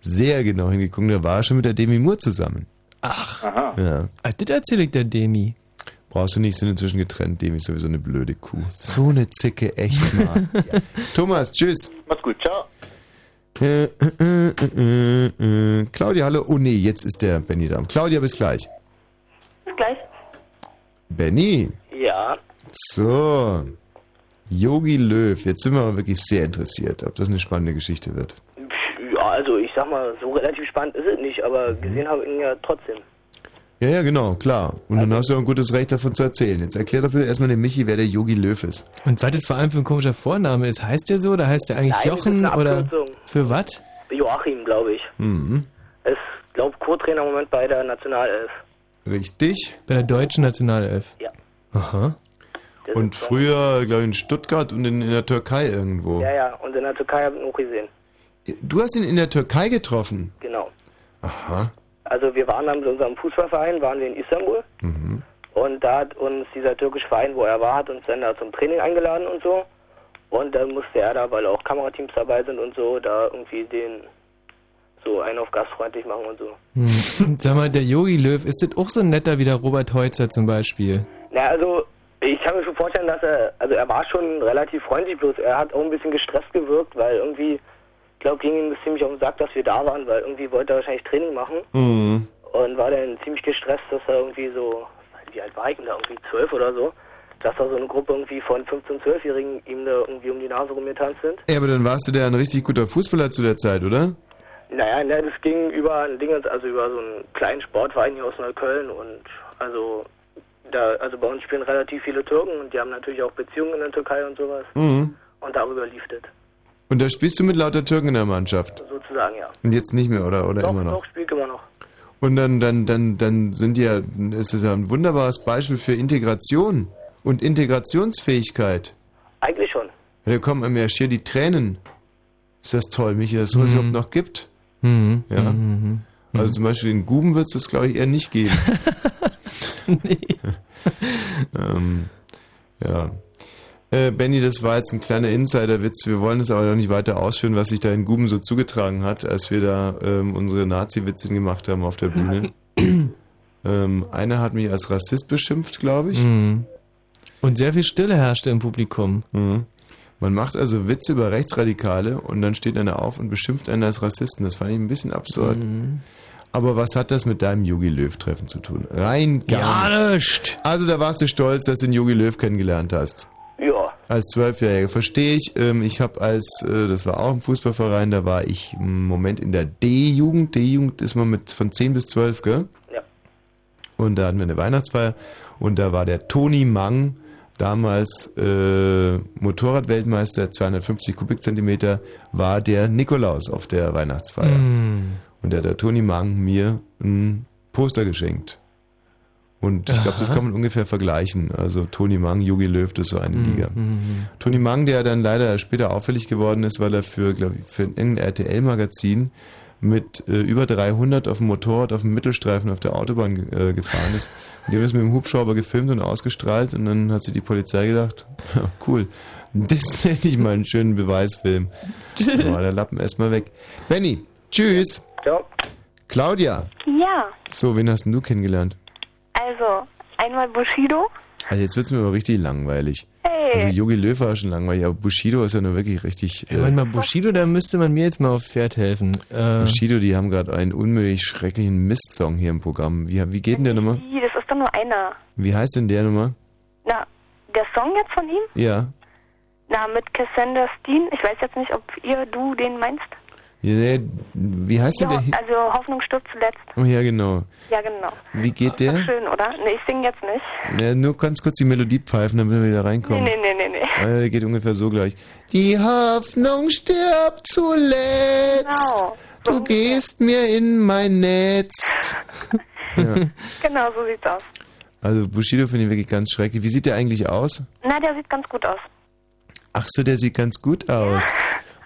Sehr genau hingeguckt. Der war schon mit der Demi Moore zusammen. Ach. Aha. Ja. Ah, das erzähle ich der Demi. Brauchst du nicht, sind inzwischen getrennt. Demi ist sowieso eine blöde Kuh. So eine Zicke, echt mal. Thomas, tschüss. Macht's gut, ciao. Äh, äh, äh. Claudia, hallo. Oh nee, jetzt ist der Benny da. Claudia, bis gleich. Bis gleich. Benny. Ja. So. Yogi Löw. Jetzt sind wir aber wirklich sehr interessiert, ob das eine spannende Geschichte wird. Ja, also ich sag mal, so relativ spannend ist es nicht, aber gesehen habe ich ihn ja trotzdem. Ja, ja, genau, klar. Und dann hast du auch ein gutes Recht davon zu erzählen. Jetzt erklär doch bitte erstmal dem Michi, wer der Yogi Löw ist. Und was das vor allem für ein komischer Vorname ist. Heißt der so oder heißt der eigentlich Nein, das ist Jochen eine oder für was? Joachim, glaube ich. Mhm. Ist, glaube Co-Trainer im Moment bei der Nationalelf. Richtig. Bei der deutschen Nationalelf. Ja. Aha. Und früher, glaube ich, in Stuttgart und in, in der Türkei irgendwo. Ja, ja, und in der Türkei habe ich ihn auch gesehen. Du hast ihn in der Türkei getroffen. Genau. Aha. Also wir waren dann mit unserem Fußballverein, waren wir in Istanbul. Mhm. Und da hat uns dieser türkische Verein, wo er war, hat uns dann da zum Training eingeladen und so. Und dann musste er da, weil auch Kamerateams dabei sind und so, da irgendwie den so einen auf gastfreundlich machen und so. Hm. Sag mal, der Yogi Löw, ist das auch so ein netter wie der Robert Heutzer zum Beispiel? Na, also ich kann mir schon vorstellen, dass er, also er war schon relativ freundlich, bloß er hat auch ein bisschen gestresst gewirkt, weil irgendwie, glaube, ging ihm das ziemlich auf den Sack, dass wir da waren, weil irgendwie wollte er wahrscheinlich Training machen Mhm. und war dann ziemlich gestresst, dass er irgendwie so, wie alt war ich denn da, irgendwie zwölf oder so, dass da so eine Gruppe irgendwie von 15-, 12-Jährigen ihm da irgendwie um die Nase rumgetanzt sind. Ja, aber dann warst du der ein richtig guter Fußballer zu der Zeit, oder? Naja, ne, das ging über ein Ding, also über so einen kleinen Sportverein hier aus Neukölln und also da, also bei uns spielen relativ viele Türken und die haben natürlich auch Beziehungen in der Türkei und sowas. Mhm. Und darüber lief das, Und da spielst du mit lauter Türken in der Mannschaft. sozusagen, ja. Und jetzt nicht mehr, oder? Oder doch, immer noch? doch, spielt immer noch. Und dann, dann, dann, dann sind die ja, ist es ja ein wunderbares Beispiel für Integration und Integrationsfähigkeit. Eigentlich schon. Ja, da kommen einem ja schier die Tränen. Ist das toll, Michi, dass es sowas Mhm. überhaupt noch gibt? Mhm. Ja. Mhm. Also zum Beispiel in Guben wird es das, glaube ich, eher nicht geben. ähm, ja. Äh, Benny, das war jetzt ein kleiner Insiderwitz. Wir wollen es aber noch nicht weiter ausführen, was sich da in Guben so zugetragen hat, als wir da ähm, unsere Nazi-Witze gemacht haben auf der Bühne. ähm, einer hat mich als Rassist beschimpft, glaube ich. Mhm. Und sehr viel Stille herrschte im Publikum. Mhm. Man macht also Witze über Rechtsradikale und dann steht einer auf und beschimpft einen als Rassisten. Das fand ich ein bisschen absurd. Mhm. Aber was hat das mit deinem Yogi Löw-Treffen zu tun? Rein gar Ja, nicht. Also da warst du stolz, dass du den Yogi Löw kennengelernt hast. Als Zwölfjähriger. Verstehe ich. Ähm, ich habe als, äh, das war auch ein Fußballverein, da war ich im Moment in der D-Jugend. D-Jugend ist man mit von 10 bis 12, gell? Ja. Und da hatten wir eine Weihnachtsfeier und da war der Toni Mang, damals äh, Motorradweltmeister, 250 Kubikzentimeter, war der Nikolaus auf der Weihnachtsfeier. Mhm. Und der hat der Toni Mang mir ein Poster geschenkt. Und ich glaube, das kann man ungefähr vergleichen. Also Toni Mang, Jogi Löw, das ist so eine Liga. Mhm. Toni Mang, der dann leider später auffällig geworden ist, weil er für, glaube ich, für ein RTL-Magazin mit äh, über 300 auf dem Motorrad auf dem Mittelstreifen auf der Autobahn äh, gefahren ist. Und die haben das mit dem Hubschrauber gefilmt und ausgestrahlt und dann hat sich die Polizei gedacht, ja, cool, das nenne ich mal einen schönen Beweisfilm. Da war der Lappen erstmal weg. Benny, tschüss. Ciao. Claudia, Ja, so, wen hast denn du kennengelernt? Also einmal Bushido. Also jetzt wird's mir aber richtig langweilig. Hey. Also Yogi Löw war schon langweilig, aber Bushido ist ja nur wirklich richtig... Ja, warte mal, Bushido, da müsste man mir jetzt mal auf Pferd helfen. Äh, Bushido, die haben gerade einen unmöglich schrecklichen Mistsong hier im Programm. Wie, wie geht denn der? Wie, das ist doch nur einer. Wie heißt denn der nochmal? Na, der Song jetzt von ihm? Ja. Na, mit Cassandra Steen. Ich weiß jetzt nicht, ob ihr, du den meinst. Nee, wie heißt denn Ja, der? Hi- also Hoffnung stirbt zuletzt. Oh ja, genau. Ja, genau. Wie geht Ach, der? schön, oder? Nee, ich singe jetzt nicht. Ja, nur ganz kurz die Melodie pfeifen, damit wir wieder Nee, reinkommen. nee, nee, nee, nee. Ah, Der geht ungefähr so gleich. Die Hoffnung stirbt zuletzt. Genau. Du gehst mir in mein Netz. Ja. Genau, so sieht's aus. Also Bushido finde ich wirklich ganz schrecklich. Wie sieht der eigentlich aus? Na, der sieht ganz gut aus. Ach so, der sieht ganz gut aus.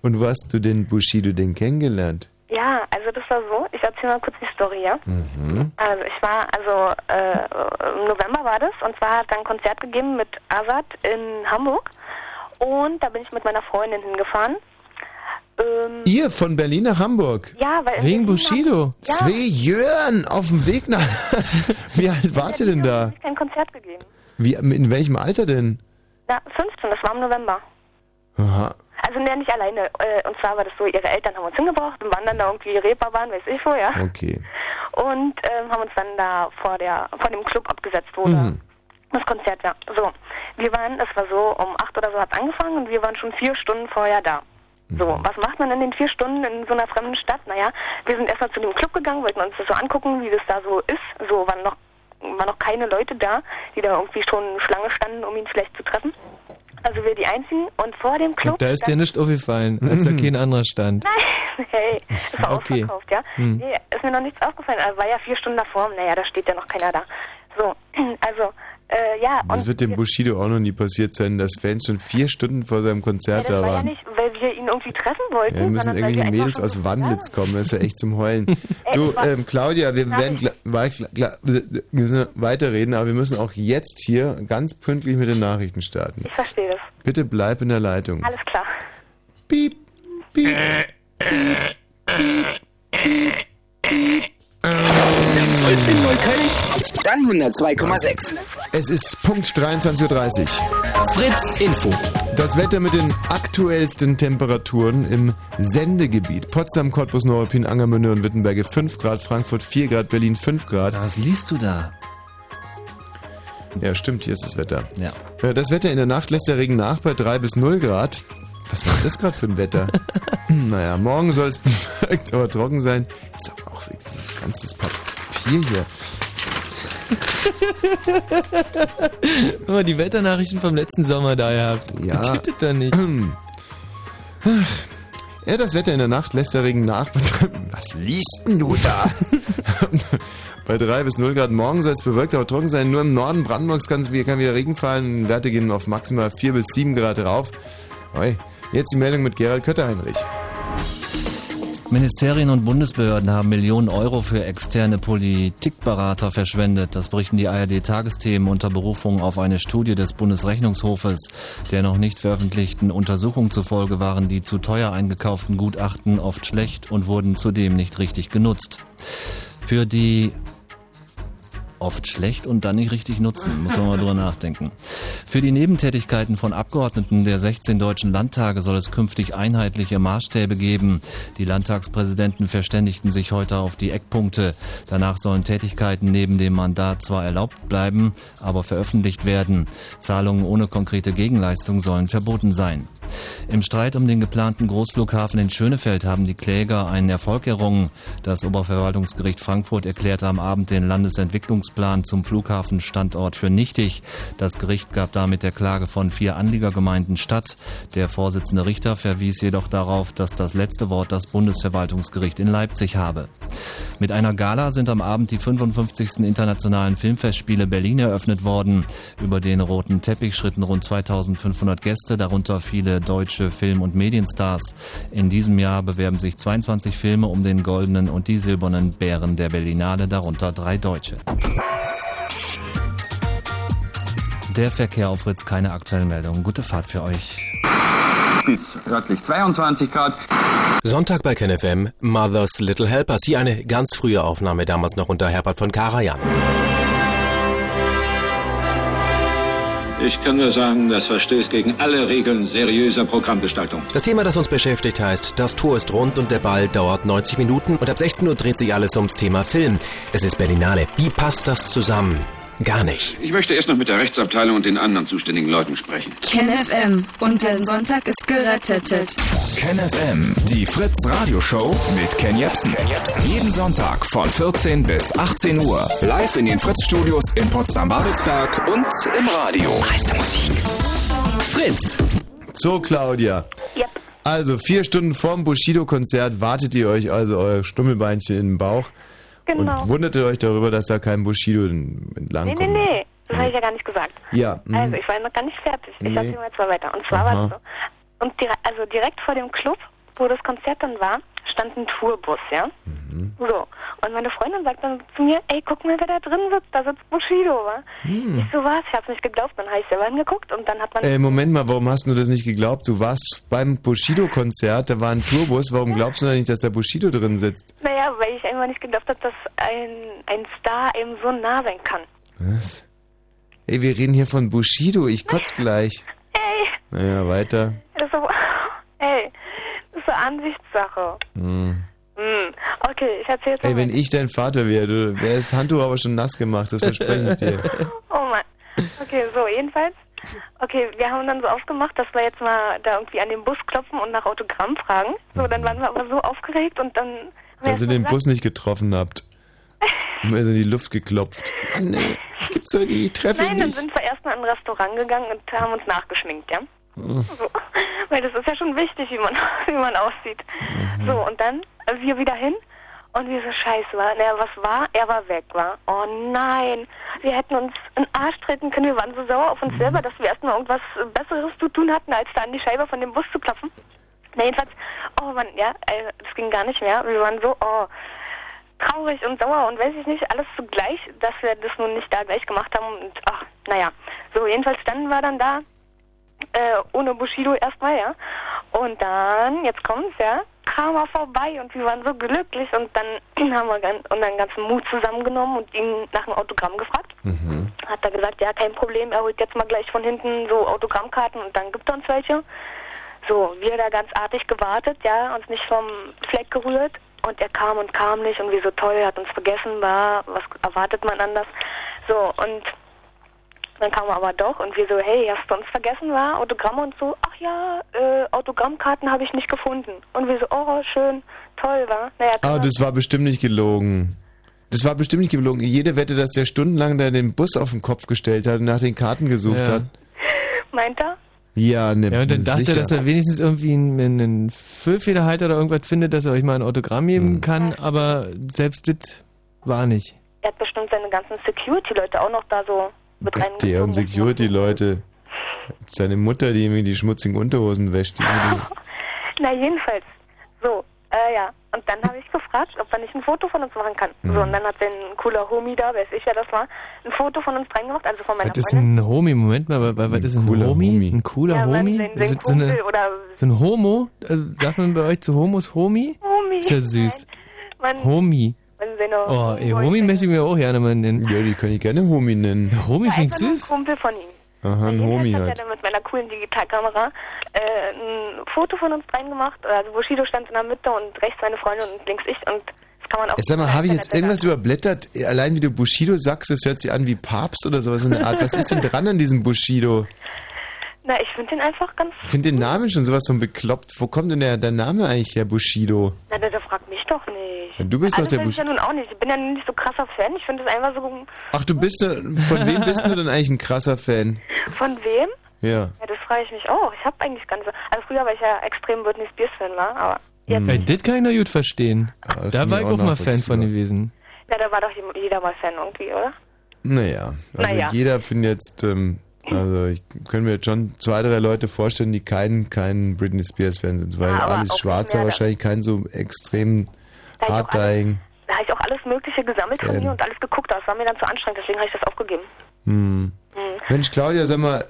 Und wo hast du den Bushido denn kennengelernt? Ja, also das war so. Ich erzähle mal kurz die Story, ja? Mhm. Also ich war, also äh, im November war das und zwar hat er ein Konzert gegeben mit Azad in Hamburg Und da bin ich mit meiner Freundin hingefahren. Ähm, Ihr von Berlin nach Hamburg? ja, weil Wegen Bushido. Ja. Zwei Jörn auf dem Weg nach... Wie alt wart ihr denn da? habe ich kein Konzert gegeben. Wie, in welchem Alter denn? Na, 15, das war im November. Aha. Also ne, nicht alleine. Äh, und zwar war das so, ihre Eltern haben uns hingebracht und waren dann da irgendwie Reeperbahn, weiß ich wo, ja. Okay. Und ähm, haben uns dann da vor der vor dem Club abgesetzt, wo Mhm. das Konzert war. So, wir waren, es war so, um acht oder so hat angefangen und wir waren schon vier Stunden vorher da. So, was macht man in den vier Stunden in so einer fremden Stadt? Naja, wir sind erstmal zu dem Club gegangen, wollten uns das so angucken, wie das da so ist. So waren noch, waren noch keine Leute da, die da irgendwie schon Schlange standen, um ihn vielleicht zu treffen. Also wir die Einzigen. Und vor dem Club... Und da ist dir nicht aufgefallen, als da kein anderer stand. Nein, hey, es war Okay. ausverkauft, ja. Hm. Nee, ist mir noch nichts aufgefallen. Also war ja vier Stunden davor. Naja, da steht ja noch keiner da. So, also, äh, ja, das wird dem Bushido auch noch nie passiert sein, dass Fans schon vier Stunden vor seinem Konzert ja, da waren. War ja nicht, weil wir ihn irgendwie treffen wollten. Ja, wir müssen irgendwelche Mädels aus Wandlitz kommen, das ist ja echt zum Heulen. Äh, du, ähm, Claudia, wir werden weiterreden, aber wir müssen auch jetzt hier ganz pünktlich mit den Nachrichten starten. Ich verstehe das. Bitte bleib in der Leitung. Alles klar. Piep, piep, piep, piep, piep, piep. 14 Neukölln, dann 102,6. Es ist Punkt 23.30 Uhr. Fritz Info. Das Wetter mit den aktuellsten Temperaturen im Sendegebiet. Potsdam, Cottbus, Neuruppin, Angermünde und Wittenberge 5 Grad, Frankfurt 4 Grad, Berlin 5 Grad. Was liest du da? Ja, stimmt, hier ist das Wetter. Ja. Äh, das Wetter in der Nacht lässt der Regen nach bei 3 bis 0 Grad. Was war das gerade für ein Wetter? naja, morgen soll es bewölkt, aber trocken sein. Ist aber auch wirklich dieses ganze Papier hier. Immer die Wetternachrichten vom letzten Sommer da gehabt. Ja. Tütet da nicht. Ja, das Wetter in der Nacht lässt der Regen nach. Was liest denn du da? Bei 3 bis 0 Grad morgen soll es bewölkt, aber trocken sein. Nur im Norden Brandenburgs kann, kann wieder Regen fallen. Werte gehen auf maximal 4 bis 7 Grad rauf. Oi. Jetzt die Meldung mit Gerald Kötter-Heinrich. Ministerien und Bundesbehörden haben Millionen Euro für externe Politikberater verschwendet. Das berichten die ARD-Tagesthemen unter Berufung auf eine Studie des Bundesrechnungshofes. Der noch nicht veröffentlichten Untersuchung zufolge waren die zu teuer eingekauften Gutachten oft schlecht und wurden zudem nicht richtig genutzt. Für die oft schlecht und dann nicht richtig nutzen. Muss man mal drüber nachdenken. Für die Nebentätigkeiten von Abgeordneten der 16 deutschen Landtage soll es künftig einheitliche Maßstäbe geben. Die Landtagspräsidenten verständigten sich heute auf die Eckpunkte. Danach sollen Tätigkeiten neben dem Mandat zwar erlaubt bleiben, aber veröffentlicht werden. Zahlungen ohne konkrete Gegenleistung sollen verboten sein. Im Streit um den geplanten Großflughafen in Schönefeld haben die Kläger einen Erfolg errungen. Das Oberverwaltungsgericht Frankfurt erklärte am Abend den Landesentwicklungsplan zum Flughafenstandort für nichtig. Das Gericht gab damit der Klage von vier Anliegergemeinden statt. Der Vorsitzende Richter verwies jedoch darauf, dass das letzte Wort das Bundesverwaltungsgericht in Leipzig habe. Mit einer Gala sind am Abend die 55. internationalen Filmfestspiele Berlin eröffnet worden. Über den roten Teppich schritten rund 2500 Gäste, darunter viele deutsche Film- und Medienstars. In diesem Jahr bewerben sich 22 Filme um den goldenen und die silbernen Bären der Berlinale, darunter drei deutsche. Der Verkehr auf Fritz, keine aktuellen Meldungen. Gute Fahrt für euch. Bis örtlich 22 Grad. Sonntag bei KenFM, Mother's Little Helpers. Hier eine ganz frühe Aufnahme, damals noch unter Herbert von Karajan. Ich kann nur sagen, das verstößt gegen alle Regeln seriöser Programmgestaltung. Das Thema, das uns beschäftigt, heißt, das Tor ist rund und der Ball dauert 90 Minuten und ab 16 Uhr dreht sich alles ums Thema Film. Es ist Berlinale. Wie passt das zusammen? Gar nicht. Ich möchte erst noch mit der Rechtsabteilung und den anderen zuständigen Leuten sprechen. KenFM und dein Sonntag ist gerettet. KenFM, die Fritz Radio Show mit Ken Jepsen. Jeden Sonntag von 14 bis 18 Uhr. Live in den Fritz Studios in Potsdam-Babelsberg und im Radio. Fritz. So, Claudia. Also, vier Stunden vorm Bushido-Konzert wartet ihr euch also euer Stummelbeinchen in den Bauch. Genau. Und wundert ihr euch darüber, dass da kein Bushido entlang Nee, nee, kommt. nee. Das habe ich ja gar nicht gesagt. Ja. mhm. Also, ich war noch gar nicht fertig. Ich Nee. erzähle mal zwar weiter. Und zwar war Aha. es so. Und dire also direkt vor dem Club, wo das Konzert dann war, stand ein Tourbus, ja? So. Und meine Freundin sagt dann zu mir, ey, guck mal, wer da drin sitzt. Da sitzt Bushido, wa? Hm. Ich so, was? Ich hab's nicht geglaubt. Dann habe ich selber hingeguckt und dann hat man... Äh, Moment mal, warum hast du das nicht geglaubt? Du warst beim Bushido-Konzert, da war ein Tourbus. Warum glaubst du denn nicht, dass der Bushido drin sitzt? Naja, weil ich einfach nicht geglaubt habe, dass ein, ein Star eben so nah sein kann. Was? Ey, wir reden hier von Bushido. Ich kotz gleich. Ey, Naja, weiter. das ist so... Ey, das ist so Ansichtssache. Hm. Hm. Okay, ich erzähl's Ey, mal. wenn ich dein Vater wäre, du wäre das Handtuch aber schon nass gemacht, das verspreche ich dir. Oh Mann. Okay, so, jedenfalls. Okay, wir haben dann so ausgemacht, dass wir jetzt mal da irgendwie an den Bus klopfen und nach Autogramm fragen. So, dann waren wir aber so aufgeregt und dann... Dass ihr den gesagt- Bus nicht getroffen habt. Haben wir so in die Luft geklopft. Mann, ey, gibt's doch nicht, ich treffe Nein, dann nicht. sind wir erstmal in ein Restaurant gegangen und haben uns nachgeschminkt, ja? So. Weil das ist ja schon wichtig, wie man, wie man aussieht. Mhm. So, und dann wir wieder hin und wir so scheiße war. Naja, was war? Er war weg, war. Oh nein, wir hätten uns in den Arsch treten können. Wir waren so sauer auf uns Mhm. selber, dass wir erstmal irgendwas Besseres zu tun hatten, als da an die Scheibe von dem Bus zu klopfen. Na, jedenfalls, oh Mann, ja, äh, das ging gar nicht mehr. Wir waren so, oh, traurig und sauer und weiß ich nicht, alles zugleich, dass wir das nun nicht da gleich gemacht haben und ach, naja. So, jedenfalls dann war dann da, äh, ohne Bushido erstmal, ja. Und dann, jetzt kommt's, ja, kam er vorbei und wir waren so glücklich und dann haben wir ganz, unseren ganzen Mut zusammengenommen und ihn nach einem Autogramm gefragt. Mhm. Hat er gesagt, ja, kein Problem, er holt jetzt mal gleich von hinten so Autogrammkarten und dann gibt er uns welche. So, wir da ganz artig gewartet, ja, uns nicht vom Fleck gerührt und er kam und kam nicht und wie so toll, er hat uns vergessen, war, was erwartet man anders. So, und dann kam er aber doch und wir so, hey, hast du uns vergessen, war Autogramme und so, ach ja, äh, Autogrammkarten habe ich nicht gefunden. Und wir so, oh, schön, toll, war. Naja, Ah, das war bestimmt nicht gelogen. Das war bestimmt nicht gelogen. Jede Wette, dass der stundenlang da den Bus auf den Kopf gestellt hat und nach den Karten gesucht Ja. hat. meint er? Ja, ne, Ja, und dann dachte sicher. er, dass er wenigstens irgendwie einen, einen Füllfederhalter oder irgendwas findet, dass er euch mal ein Autogramm geben Hm. kann, aber selbst das war nicht. Er hat bestimmt seine ganzen Security-Leute auch noch da so mit rein. Und Security-Leute. Seine Mutter, die ihm die schmutzigen Unterhosen wäscht. Na, jedenfalls. So, äh, ja. Und dann habe ich gefragt, ob er nicht ein Foto von uns machen kann. So, und dann hat ein cooler Homie da, weiß ich wer das war, ein Foto von uns reingemacht, also von meiner Was ist Freundin. ein Homie? Moment mal, wa- wa- was ist ein Homie? Ein cooler Ja, Homie? sein- sein so, so, eine, so ein Homo? Also, sagt man bei euch zu Homos Homie? Homie. Ist ja süß. Man, Homie. Man seine Oh, ey, Homie möchte ich mir auch gerne mal nennen. Ja, die kann ich gerne Homie nennen. Ja, klingt einfach nur ein süß. Kumpel von ihm. Aha, ein Homie Ich habe ja halt. dann mit meiner coolen Digitalkamera äh, ein Foto von uns reingemacht. Also Bushido stand in der Mitte und rechts meine Freundin und links ich und das kann man auch. Jetzt sag mal, habe ich jetzt irgendwas überblättert? Allein wie du Bushido sagst, das hört sich an wie Papst oder sowas in der Art. Was ist denn dran an diesem Bushido? Na, ich finde den einfach ganz. Ich finde den Namen schon sowas von bekloppt. Wo kommt denn der, der Name eigentlich her, Bushido? Na, der, der fragt mich doch nicht. Ja, du bist doch also der bin ich ja nun auch nicht. Ich bin ja nicht so krasser Fan. Ich finde das einfach so. Ach, du bist, äh, von wem bist du denn eigentlich ein krasser Fan? Von wem? Ja. Ja, das frage ich mich auch. Ich habe eigentlich ganz. Also früher war ich ja extrem Britney Spears Fan, war, aber jetzt. Ey, das kann ich noch gut verstehen. das da war ich auch auch mal Fan von gewesen. Ja, da war doch jeder mal Fan irgendwie, oder? Naja, also Naja. jeder findet jetzt, ähm, also ich kann mir jetzt schon zwei, drei Leute vorstellen, die kein, kein Britney Spears Fan sind, weil Ja, auch Schwarzer mehr, wahrscheinlich kein so extrem hard-dying. Da habe ich auch alles Mögliche gesammelt von Fan. mir und alles geguckt. Das war mir dann zu anstrengend, deswegen habe ich das aufgegeben. Hm. Hm. Mensch, Claudia, sag mal,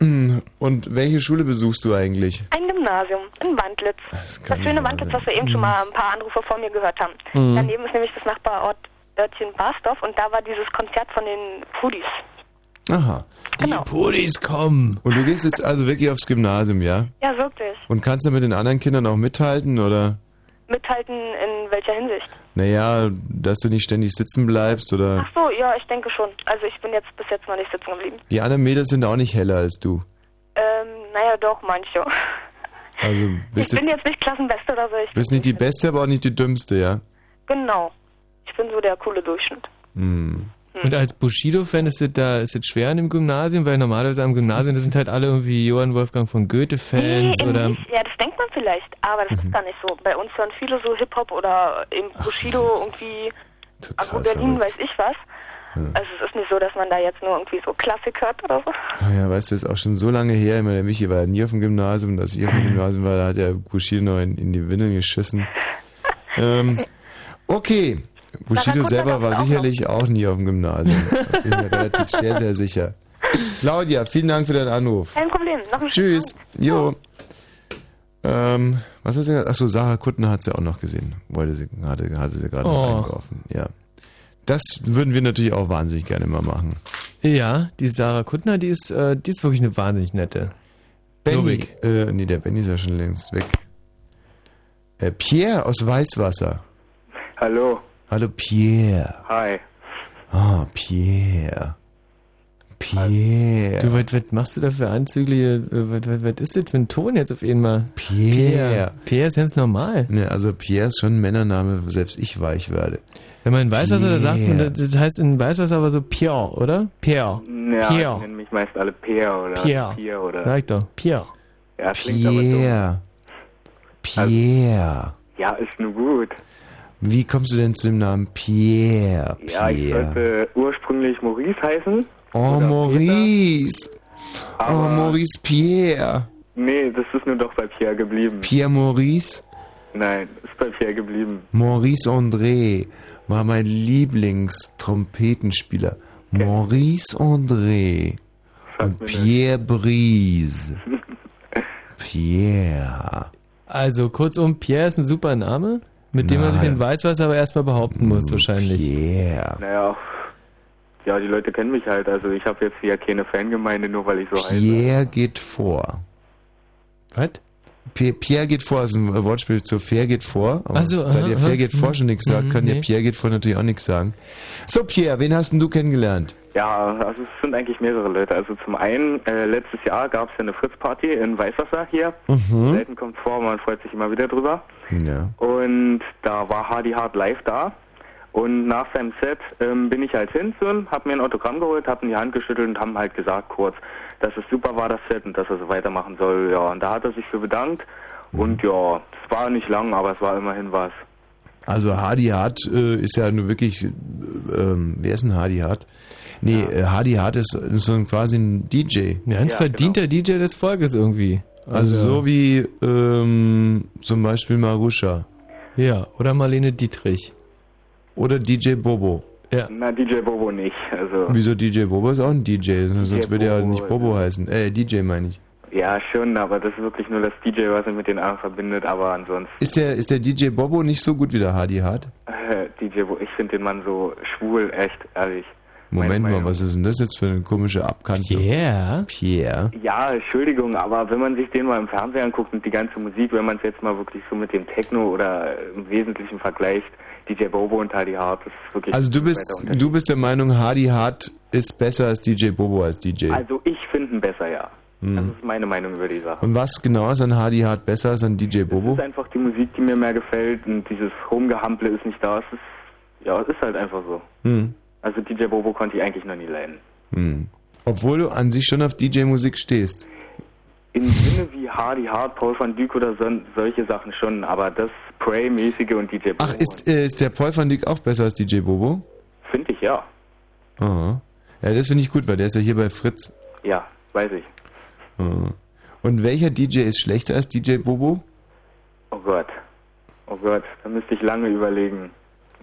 äh, und welche Schule besuchst du eigentlich? Ein Gymnasium in Wandlitz. Das, kann schöne Wandlitz, was wir eben schon mal ein paar Anrufe vor mir gehört haben. Mhm. Daneben ist nämlich das Nachbarort Örtchen Barsdorf und da war dieses Konzert von den Pudis. Aha. Genau. Pudis kommen. Und du gehst jetzt also wirklich aufs Gymnasium, ja? Ja, wirklich. Und kannst du mit den anderen Kindern auch mithalten, oder? Mithalten in welcher Hinsicht? Naja, dass du nicht ständig sitzen bleibst, oder? Ach so, ja, ich denke schon. Also ich bin jetzt bis jetzt noch nicht sitzen geblieben. Die anderen Mädels sind auch nicht heller als du. Ähm, naja, doch, manche. Also Ich bist bin jetzt, jetzt nicht Klassenbeste oder so. Ich bist nicht die Beste, aber auch nicht die Dümmste, ja? Genau. Ich bin so der coole Durchschnitt. Hm. Und als Bushido-Fan ist das da ist das schwer an dem Gymnasium, weil normalerweise am Gymnasium, das sind halt alle irgendwie Johann Wolfgang von Goethe-Fans eben oder. nicht. Ja, das denkt man vielleicht, aber das Mhm. ist gar nicht so. Bei uns hören viele so Hip-Hop oder im Bushido irgendwie Agro Berlin, weiß ich was. Also es ist nicht so, dass man da jetzt nur irgendwie so Klassik hört oder so. Ah ja, weißt du, das ist auch schon so lange her. Ich meine, der Michi war ja nie auf dem Gymnasium. Und als ich auf dem Gymnasium war, da hat der Bushido noch in, in die Windeln geschissen. ähm, okay. Bushido selber war auch sicherlich auch nie auf dem Gymnasium. Da bin ich mir relativ sehr, sehr sicher. Claudia, vielen Dank für deinen Anruf. Kein Problem. Noch einen Tschüss. Jo. Ähm, was hast du gesagt? Achso, Sarah Kuttner hat sie auch noch gesehen. Wollte sie gerade, hatte sie gerade noch Oh. eingeworfen. Ja. Das würden wir natürlich auch wahnsinnig gerne mal machen. Ja, die Sarah Kuttner, die ist, äh, die ist wirklich eine wahnsinnig nette. Benny. Äh, nee, der Benny ist ja schon längst weg. Äh, Pierre aus Weißwasser. Hallo. Hallo Pierre. Hi. Ah, Pierre. Pierre. Du, was, was machst du da für anzügliche, was, was, was ist das für ein Ton jetzt auf einmal? Pierre. Pierre ist ganz normal. Ne, also Pierre ist schon ein Männername, wo selbst ich weich werde. Wenn man in Weißwasser, da sagt das das heißt in Weißwasser aber so Pierre, oder? Pierre. Ja, Pierre. die nennen mich meist alle Pierre oder Pierre. Pierre oder. Sag doch, Pierre. Ja, klingt aber dumm. Pierre. Pierre. Ja, ist nur gut. Wie kommst du denn zu dem Namen Pierre? Ja, ich Pierre. sollte ursprünglich Maurice heißen. Oh, Maurice. Oh, Maurice Pierre. Nee, das ist nur doch bei Pierre geblieben. Pierre Maurice. Nein, ist bei Pierre geblieben. Maurice André war mein Lieblingstrompetenspieler. Maurice André. Und Pierre Brise. Pierre. Also kurzum, Pierre ist ein super Name, mit dem man sich Nein. in Weißwasser aber erstmal behaupten muss, wahrscheinlich. Pierre. Naja, ja, die Leute kennen mich halt. Also ich habe jetzt hier keine Fangemeinde, nur weil ich so heiße. Pierre geht vor. Was? Pierre geht vor, also ein Wortspiel zu Fair geht vor. Aber Ach so, da aha, der aha. Fair geht vor schon nichts sagt, Mhm, kann nee. der Pierre geht vor natürlich auch nichts sagen. So, Pierre, wen hast denn du kennengelernt? Ja, also es sind eigentlich mehrere Leute. Also zum einen, äh, letztes Jahr gab es ja eine Fritz-Party in Weißwasser hier. Mhm. Selten kommt vor, man freut sich immer wieder drüber. Ja. Und da war Hardy Hard live da. Und nach seinem Set ähm, bin ich halt hin zu ihm, hab mir ein Autogramm geholt, hab ihm die Hand geschüttelt und haben halt gesagt kurz, dass es super war, das Set, und dass er so weitermachen soll. Ja, und da hat er sich für bedankt. Und ja, es war nicht lang, aber es war immerhin was. Also Hardy Hart äh, ist ja nur wirklich, äh, ähm, wer ist denn Hardy Hart? Nee, äh, Hardy Hart ist, ist so ein, quasi ein DJ. Ja, ganz verdienter DJ des Volkes irgendwie. Also so wie ähm, zum Beispiel Marusha. Ja, oder Marlene Dietrich. Oder DJ Bobo. Ja. Na, DJ Bobo nicht. Also, Wieso DJ Bobo ist auch ein DJ, sonst würde er ja nicht Bobo heißen. Äh, DJ meine ich. ja, schon, aber das ist wirklich nur das DJ, was mich mit den anderen verbindet, aber ansonsten, Ist der, ist der DJ Bobo nicht so gut wie der Hardy Hart? äh, DJ Bobo, ich finde den Mann so schwul, echt, ehrlich. Moment mal, was ist denn das jetzt für eine komische Abkanzlung? Pierre? Pierre? Ja, Entschuldigung, aber wenn man sich den mal im Fernsehen anguckt und die ganze Musik, wenn man es jetzt mal wirklich so mit dem Techno oder im Wesentlichen vergleicht, DJ Bobo und Hardy Hart, das ist wirklich Also du bist, du bist der Meinung, Hardy Hart ist besser als DJ Bobo als DJ. Also ich finde ihn besser, ja. Hm. Das ist meine Meinung über die Sache. Und was genau ist an Hardy Hart besser als an DJ Es Bobo? ist einfach die Musik, die mir mehr gefällt und dieses Rumgehample ist nicht da. Es ist, ja, es ist halt einfach so. Hm. Also DJ Bobo konnte ich eigentlich noch nie leiden. Hm. Obwohl du an sich schon auf DJ-Musik stehst. Im Sinne wie Hardy Hart, Paul van Dyk oder so, solche Sachen schon, aber das Prey-mäßige und DJ Bobo Ach, ist, äh, ist der Paul van Dyk auch besser als DJ Bobo? finde ich ja. Aha. Ja, das finde ich gut, weil der ist ja hier bei Fritz. Ja, weiß ich. Aha. Und welcher DJ ist schlechter als DJ Bobo? Oh Gott. Oh Gott, da müsste ich lange überlegen.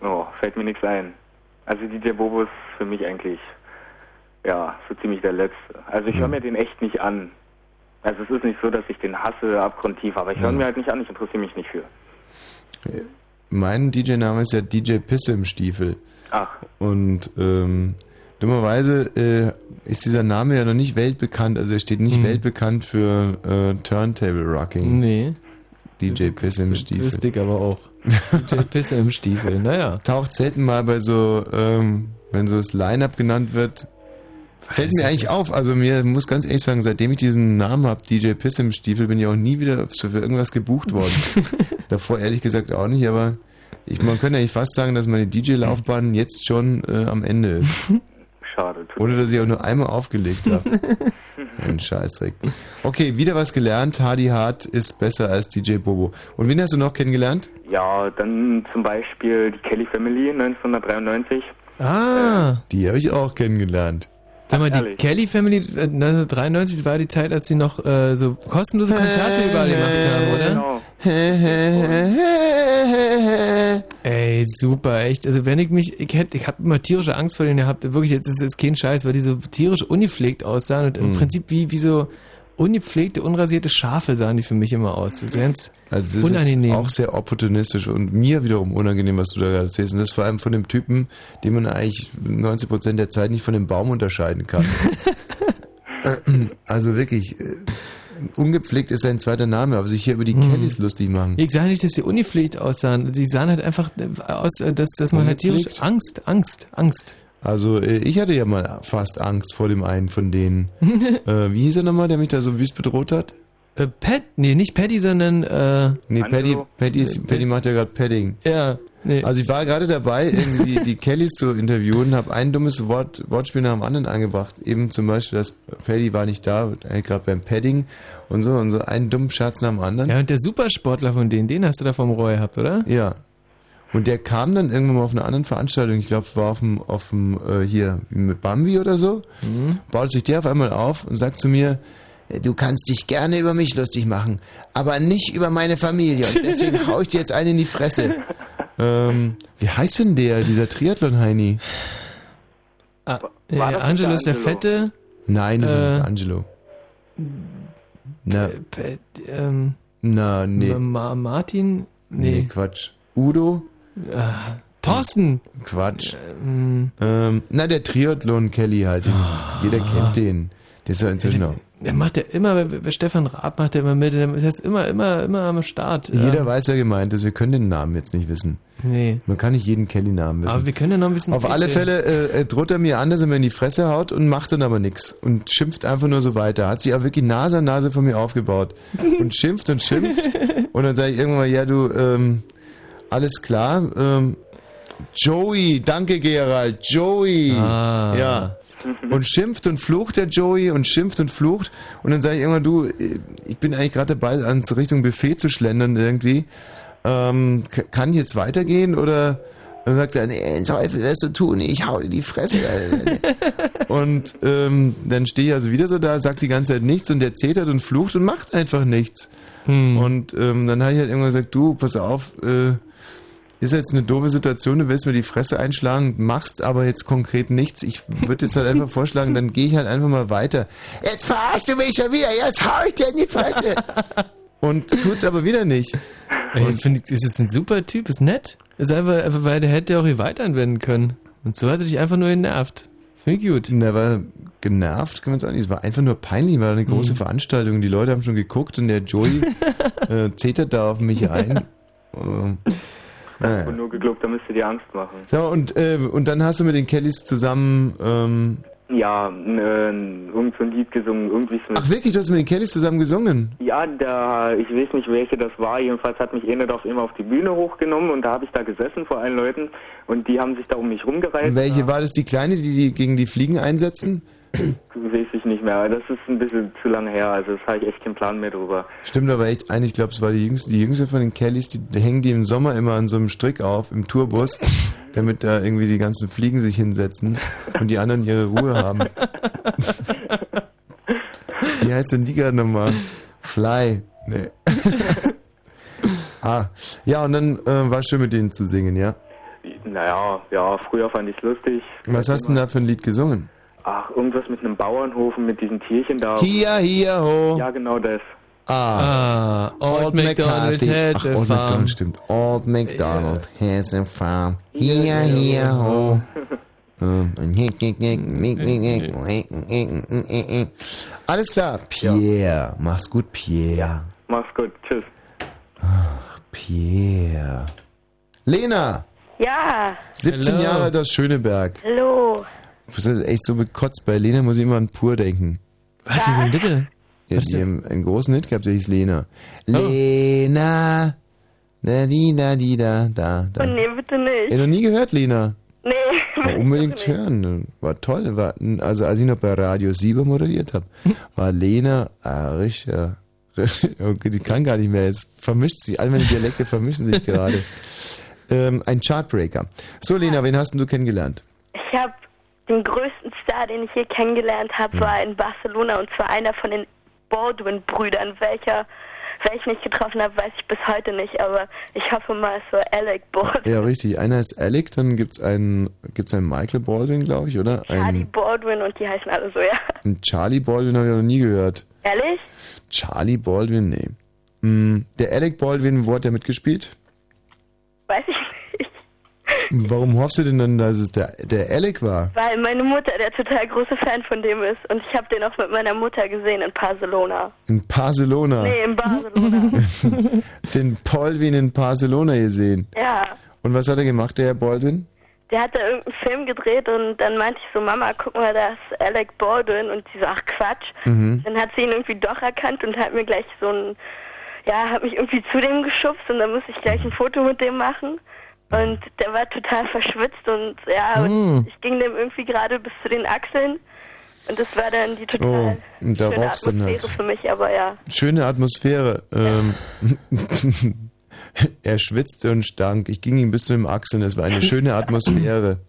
Oh, fällt mir nichts ein. Also DJ Bobo ist für mich eigentlich, ja, so ziemlich der Letzte. Also ich höre mir den echt nicht an. Also es ist nicht so, dass ich den hasse abgrundtief, aber ich höre ihn mir halt nicht an, ich interessiere mich nicht für. Mein DJ-Name ist ja DJ Pisse im Stiefel. Ach. Und ähm, dummerweise äh, ist dieser Name ja noch nicht weltbekannt, also er steht nicht Hm. weltbekannt für äh, Turntable Rocking. Nee. DJ Pisse im Stiefel. Lustig aber auch. DJ Pisse im Stiefel, naja. Taucht selten mal bei so, ähm, wenn so das Line-Up genannt wird, fällt mir eigentlich auf. Also mir muss ganz ehrlich sagen, seitdem ich diesen Namen habe, DJ Pisse im Stiefel, bin ich auch nie wieder für irgendwas gebucht worden. Davor ehrlich gesagt auch nicht, aber ich, man könnte eigentlich fast sagen, dass meine DJ-Laufbahn jetzt schon äh, am Ende ist. Schade. Ohne dass ich auch nur einmal aufgelegt habe. Ein Scheißdreck. Okay, wieder was gelernt. Hardy Hart ist besser als DJ Bobo. Und wen hast du noch kennengelernt? Ja, dann zum Beispiel die Kelly Family 1993. Ah. Die habe ich auch kennengelernt. Sag mal, die? Kelly Family äh, 1993 war die Zeit, als sie noch äh, so kostenlose Konzerte überall gemacht haben, oder? Ey, super, echt. Also wenn ich mich, ich hätte, ich habe immer tierische Angst vor denen gehabt. Wirklich, jetzt ist es kein Scheiß, weil die so tierisch ungepflegt aussahen und im Mhm. Prinzip wie, wie so ungepflegte, unrasierte Schafe sahen die für mich immer aus. Das ist ganz Also das ist unangenehm. jetzt auch sehr opportunistisch und mir wiederum unangenehm, was du da gerade erzählst. Und das vor allem von dem Typen, den man eigentlich 90% der Zeit nicht von dem Baum unterscheiden kann. also wirklich, äh, ungepflegt ist sein zweiter Name, aber sich hier über die Kellys lustig machen. Ich sage nicht, dass sie ungepflegt aussahen. Sie sahen halt einfach äh, aus, äh, dass, dass man halt tierisch? Angst, Angst, Angst. Also äh, ich hatte ja mal fast Angst vor dem einen von denen. äh, wie hieß er nochmal, der mich da so wüst bedroht hat? Äh, Pat, nee, nicht Patty, sondern äh, Nee, Paddy, Paddy, ist, Paddy macht ja gerade Padding. Ja, nee. Also ich war gerade dabei, irgendwie die, Kellys zu interviewen, habe ein dummes Wort, Wortspiel nach dem anderen angebracht. Eben zum Beispiel, dass Paddy war nicht da, gerade beim Padding und so und so einen dummen Scherz nach dem anderen. Ja, und der Supersportler von denen, den hast du da vom Roy gehabt, oder? Ja. Und der kam dann irgendwann mal auf einer anderen Veranstaltung, ich glaube, war auf dem, auf dem äh, hier mit Bambi oder so, Mhm. baut sich der auf einmal auf und sagt zu mir, "Äh, du kannst dich gerne über mich lustig machen, aber nicht über meine Familie. Und deswegen hau ich dir jetzt einen in die Fresse. ähm, wie heißt denn der, dieser Triathlon-Heini? Ah, äh, Angelo der ist der Angelo? Fette. Nein, das ist Äh, nicht Angelo. Na, Pat, ähm, na, nee. Ma Martin? Nee, Nee. Quatsch. Udo? Ah, Thorsten! Quatsch. Ähm, Ähm, na, der Triathlon Kelly halt. Den, jeder kennt den. Der ist ja inzwischen auch. der macht ja immer, Stefan Raab macht er immer mit, der ist jetzt immer, immer, immer am Start. Jeder Ähm, weiß, wer gemeint ist. Wir können den Namen jetzt nicht wissen. Nee. Man kann nicht jeden Kelly-Namen wissen. Aber wir können ja noch ein bisschen. Auf alle PC. Fälle äh, äh, droht er mir an, dass er mir in die Fresse haut und macht dann aber nichts und schimpft einfach nur so weiter. Hat sich auch wirklich Nase an Nase von mir aufgebaut und schimpft und schimpft und dann sage ich irgendwann mal, ja du, ähm, alles klar, ähm, Joey, danke Gerald, Joey, Ah. ja. Und schimpft und flucht der Joey und schimpft und flucht und dann sage ich irgendwann, du, ich bin eigentlich gerade dabei, ans Richtung Buffet zu schlendern irgendwie. Ähm, kann ich jetzt weitergehen oder dann sagt er, nee, Teufel, das zu tun, ich hau dir die Fresse. und ähm, dann stehe ich also wieder so da, sagt die ganze Zeit nichts und der zetert und flucht und macht einfach nichts. Und ähm, dann habe ich halt irgendwann gesagt, du, pass auf, äh, ist jetzt eine doofe Situation, du willst mir die Fresse einschlagen, machst aber jetzt konkret nichts. Ich würde jetzt halt einfach vorschlagen, dann gehe ich halt einfach mal weiter. Jetzt verarschst du mich schon wieder, jetzt hau ich dir in die Fresse. Und tut's aber wieder nicht. Ich finde, das ist ein super Typ, ist nett. Ist einfach, einfach weil der hätte auch hier weiter anwenden können. Und so hat er dich einfach nur genervt. Finde ich gut. Der war genervt, kann man sagen. Es war einfach nur peinlich, war eine große Mhm. Veranstaltung. Die Leute haben schon geguckt und der Joey äh, zetert da auf mich ein. Ähm, naja. Und nur geglaubt, da müsste dir Angst machen. So, und, äh, und dann hast du mit den Kellys zusammen. Ähm, Ja, äh, irgend so ein Lied gesungen, irgendwie so. ach wirklich, du hast mit den Kellys zusammen gesungen? Ja, da, ich weiß nicht, welche das war. Jedenfalls hat mich einer doch immer auf die Bühne hochgenommen und da habe ich da gesessen vor allen Leuten und die haben sich da um mich rumgereiht. Und welche war das? Die Kleine, die, die gegen die Fliegen einsetzen? Weiß ich nicht mehr. Das ist ein bisschen zu lange her, also das habe ich echt keinen Plan mehr drüber. Stimmt aber echt ein, ich glaube, es war die jüngste, die jüngste von den Kellys, die, die hängen die im Sommer immer an so einem Strick auf, im Tourbus, damit da irgendwie die ganzen Fliegen sich hinsetzen und die anderen ihre Ruhe haben. Wie heißt denn die gerade nochmal? Fly. Nee. ah, ja, und dann äh, war schön mit denen zu singen, ja? Naja, ja, früher fand ich es lustig. Was hast du denn da für ein Lied gesungen? Ach, irgendwas mit einem Bauernhof und mit diesen Tierchen da. Hier, hier, ho. Ja, genau das. Ah, Old MacDonald had Ach, a Old farm. MacDonald stimmt. Old MacDonald has a farm. Here, here, ho. Ähm, Alles klar, Pierre. Mach's gut, Pierre. Mach's gut, tschüss. Pierre. Lena, Ja, 17 Hello. Jahre alt aus Schöneberg. hallo. Das ist echt so bekotzt. Bei Lena muss ich immer an Pur denken. Was ist denn bitte? Ja, Was die haben einen großen Hit gehabt, der hieß Lena. Lena. Da, di, da, di, da, da, da. Oh, nee, bitte nicht. Ja, noch nie gehört, Lena. Nee. War unbedingt hören. War toll. War, also als ich noch bei Radio 7 moderiert habe, war Lena ah, richtig, ja, richtig- okay, die kann gar nicht mehr. Jetzt vermischt sich, all meine Dialekte vermischen sich gerade. Ähm, ein Chartbreaker. So, Lena, wen hast denn du kennengelernt? habe den größten Star, den ich je kennengelernt habe, war in Barcelona und zwar einer von den Baldwin-Brüdern. Welcher, wer ich nicht getroffen habe, weiß ich bis heute nicht, aber ich hoffe mal, es war Alec Baldwin. Ja, richtig. Einer ist Alec, dann gibt's einen, gibt's einen Michael Baldwin, glaube ich, oder? Charlie Ein, Baldwin und die heißen alle so, ja. ein Charlie Baldwin habe ich noch nie gehört. Ehrlich? Charlie Baldwin, nee. Hm, der Alec Baldwin, wo hat der mitgespielt? Weiß ich Warum hoffst du denn dann, dass es der, der Alec war? Weil meine Mutter der total große Fan von dem ist und ich habe den auch mit meiner Mutter gesehen in Barcelona. In Barcelona. Nee, in Barcelona. Den Baldwin in Barcelona gesehen. ja. Und was hat er gemacht, der Herr Baldwin? Der hat da irgendeinen Film gedreht und dann meinte ich so, Mama, guck mal, da ist Alec Baldwin und die so, ach Quatsch. Mhm. Dann hat sie ihn irgendwie doch erkannt und hat mir gleich so ein, ja, hat mich irgendwie zu dem geschubst und dann musste ich gleich ein Foto mit dem machen. Und der war total verschwitzt und ja, und ich ging dem irgendwie gerade bis zu den Achseln. Und das war dann die Oh, total und da schöne Atmosphäre halt. für mich, aber ja. Schöne Atmosphäre. Ähm, er schwitzte und stank. Ich ging ihm bis zu den Achseln. Es war eine schöne Atmosphäre.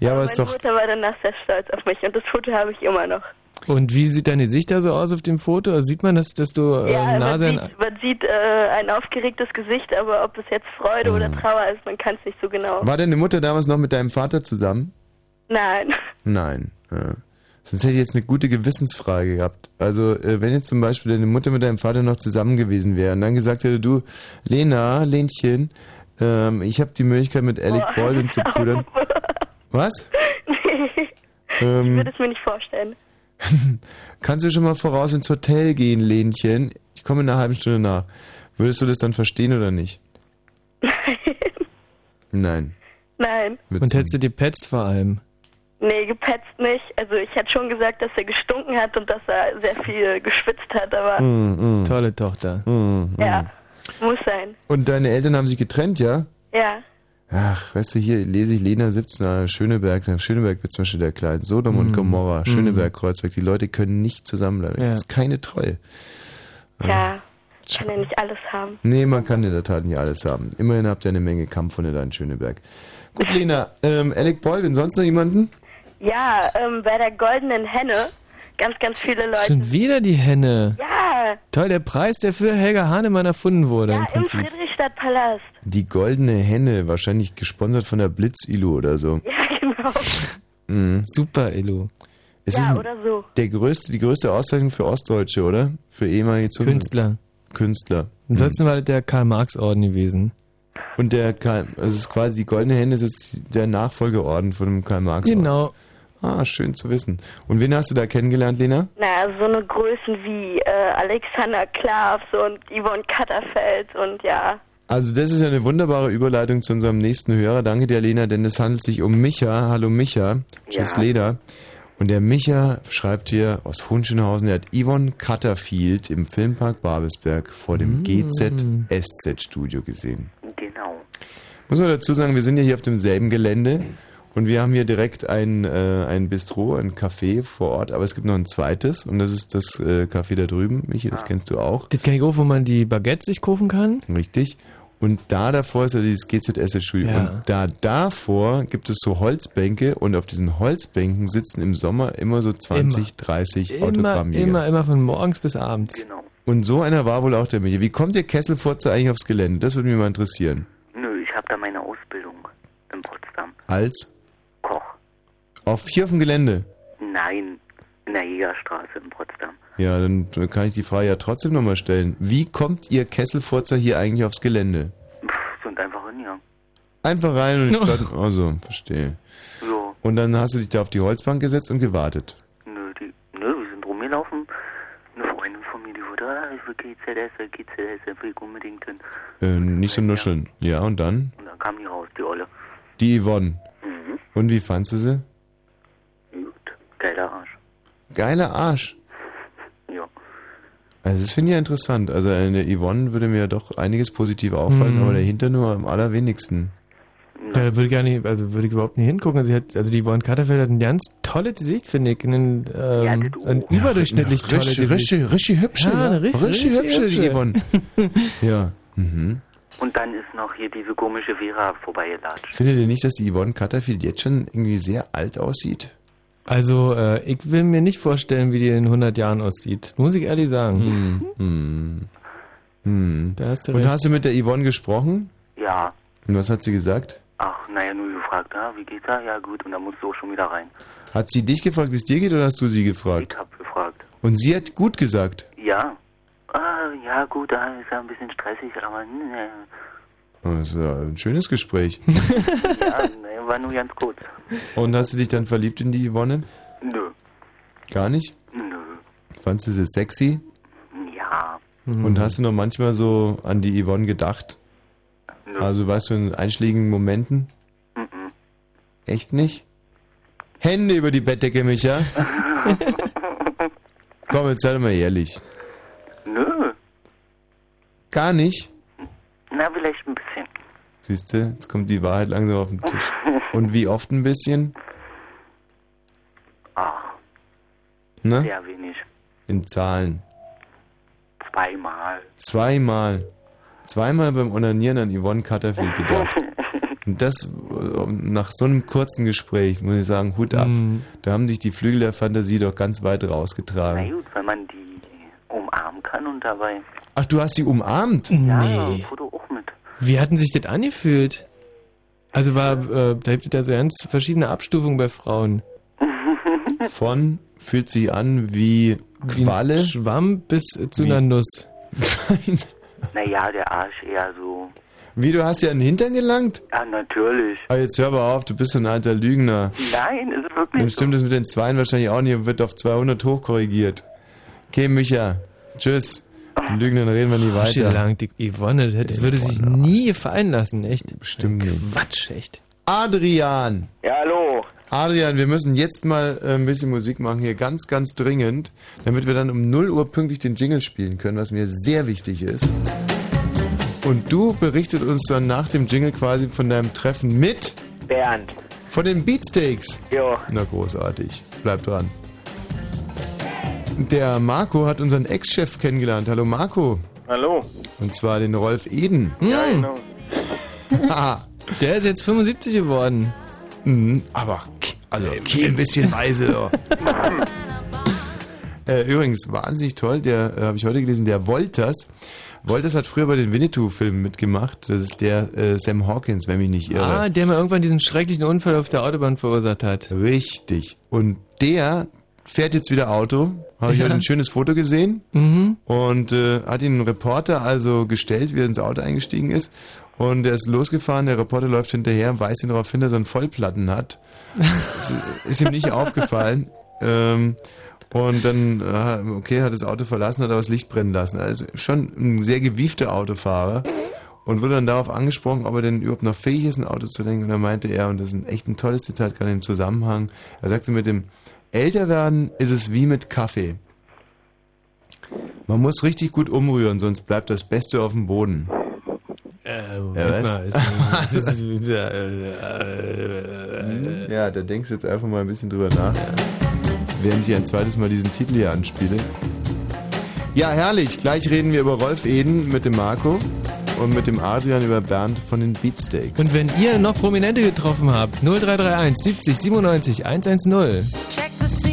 Ja, aber ist Meine doch. Mutter war danach sehr stolz auf mich und das Foto habe ich immer noch. Und wie sieht deine Sicht da so aus auf dem Foto? Sieht man, dass, dass du äh, Ja, man Nase an... sieht, man sieht äh, ein aufgeregtes Gesicht, aber ob es jetzt Freude oder Trauer ist, man kann es nicht so genau. War deine Mutter damals noch mit deinem Vater zusammen? Nein. Nein. Ja. Sonst hätte ich jetzt eine gute Gewissensfrage gehabt. Also, äh, wenn jetzt zum Beispiel deine Mutter mit deinem Vater noch zusammen gewesen wäre und dann gesagt hätte, du, Lena, Lenchen, ähm, ich habe die Möglichkeit mit Alec Baldwin zu pudern. Was? nee, ich Ähm, würde es mir nicht vorstellen. kannst du schon mal voraus ins Hotel gehen, Lenchen? Ich komme in einer halben Stunde nach. Würdest du das dann verstehen oder nicht? Nein. Nein. Und hättest du gepetzt vor allem? Nee, gepetzt nicht. Also ich hätte schon gesagt, dass er gestunken hat und dass er sehr viel geschwitzt hat, aber Mm, mm. Tolle Tochter. Mm, mm. ja, muss sein. Und deine Eltern haben sich getrennt, ja? Ja. Ach, weißt du, hier lese ich Lena 17, Schöneberg, Schöneberg wird zum Beispiel der Klein, Sodom und Mm. Gomorra, Mm. Schöneberg, Kreuzberg, die Leute können nicht zusammenbleiben. Ja. Das ist keine Treue. Ja, ich kann ja nicht alles haben. Nee, man kann in der Tat nicht alles haben. Immerhin habt ihr eine Menge Kampfhunde da in Schöneberg. Gut, Lena, ähm, Alec Baldwin, sonst noch jemanden? Ja, ähm, bei der goldenen Henne ganz, ganz viele Leute. Schon wieder die Henne. Ja, Toll, der Preis, der für Helga Hahnemann erfunden wurde im ja, im Prinzip. Friedrichstadtpalast. Die goldene Henne, wahrscheinlich gesponsert von der Blitz-Ilu oder so. Ja, genau. Mhm. Super, Elo. Es ja, ist ein- oder so. der größte, die größte Auszeichnung für Ostdeutsche, oder? Für ehemalige Zungen- Künstler. Künstler. Ansonsten war das der Karl-Marx-Orden gewesen. Und der Karl, also es ist quasi die goldene Henne ist jetzt der Nachfolgeorden von dem Karl Marx. Genau. Ah, schön zu wissen. Und wen hast du da kennengelernt, Lena? Na, so eine Größen wie äh, Alexander Klavs und Yvonne Katterfeld und ja. Also das ist ja eine wunderbare Überleitung zu unserem nächsten Hörer. Danke dir, Lena, denn es handelt sich um Micha. Hallo Micha. Tschüss, Ja. Lena. Und der Micha schreibt hier aus Hunschenhausen, er hat Yvonne Cutterfield im Filmpark Babelsberg vor dem GZ-SZ-Studio gesehen. Genau. Muss man dazu sagen, wir sind ja hier auf demselben Gelände und wir haben hier direkt ein, äh, ein Bistro, ein Café vor Ort, aber es gibt noch ein zweites und das ist das äh, Café da drüben. Michi, das kennst du auch. Das kann ich auch, wo man die Baguettes sich kaufen kann. Richtig. Und da davor ist ja dieses GZS-Studio. Ja. Und da davor gibt es so Holzbänke und auf diesen Holzbänken sitzen im Sommer immer so 20, 30 Immer, Autogrammjäger. immer, immer von morgens bis abends. Und so einer war wohl auch der Michi. Wie kommt der Kesselfurzer eigentlich aufs Gelände? Das würde mich mal interessieren. Nö, ich habe da meine Ausbildung in Potsdam. Als? Auf hier auf dem Gelände? Nein, in der Jägerstraße in Potsdam. Ja, dann kann ich die Frage ja trotzdem nochmal stellen. Wie kommt ihr Kesselfurzer hier eigentlich aufs Gelände? Pff, sind einfach hingegangen. Einfach rein und No. Platten. Also, verstehe. So, Und dann hast du dich da auf die Holzbank gesetzt und gewartet. nö, die, nö, wir sind rumgelaufen. Eine Freundin von mir, die wurde, ah, ich will GZS, GZS, will ich unbedingt hin. Äh, nicht so nuscheln. Ja, und dann? Und dann kam die raus, die Olle. Die Yvonne. Mhm. Und wie fandst du sie? Geiler Arsch. Geiler Arsch. Ja. Also das finde ich ja interessant. Also eine Yvonne würde mir ja doch einiges positiv auffallen, Mhm. aber dahinter nur am allerwenigsten. Ja, da würde ich gar nicht, also würde ich überhaupt nicht hingucken. Sie hat, also die Yvonne Katterfeld hat ein ganz tolles Gesicht, finde ich. Ein, ähm, ein überdurchschnittlich Ja, tolles richtig, Gesicht. richtig, richtig hübsche, Ja, ja. richtig, Richtig hübsche, die hübsche. Yvonne. ja. Mhm. Und dann ist noch hier diese komische Vera vorbeigelatscht. Findet ihr nicht, dass die Yvonne Cutterfield jetzt schon irgendwie sehr alt aussieht? Also, äh, ich will mir nicht vorstellen, wie die in 100 Jahren aussieht. Muss ich ehrlich sagen. Hm. Hm. Hm. Da hast du Und recht. hast du mit der Yvonne gesprochen? Ja. Und was hat sie gesagt? Ach, naja, nur gefragt, ah, wie geht's da? Ja, gut. Und dann musst du auch schon wieder rein. Hat sie dich gefragt, wie es dir geht, oder hast du sie gefragt? Ich hab gefragt. Und sie hat gut gesagt. Ja. Ah, ja, gut, da ist ja ein bisschen stressig, aber ne, Das ist ja ein schönes Gespräch. ja, ne, war nur ganz kurz. Und hast du dich dann verliebt in die Yvonne? Nö. Gar nicht? Nö. Fandst du sie sexy? Ja. Und hast du noch manchmal so an die Yvonne gedacht? Nö. Also weißt du, in einschlägigen Momenten? Mhm. Echt nicht? Hände über die Bettdecke, Micha. Komm, jetzt sei doch mal ehrlich. Nö. Gar nicht? Na, vielleicht ein bisschen. Siehst du, jetzt kommt die Wahrheit langsam auf den Tisch. Und wie oft ein bisschen? Ach, Ne? sehr wenig. In Zahlen. Zweimal. Zweimal. Zweimal beim Onanieren an Yvonne Cutterfield gedacht. Und das äh, nach so einem kurzen Gespräch, muss ich sagen, Hut ab. Mhm. Da haben dich die Flügel der Fantasie doch ganz weit Na rausgetragen. gut, wenn man die umarmen kann und dabei. Ach, du hast sie umarmt? Ja, Nee. ein Foto. Wie hatten sich das angefühlt? Also war, äh, da gibt es ja so ganz verschiedene Abstufungen bei Frauen. Von fühlt sich an wie Wie Qualle. Schwamm bis zu Wie? einer Nuss. Naja, der Arsch eher so. Wie, du hast ja einen Hintern gelangt? Ja, natürlich. Ah, jetzt hör mal auf, du bist so ein alter Lügner. Nein, ist Dann wirklich stimmt das mit den Zweien wahrscheinlich auch nicht und wird auf 200 hochkorrigiert. Okay, Micha. Tschüss. Lügner, dann reden wir nie weiter. lang, die Yvonne, das hätte, würde sich nie gefallen lassen, echt. Bestimmt nicht. Quatsch, echt. Adrian. Ja, hallo. Adrian, wir müssen jetzt mal äh, ein bisschen Musik machen hier, ganz, ganz dringend, damit wir dann um 0 Uhr pünktlich den Jingle spielen können, was mir sehr wichtig ist. Und du berichtet uns dann nach dem Jingle quasi von deinem Treffen mit Bernd. von den Beatsteaks. Jo. Na großartig. Bleib dran. Der Marco hat unseren Ex-Chef kennengelernt. Hallo Marco. Hallo. Und zwar den Rolf Eden. Ja, Hm. genau. Haha. Der ist jetzt 75 geworden. Mhm, aber also okay, ein bisschen weise. äh, übrigens, wahnsinnig toll, der äh, habe ich heute gelesen, der Wolters. Wolters hat früher bei den Winnetou-Filmen mitgemacht. Das ist der äh, Sam Hawkins, wenn mich nicht irre. Ah, der mir irgendwann diesen schrecklichen Unfall auf der Autobahn verursacht hat. Richtig. Und der fährt jetzt wieder Auto. Habe ich Ja. heute ein schönes Foto gesehen. Mhm. Und äh, hat ihn ein Reporter also gestellt, wie er ins Auto eingestiegen ist. Und er ist losgefahren, der Reporter läuft hinterher und weist ihn darauf hin, dass er einen Vollplatten hat. ist, ist ihm nicht aufgefallen. Ähm, und dann, äh, okay, hat das Auto verlassen, hat aber das Licht brennen lassen. Also schon ein sehr gewiefter Autofahrer. Und wurde dann darauf angesprochen, ob er denn überhaupt noch fähig ist, ein Auto zu lenken. Und dann meinte er, und das ist ein echt ein tolles Zitat, gerade im Zusammenhang, er sagte, mit dem Älterwerden ist es wie mit Kaffee. Man muss richtig gut umrühren, sonst bleibt das Beste auf dem Boden. Äh, Ja, Moment was? mal, ist, ist, ist, ist, äh, äh, Ja, da denkst du jetzt einfach mal ein bisschen drüber nach. Während ich ein zweites Mal diesen Titel hier anspiele. Ja, herrlich. Gleich reden wir über Rolf Eden mit dem Marco und mit dem Adrian über Bernd von den Beatsteaks. Und wenn ihr noch Prominente getroffen habt, 0331 70 97 110. Check the scene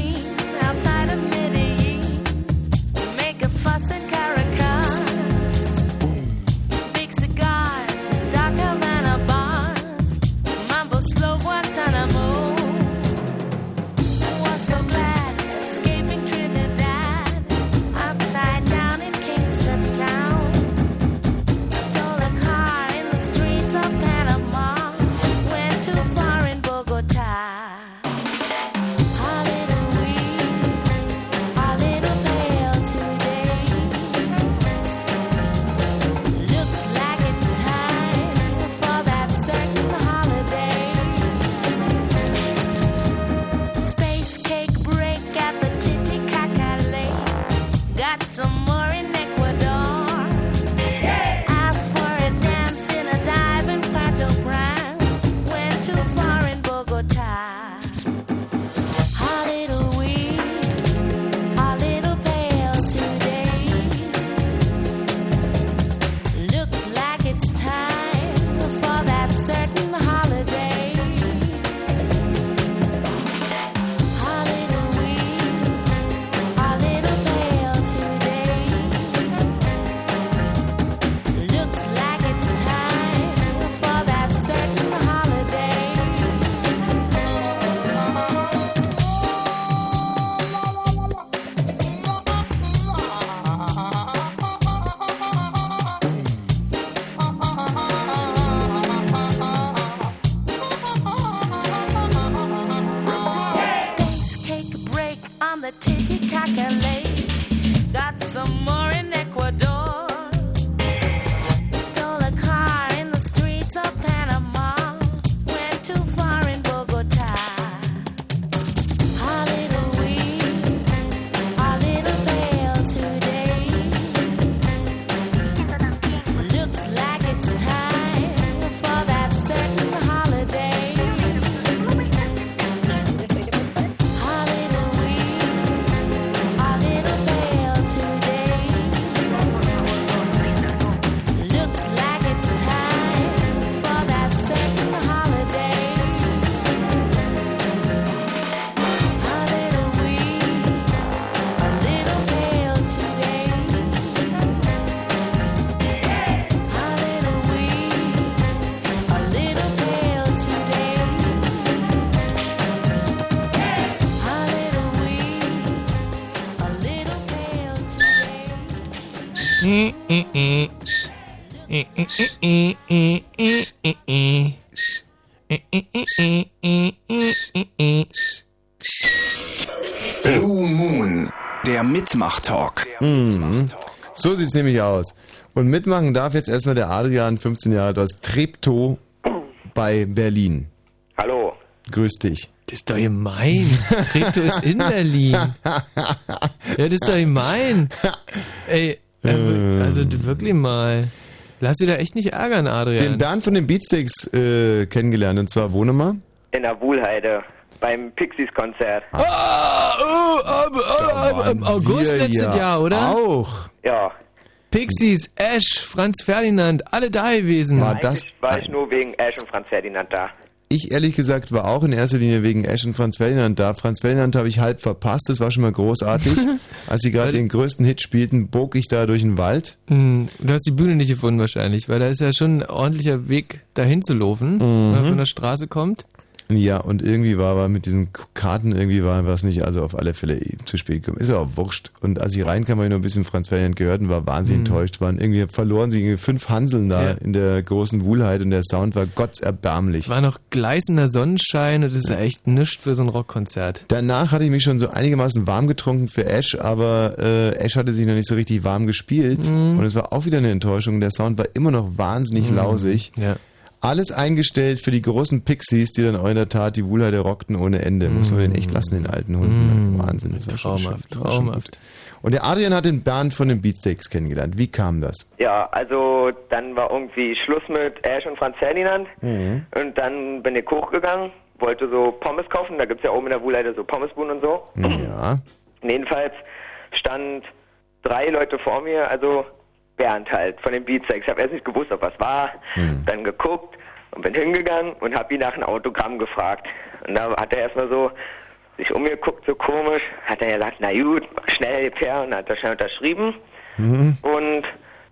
Blue Moon, der Mitmach-Talk. Mhm. So sieht's nämlich aus. Und mitmachen darf jetzt erstmal der Adrian, 15 Jahre alt aus Treptow bei Berlin. Hallo. Grüß dich. Das ist doch gemein. Treptow ist in Berlin. Ja, das ist doch gemein. Ey, äh, also wirklich mal. Lass dich da echt nicht ärgern, Adrian. Den Bernd von den Beatsteaks äh, kennengelernt und zwar wo nochmal? In der Wuhlheide beim Pixies-Konzert. Ah, oh, aber, aber, aber, Im August letztes ja Jahr, oder? Auch. Ja. Pixies, Ash, Franz Ferdinand, alle da gewesen. War das Eigentlich war ich nur wegen Ash und Franz Ferdinand da. Ich ehrlich gesagt war auch in erster Linie wegen Ash und Franz Ferdinand da. Franz Ferdinand habe ich halb verpasst, das war schon mal großartig. Als sie gerade den größten Hit spielten, bog ich da durch den Wald. Hm, Du hast die Bühne nicht gefunden wahrscheinlich, weil da ist ja schon ein ordentlicher Weg dahin zu laufen, Mhm. wenn man von der Straße kommt. Ja, und irgendwie war aber mit diesen Karten irgendwie war was nicht, also auf alle Fälle zu spät gekommen. Ist ja auch wurscht. Und als ich reinkam, habe ich noch ein bisschen Franz Ferdinand gehört und war wahnsinnig Mhm. enttäuscht. Waren irgendwie verloren sie irgendwie fünf Hanseln da Ja. in der großen Wuhlheit und der Sound war gottserbärmlich. War noch gleißender Sonnenschein und das ist ja echt nichts für so ein Rockkonzert. Danach hatte ich mich schon so einigermaßen warm getrunken für Ash, aber äh, Ash hatte sich noch nicht so richtig warm gespielt Mhm. und es war auch wieder eine Enttäuschung. Der Sound war immer noch wahnsinnig Mhm. lausig. Ja. Alles eingestellt für die großen Pixies, die dann auch in der Tat die Wuhlheide rockten ohne Ende. Muss man den echt lassen, den alten Hunden. Wahnsinn. Das war schon. Traumhaft, schön. War schon traumhaft. Und der Adrian hat den Bernd von den Beatsteaks kennengelernt. Wie kam das? Ja, also dann war irgendwie Schluss mit Ash und Franz Ferdinand. Mhm. Und dann bin ich hochgegangen, wollte so Pommes kaufen. Da gibt's ja oben in der Wuhlheide so Pommesbuden und so. Ja. Und jedenfalls stand drei Leute vor mir, also Bernd halt von den Beatsteaks. Ich habe erst nicht gewusst, ob was war. Dann geguckt und bin hingegangen und habe ihn nach einem Autogramm gefragt. Und da hat er erstmal so sich umgeguckt, so komisch. Hat er gesagt, na gut, schnell, Per. Und hat er schnell unterschrieben. Mhm. Und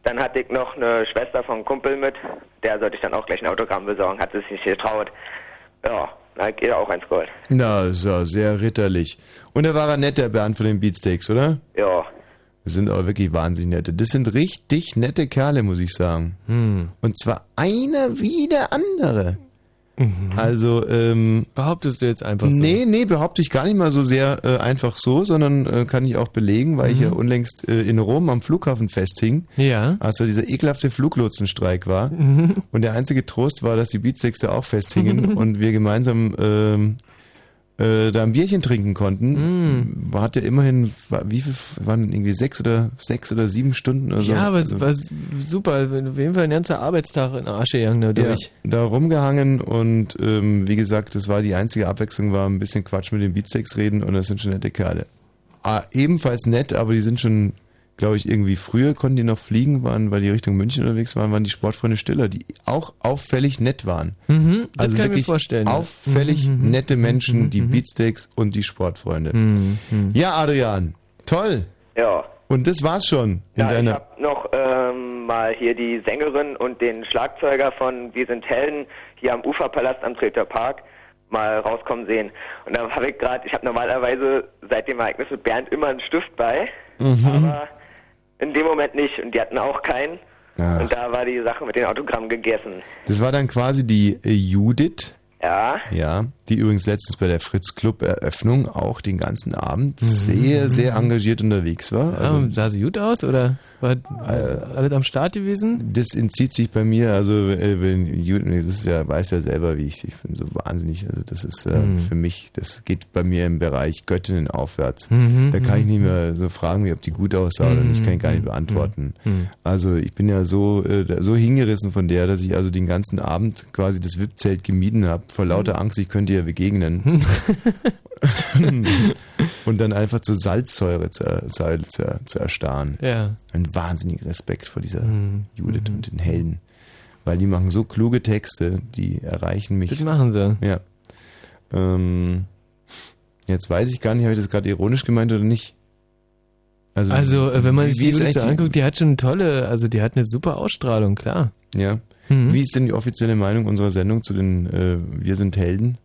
dann hatte ich noch eine Schwester vom Kumpel mit. Der sollte ich dann auch gleich ein Autogramm besorgen. Hat sich nicht getraut. Ja, da geht auch eins Gold. Na, so, sehr ritterlich. Und da war er nett, der Bernd von den Beatsteaks, oder? Ja. Sind aber wirklich wahnsinnig nette. Das sind richtig nette Kerle, muss ich sagen. Hm. Und zwar einer wie der andere. Also, ähm. Behauptest du jetzt einfach so? Nee, nee, behaupte ich gar nicht mal so sehr äh, einfach so, sondern äh, kann ich auch belegen, weil ich Mhm. ja unlängst äh, in Rom am Flughafen festhing. Ja. Als da dieser ekelhafte Fluglotsenstreik war. Mhm. Und der einzige Trost war, dass die Beatsteaks da auch festhingen und wir gemeinsam ähm, äh, da ein Bierchen trinken konnten. Mhm. War hatte immerhin, wie viel, waren irgendwie sechs oder sechs oder sieben Stunden oder so. ja, aber es Also- war super. Auf jeden Fall ein ganzer Arbeitstag in Arsch gegangen ja, dadurch. da rumgehangen und ähm, wie gesagt, das war die einzige Abwechslung, war ein bisschen Quatsch mit den Beatsteaks reden und das sind schon nette Kerle. Ah, ebenfalls nett, aber die sind schon, glaube ich, irgendwie früher konnten die noch fliegen, waren, weil die Richtung München unterwegs waren, waren die Sportfreunde Stiller, die auch auffällig nett waren. Mhm, das also kann ich mir wirklich vorstellen. auffällig Mhm, mhm, nette mhm, Menschen, mhm, die mhm. Beatsteaks und die Sportfreunde. Mhm, mhm. Ja, Adrian, toll. Ja. Und das war's schon in Ja, ich habe noch ähm, mal hier die Sängerin und den Schlagzeuger von Wir sind Helden hier am Uferpalast am Treter Park mal rauskommen sehen. Und da habe ich gerade, ich habe normalerweise seit dem Ereignis mit Bernd immer einen Stift bei, Mhm. aber in dem Moment nicht und die hatten auch keinen. Ach. Und da war die Sache mit den Autogrammen gegessen. Das war dann quasi die äh, Judith, Ja. Ja, die übrigens letztens bei der Fritz Club Eröffnung auch den ganzen Abend sehr, sehr engagiert unterwegs war. Also, Ja, sah sie gut aus oder war alles am Start gewesen? Das entzieht sich bei mir, also äh, wenn das ist ja, weiß ja selber, wie ich, ich bin so wahnsinnig, also das ist Mhm. für mich, das geht bei mir im Bereich Göttinnen aufwärts. Mhm, da kann ich mhm, nicht mehr so fragen, wie ob die gut aussah oder nicht, kann ich gar nicht beantworten. mhm. Also ich bin ja so, äh, so hingerissen von der, dass ich also den ganzen Abend quasi das VIP-Zelt gemieden habe, vor lauter Mhm. Angst, ich könnte ihr begegnen. Und dann einfach zur Salzsäure zu, zu, zu, zu erstarren. Ja. Ein wahnsinniger Respekt vor dieser Mhm. Judith und den Helden. Weil die machen so kluge Texte, die erreichen mich. Das machen sie. Ja. Ähm, jetzt weiß ich gar nicht, habe ich das gerade ironisch gemeint oder nicht? Also, äh, wenn man sich die Judith anguckt, die hat schon eine tolle, also die hat eine super Ausstrahlung, klar. Ja. Mhm. Wie ist denn die offizielle Meinung unserer Sendung zu den äh, Wir sind Helden?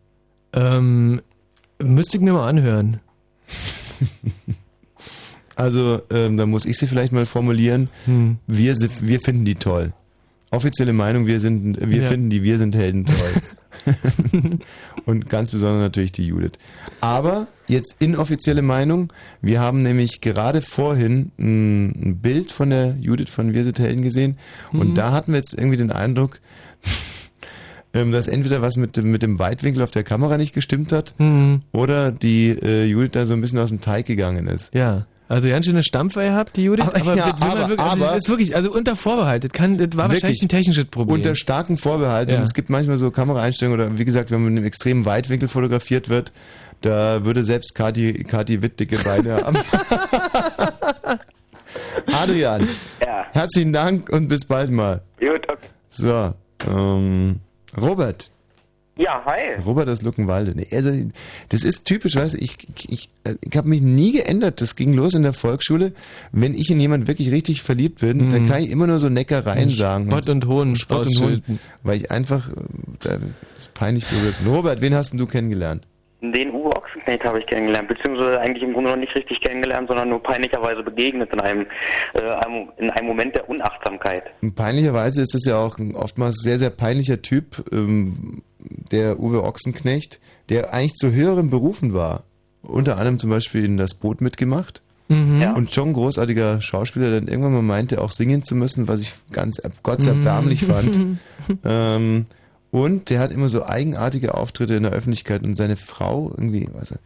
Ähm, müsste ich mir mal anhören. Also, ähm, da muss ich sie vielleicht mal formulieren. Hm. Wir, wir finden die toll. Offizielle Meinung, wir sind, wir Ja. finden die Wir sind Helden toll. Und ganz besonders natürlich die Judith. Aber jetzt inoffizielle Meinung. Wir haben nämlich gerade vorhin ein, ein Bild von der Judith von Wir sind Helden gesehen. Und Mhm. da hatten wir jetzt irgendwie den Eindruck, ähm, dass entweder was mit, dem- mit dem Weitwinkel auf der Kamera nicht gestimmt hat Mhm. oder die äh, Judith da so ein bisschen aus dem Teig gegangen ist. Ja. Also ganz schöne Stampfer gehabt, die Judith, Aber- aber, ja, aber- wirklich, also aber- ist wirklich, also unter Vorbehalt, das, kann, das war wahrscheinlich ein technisches Problem. Unter starken Vorbehalt. Ja. Und es gibt manchmal so Kameraeinstellungen oder wie gesagt, wenn man mit einem extremen Weitwinkel fotografiert wird, da würde selbst Kati, Kati Witt dicke Beine haben. Adrian, Ja. herzlichen Dank und bis bald mal. Gut, okay. So, ähm, Robert. Ja, hi. Robert aus Luckenwalde. Also, das ist typisch, weißt du, ich, ich, ich habe mich nie geändert. Das ging los in der Volksschule. Wenn ich in jemand wirklich richtig verliebt bin, dann kann ich immer nur so Neckereien Spott sagen. und Hohn Spott und Hohn. Weil ich einfach, äh, da ist peinlich berührt. bin. Robert, wen hast denn du kennengelernt? Den Uwe Ochsenknecht habe ich kennengelernt, beziehungsweise eigentlich im Grunde noch nicht richtig kennengelernt, sondern nur peinlicherweise begegnet in einem, äh, einem, in einem Moment der Unachtsamkeit. Peinlicherweise ist es ja auch ein oftmals sehr, sehr peinlicher Typ, ähm, der Uwe Ochsenknecht, der eigentlich zu höheren Berufen war. Unter anderem zum Beispiel in das Boot mitgemacht. Mhm. Ja. Und schon ein großartiger Schauspieler, der dann irgendwann mal meinte, auch singen zu müssen, was ich ganz Gott erbärmlich fand. Ähm, und der hat immer so eigenartige Auftritte in der Öffentlichkeit und seine Frau irgendwie, was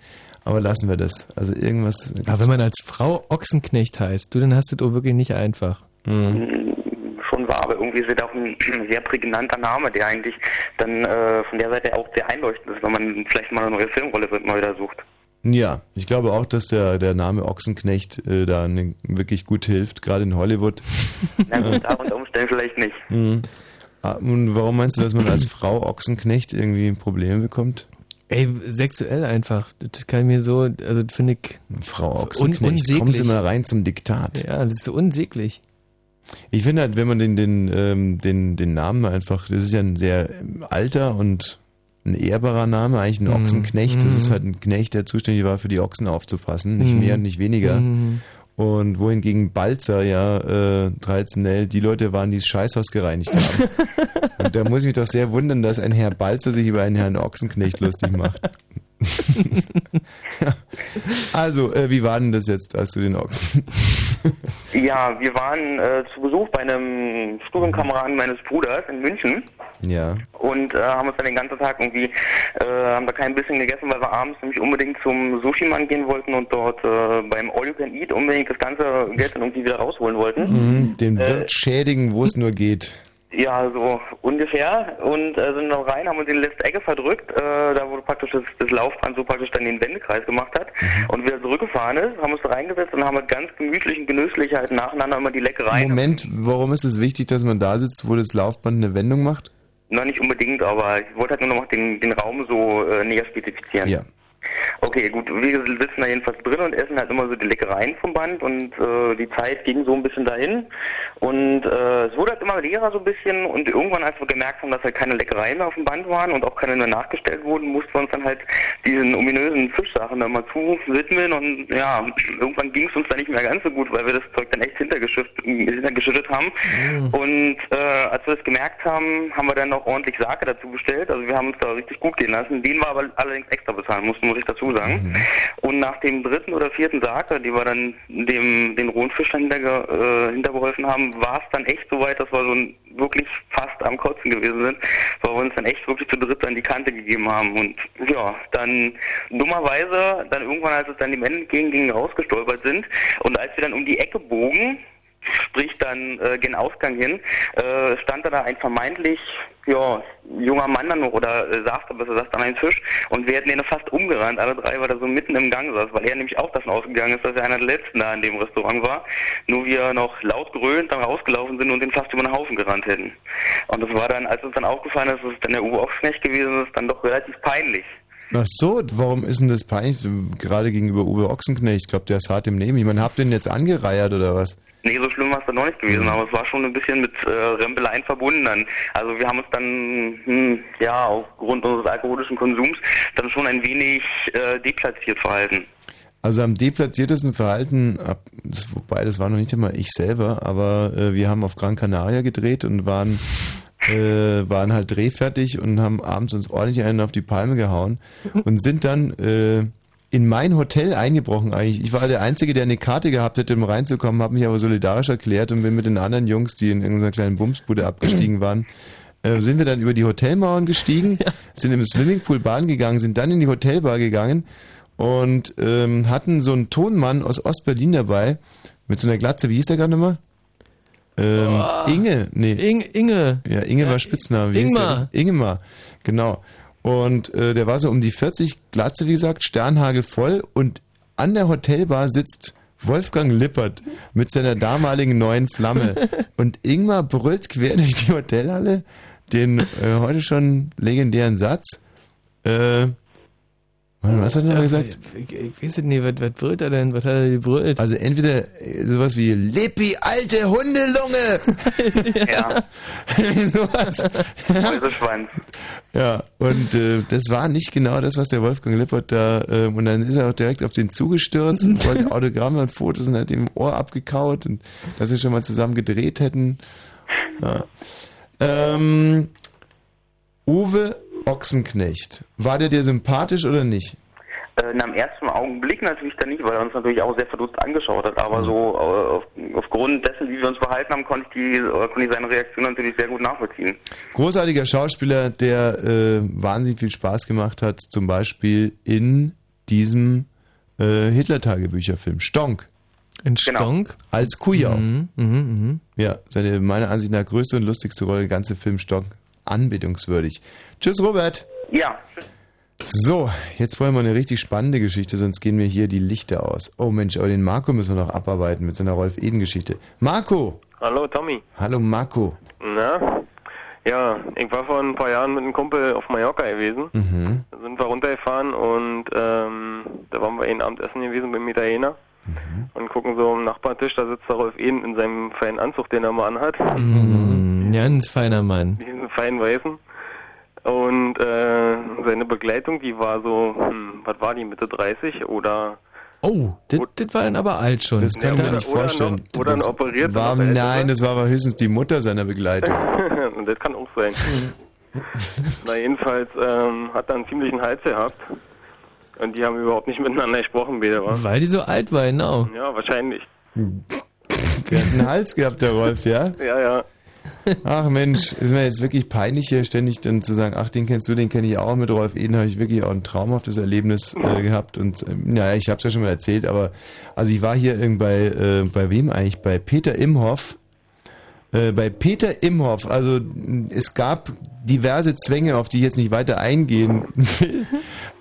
aber lassen wir das. Also irgendwas. Aber wenn man als Frau Ochsenknecht heißt, du, dann hast du das auch wirklich nicht einfach. Schon wahr, aber irgendwie ist es auch ein sehr prägnanter Name, der eigentlich dann äh, von der Seite auch sehr einleuchtend ist, wenn man vielleicht mal eine neue Filmrolle mal wieder sucht. Ja, ich glaube auch, dass der, der Name Ochsenknecht äh, da ne, wirklich gut hilft, gerade in Hollywood. Na gut, da unter Umständen vielleicht nicht. Mhm. Ah, Und warum meinst du, dass man als Frau Ochsenknecht irgendwie Probleme bekommt? Ey, sexuell einfach. Das kann ich mir so, also das finde ich. Frau Ochsenknecht, kommen Sie mal rein zum Diktat. Ja, das ist so unsäglich. Ich finde halt, wenn man den, den, ähm, den, den Namen einfach, das ist ja ein sehr ähm, alter und ein ehrbarer Name, eigentlich ein Mhm. Ochsenknecht. Das Mhm. ist halt ein Knecht, der zuständig war, für die Ochsen aufzupassen. Nicht Mhm. mehr und nicht weniger. Mhm. Und wohingegen Balzer ja äh, traditionell die Leute waren, die das Scheißhaus gereinigt haben. und da muss ich mich doch sehr wundern, dass ein Herr Balzer sich über einen Herrn Ochsenknecht lustig macht. Also, äh, wie war denn das jetzt, als du den Ochsen? Ja, wir waren äh, zu Besuch bei einem Studienkameraden meines Bruders in München ja. und äh, haben uns dann den ganzen Tag irgendwie, äh, haben da kein bisschen gegessen, weil wir abends nämlich unbedingt zum Sushi-Mann gehen wollten und dort äh, beim All You Can Eat unbedingt das ganze Geld dann irgendwie wieder rausholen wollten. Mhm, den Äh, Wirt schädigen, wo es nur geht. Ja, so ungefähr. Und äh, sind noch rein, haben uns in die letzte Ecke verdrückt, äh, da wo praktisch das, das Laufband so praktisch dann den Wendekreis gemacht hat. Und wieder zurückgefahren ist, haben uns da reingesetzt und haben halt ganz gemütlich und genüsslich halt nacheinander immer die Leckereien. Moment, warum ist es wichtig, dass man da sitzt, wo das Laufband eine Wendung macht? Na, nicht unbedingt, aber ich wollte halt nur noch den, den Raum so äh, näher spezifizieren. Ja. Okay, gut, wir sitzen da jedenfalls drin und essen halt immer so die Leckereien vom Band und äh, die Zeit ging so ein bisschen dahin und äh, es wurde halt immer leerer so ein bisschen und irgendwann, als wir gemerkt haben, dass halt keine Leckereien mehr auf dem Band waren und auch keine mehr nachgestellt wurden, mussten wir uns dann halt diesen ominösen Fischsachen da mal zu widmen und ja, irgendwann ging es uns dann nicht mehr ganz so gut, weil wir das Zeug dann echt hintergeschüttet, hintergeschüttet haben und äh, als wir das gemerkt haben, haben wir dann noch ordentlich Sake dazu bestellt, also wir haben uns da richtig gut gehen lassen, den wir aber allerdings extra bezahlen mussten, muss ich dazu sagen. Und nach dem dritten oder vierten Sake, die wir dann dem den rohen Fisch dann hinterge äh, hintergeholfen haben, war es dann echt so weit, dass wir so ein, wirklich fast am Kotzen gewesen sind, weil wir uns dann echt wirklich zu dritt an die Kante gegeben haben. Und ja, dann dummerweise, dann irgendwann, als es dann dem Ende ging, ging rausgestolpert sind und als wir dann um die Ecke bogen, sprich dann äh, gen Ausgang hin, äh, stand da ein vermeintlich ja, junger Mann dann noch oder äh, saß da besser saß dann ein Tisch und wir hätten ihn fast umgerannt, alle drei, weil er so mitten im Gang saß, weil er nämlich auch davon ausgegangen ist, dass er einer der letzten da in dem Restaurant war, nur wir noch laut grölend dann rausgelaufen sind und ihn fast über den Haufen gerannt hätten. Und das war dann, als uns dann aufgefallen ist, dass es dann der Uwe Ochsknecht gewesen ist, dann doch relativ peinlich. Ach so, warum ist denn das peinlich, gerade gegenüber Uwe Ochsenknecht? Ich glaube, der ist hart im Nehmen. Ich meine, habt ihr den jetzt angereiert oder was? Nee, so schlimm war es dann noch nicht gewesen, aber es war schon ein bisschen mit äh, Rempeleien verbunden dann. Also wir haben uns dann, hm, ja, aufgrund unseres alkoholischen Konsums dann schon ein wenig äh, deplatziert verhalten. Also am deplatziertesten Verhalten, das, wobei das war noch nicht einmal ich selber, aber äh, wir haben auf Gran Canaria gedreht und waren, äh, waren halt drehfertig und haben abends uns ordentlich einen auf die Palme gehauen und sind dann äh, in mein Hotel eingebrochen eigentlich. Ich war der Einzige, der eine Karte gehabt hätte, um reinzukommen, habe mich aber solidarisch erklärt und bin mit den anderen Jungs, die in irgendeiner kleinen Bumsbude abgestiegen waren, äh, sind wir dann über die Hotelmauern gestiegen, sind im Swimmingpool Bahn gegangen, sind dann in die Hotelbar gegangen und ähm, hatten so einen Tonmann aus Ostberlin dabei mit so einer Glatze. Wie hieß der gerade nochmal? Ähm, Boah. Inge, nee. Inge. Ja, Inge war Spitzname. Wie Ingmar. Ingemar, genau. Und äh, der war so um die 40, Glatze, wie gesagt, Sternhagel voll und an der Hotelbar sitzt Wolfgang Lippert mit seiner damaligen neuen Flamme. und Ingmar brüllt quer durch die Hotelhalle den äh, heute schon legendären Satz. Äh, was hat er noch gesagt? Ich, ich weiß nicht, was, was brüllt er denn? Was hat er gebrüllt? Also entweder äh, sowas wie Lippi, alte Hundelunge. ja. sowas. Mäuseschwanz. Ja, und äh, das war nicht genau das, was der Wolfgang Lippert da, äh, und dann ist er auch direkt auf den zugestürzt und wollte Autogramme und Fotos und hat ihm Ohr abgekaut und dass sie schon mal zusammen gedreht hätten. Ja. Ähm, Uwe Ochsenknecht, war der dir sympathisch oder nicht? Äh, in einem ersten Augenblick natürlich dann nicht, weil er uns natürlich auch sehr verdutzt angeschaut hat. Aber so äh, auf, aufgrund dessen, wie wir uns verhalten haben, konnte ich, die, äh, konnte ich seine Reaktion natürlich sehr gut nachvollziehen. Großartiger Schauspieler, der äh, wahnsinnig viel Spaß gemacht hat, zum Beispiel in diesem äh, Hitler-Tagebücherfilm Stonk. In Stonk? Als Kujau. Mhm, mhm, mhm. Ja, seine meiner Ansicht nach größte und lustigste Rolle, der ganze Film Stonk, anbetungswürdig. Tschüss, Robert. Ja. So, jetzt wollen wir eine richtig spannende Geschichte, sonst gehen wir hier die Lichter aus. Oh Mensch, aber den Marco müssen wir noch abarbeiten mit seiner Rolf-Eden-Geschichte. Marco! Hallo Tommy. Hallo Marco. Na? Ja, ich war vor ein paar Jahren mit einem Kumpel auf Mallorca gewesen. Mhm. Da sind wir runtergefahren und ähm, da waren wir einen Abend essen gewesen beim Italiener. Und gucken so am Nachbartisch, da sitzt der Rolf Eden in seinem feinen Anzug, den er mal anhat. Mhm. Ganz feiner Mann. Diesen feinen Weißen. Und äh, seine Begleitung, die war so, hm, was war die, Mitte 30 oder Oh, das war dann aber alt schon. Das kann ich mir nicht vorstellen. noch- oder ein Das operiert, War, nein, das war aber höchstens die Mutter seiner Begleitung. und das kann auch sein. Na jedenfalls ähm, hat er einen ziemlichen Hals gehabt. Und die haben überhaupt nicht miteinander gesprochen, beide, wa? Weil die so alt war, genau. Ja, wahrscheinlich. Der hat einen Hals gehabt, der Rolf, ja? Ja, ja. Ach Mensch, ist mir jetzt wirklich peinlich hier ständig dann zu sagen, ach, den kennst du, den kenne ich auch. Mit Rolf Eden habe ich wirklich auch ein traumhaftes Erlebnis äh, gehabt. Und ähm, naja, ich habe es ja schon mal erzählt, aber also ich war hier bei, äh, bei wem eigentlich? Bei Peter Imhoff. Äh, bei Peter Imhoff, also es gab diverse Zwänge, auf die ich jetzt nicht weiter eingehen will.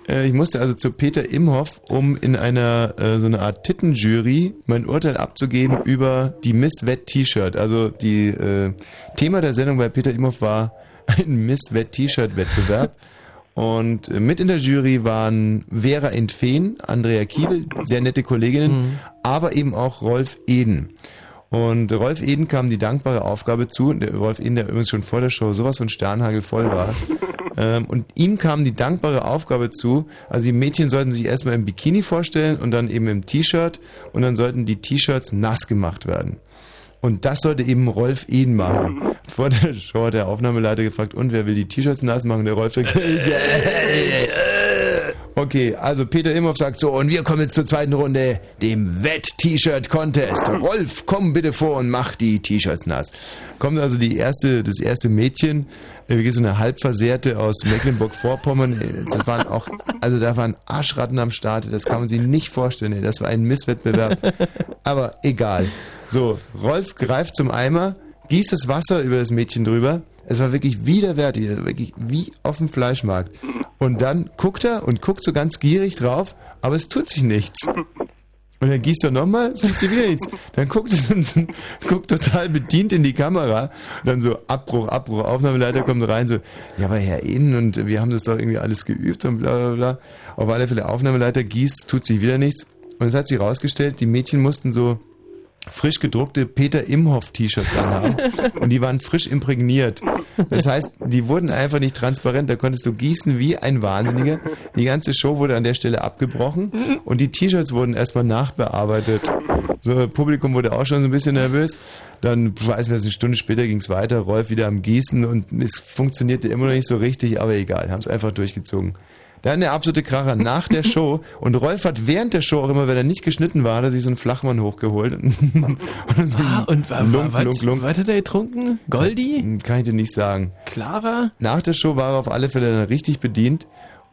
Äh, Ich musste also zu Peter Imhoff, um in einer äh, so eine Art Tittenjury mein Urteil abzugeben über die Miss Wet T-Shirt. Also die äh, Thema der Sendung bei Peter Imhoff war ein Miss Wet T-Shirt Wettbewerb. Und äh, mit in der Jury waren Vera Entfehn, Andrea Kiebel, sehr nette Kolleginnen, aber eben auch Rolf Eden. Und Rolf Eden kam die dankbare Aufgabe zu, der Rolf Eden, der übrigens schon vor der Show sowas von Sternhagel voll war, ähm, und ihm kam die dankbare Aufgabe zu, also die Mädchen sollten sich erstmal im Bikini vorstellen und dann eben im T-Shirt und dann sollten die T-Shirts nass gemacht werden. Und das sollte eben Rolf Eden machen. Vor der Show hat der Aufnahmeleiter gefragt, und wer will die T-Shirts nass machen? Der Rolf sagt, Okay, also Peter Imhoff sagt so, und wir kommen jetzt zur zweiten Runde, dem Wett-T-Shirt-Contest. Rolf, komm bitte vor und mach die T-Shirts nass. Kommt also die erste, das erste Mädchen, äh, wie so eine halbversehrte aus Mecklenburg-Vorpommern. Äh, Das waren auch, also da waren Arschratten am Start, das kann man sich nicht vorstellen. Das war ein Misswettbewerb. Aber egal. So, Rolf greift zum Eimer, gießt das Wasser über das Mädchen drüber. Es war wirklich widerwärtig, wirklich wie auf dem Fleischmarkt. Und dann guckt er und guckt so ganz gierig drauf, aber es tut sich nichts. Und dann gießt er nochmal, es tut sich wieder nichts. Dann guckt er guckt total bedient in die Kamera. Und dann so Abbruch, Abbruch, Aufnahmeleiter kommt rein, so, ja, aber Herr Innen und wir haben das doch irgendwie alles geübt und bla bla bla. Auf alle Fälle Aufnahmeleiter gießt, tut sich wieder nichts. Und es hat sich rausgestellt, die Mädchen mussten so frisch gedruckte Peter Imhoff T-Shirts anhaben und die waren frisch imprägniert. Das heißt, die wurden einfach nicht transparent, da konntest du gießen wie ein Wahnsinniger. Die ganze Show wurde an der Stelle abgebrochen und die T-Shirts wurden erstmal nachbearbeitet. So, Publikum wurde auch schon so ein bisschen nervös. Dann, weiß man, eine Stunde später ging es weiter, Rolf wieder am Gießen und es funktionierte immer noch nicht so richtig, aber egal, haben es einfach durchgezogen. Dann der absolute Kracher nach der Show. Und Rolf hat während der Show auch immer, wenn er nicht geschnitten war, hat er sich so einen Flachmann hochgeholt. Ah, und wa- wa- Lunk, was, lunk, lunk. was hat er getrunken? Goldi? Kann ich dir nicht sagen. Clara? Nach der Show war er auf alle Fälle dann richtig bedient.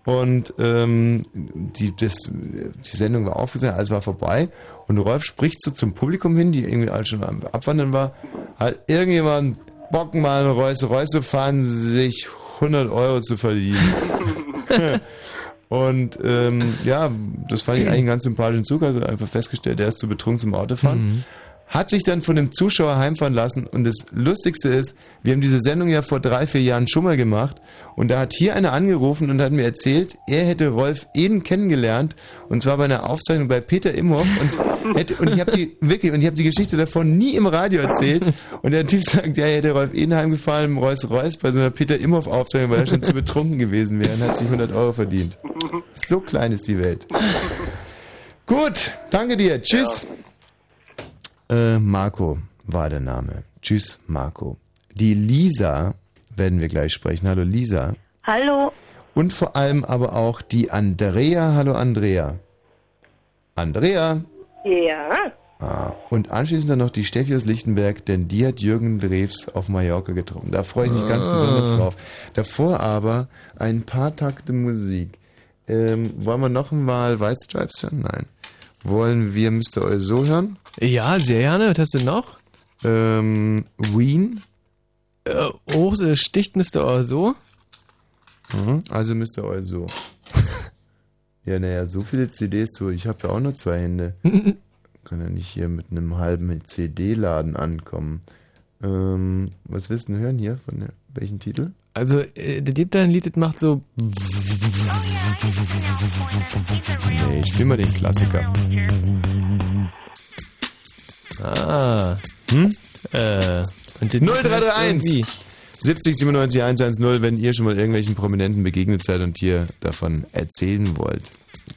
Und ähm, die, das, die Sendung war aufgezeichnet, alles war vorbei. Und Rolf spricht so zum Publikum hin, die irgendwie alle schon am Abwandern war. Hat irgendjemand Bock mal eine Reus Reus zu fahren, sich 100 Euro zu verdienen. Und ähm, ja, das fand ich eigentlich einen ganz sympathischen Zug. Also einfach festgestellt, der ist zu betrunken zum Autofahren. Mhm. Hat sich dann von dem Zuschauer heimfahren lassen. Und das Lustigste ist, wir haben diese Sendung ja vor drei, vier Jahren schon mal gemacht. Und da hat hier einer angerufen und hat mir erzählt, er hätte Rolf Eden kennengelernt. Und zwar bei einer Aufzeichnung bei Peter Imhoff. Und, hätte, und ich habe die, wirklich, und ich habe die Geschichte davon nie im Radio erzählt. Und der Typ sagt, ja, er hätte Rolf Eden heimgefahren im Rolls Royce bei so einer Peter Imhoff Aufzeichnung, weil er schon zu betrunken gewesen wäre und hat sich 100 Euro verdient. So klein ist die Welt. Gut, danke dir. Tschüss. Äh, Marco war der Name. Tschüss, Marco. Die Lisa werden wir gleich sprechen. Hallo Lisa. Hallo. Und vor allem aber auch die Andrea. Hallo Andrea. Andrea. Ja. Ah, und anschließend dann noch die Steffi aus Lichtenberg, denn die hat Jürgen Drews auf Mallorca getroffen. Da freue ich mich ganz Ah. besonders drauf. Davor aber ein paar Takte Musik. Ähm, wollen wir noch einmal White Stripes hören? Nein. Wollen wir Mr. Euso hören? Ja, sehr gerne. Was hast du noch? Ähm, Ween. Äh, oh, sticht Mr. Orso. Mhm, Also Mr. Euso. ja, naja, so viele CDs so. Ich habe ja auch nur zwei Hände. Kann ja nicht hier mit einem halben CD-Laden ankommen. Ähm, was willst du denn hören hier? Von der, welchen Titel? Also, äh, der da ein Lied, das macht so. Nee, ich spiel mal den Klassiker. Ah. Hm? Äh. Und den 0331 70 97 110, wenn ihr schon mal irgendwelchen Prominenten begegnet seid und hier davon erzählen wollt.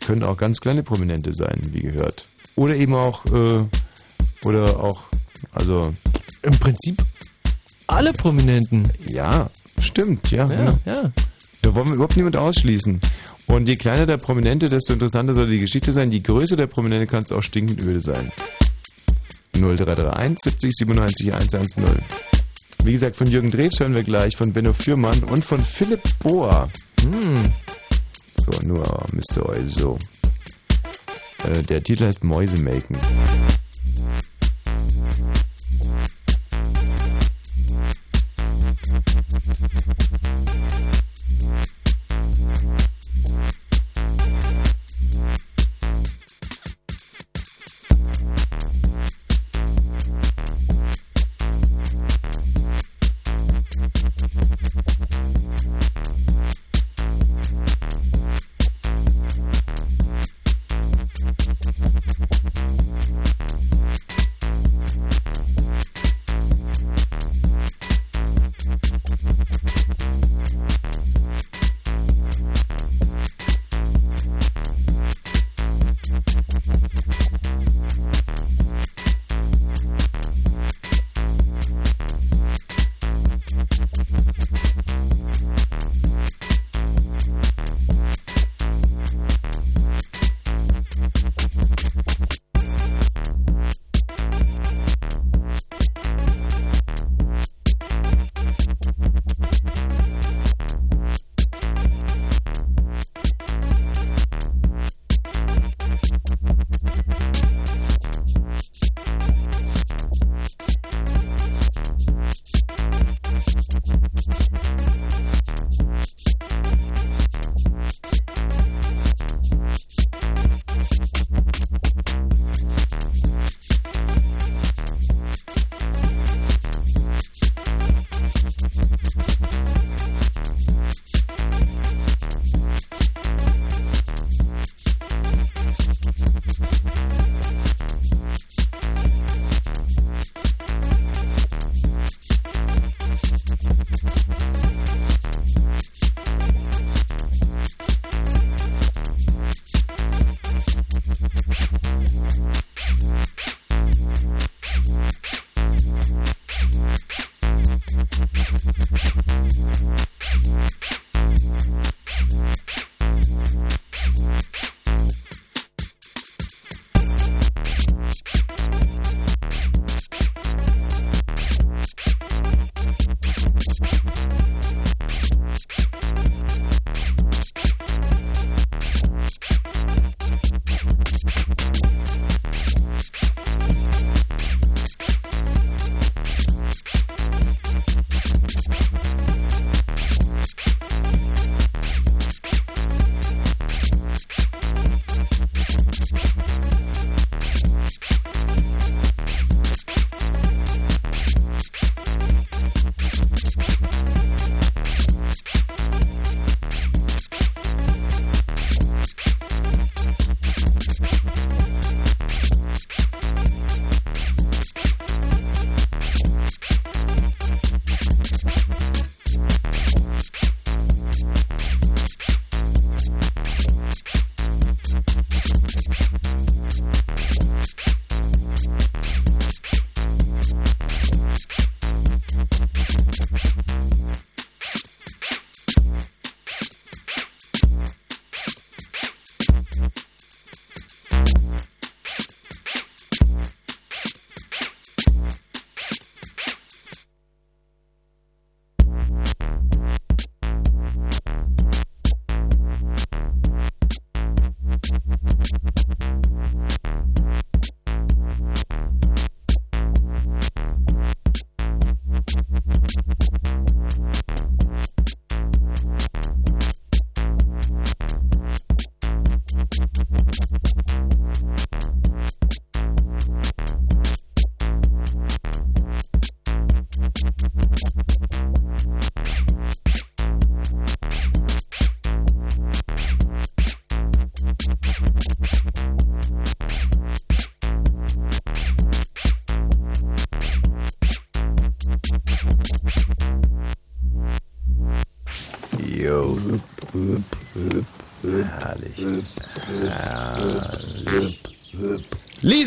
Können auch ganz kleine Prominente sein, wie gehört. Oder eben auch, äh, oder auch, also. Im Prinzip alle Prominenten. Ja, stimmt, ja. Ja, genau. ja. Da wollen wir überhaupt niemand ausschließen. Und je kleiner der Prominente, desto interessanter soll die Geschichte sein. Je größer der Prominente, kann es auch stinkend öde sein. 0331 70 97 110. Wie gesagt, von Jürgen Drews hören wir gleich, von Benno Fürmann und von Philipp Bohr. Hm. So, nur Mr. ihr. Äh, der Titel heißt Mäuse Maken. Thank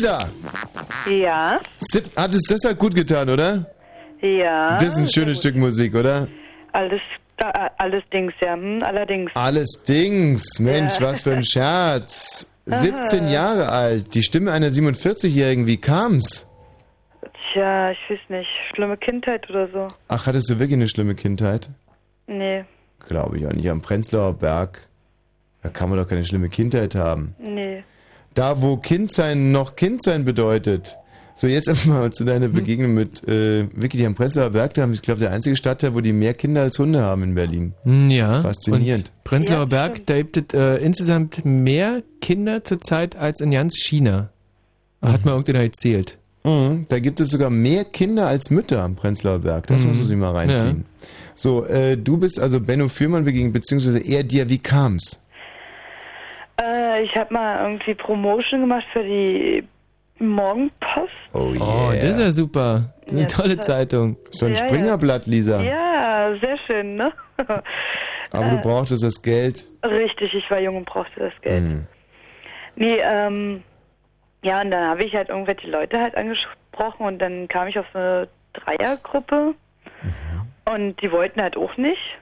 Lisa! Ja, Sit- Hat es deshalb gut getan, oder? ja. Das ist ein schönes Stück Musik, oder? Alles, alles Dings, ja, hm, allerdings. Alles Dings. Mensch, Ja. was für ein Scherz. Aha. 17 Jahre alt. Die Stimme einer 47-Jährigen. Wie kam's? Tja, ich weiß nicht. Schlimme Kindheit oder so. Ach, hattest du wirklich eine schlimme Kindheit? Nee, Glaube ich auch nicht. Am Prenzlauer Berg. Da kann man doch keine schlimme Kindheit haben. nee. Da, wo Kindsein noch Kindsein bedeutet. So, jetzt einfach mal zu deiner Begegnung mit äh, Vicky, die am Prenzlauer Berg da haben. Ich glaube, der einzige Stadtteil, wo die mehr Kinder als Hunde haben in Berlin. Hm, Ja. Faszinierend. Und Prenzlauer Berg, da gibt es äh, insgesamt mehr Kinder zurzeit als in ganz China. Hat mir irgendeiner erzählt. Mhm, da gibt es sogar mehr Kinder als Mütter am Prenzlauer Berg. Das Mhm. musst du sich mal reinziehen. So, äh, du bist also Benno Fürmann begegnet, beziehungsweise er dir. Wie kam's? Äh, ich habe mal irgendwie Promotion gemacht für die Morgenpost. Oh, Oh, das ist ja super. Das ist eine Ja, tolle das- Zeitung. So ein Ja. Springerblatt, Lisa. Ja, sehr schön, ne? Aber du Äh, brauchtest das Geld. Richtig, ich war jung und brauchte das Geld. Mhm. Nee, ähm, ja, und dann habe ich halt irgendwelche Leute halt angesprochen und dann kam ich auf so eine Dreiergruppe und die wollten halt auch nicht.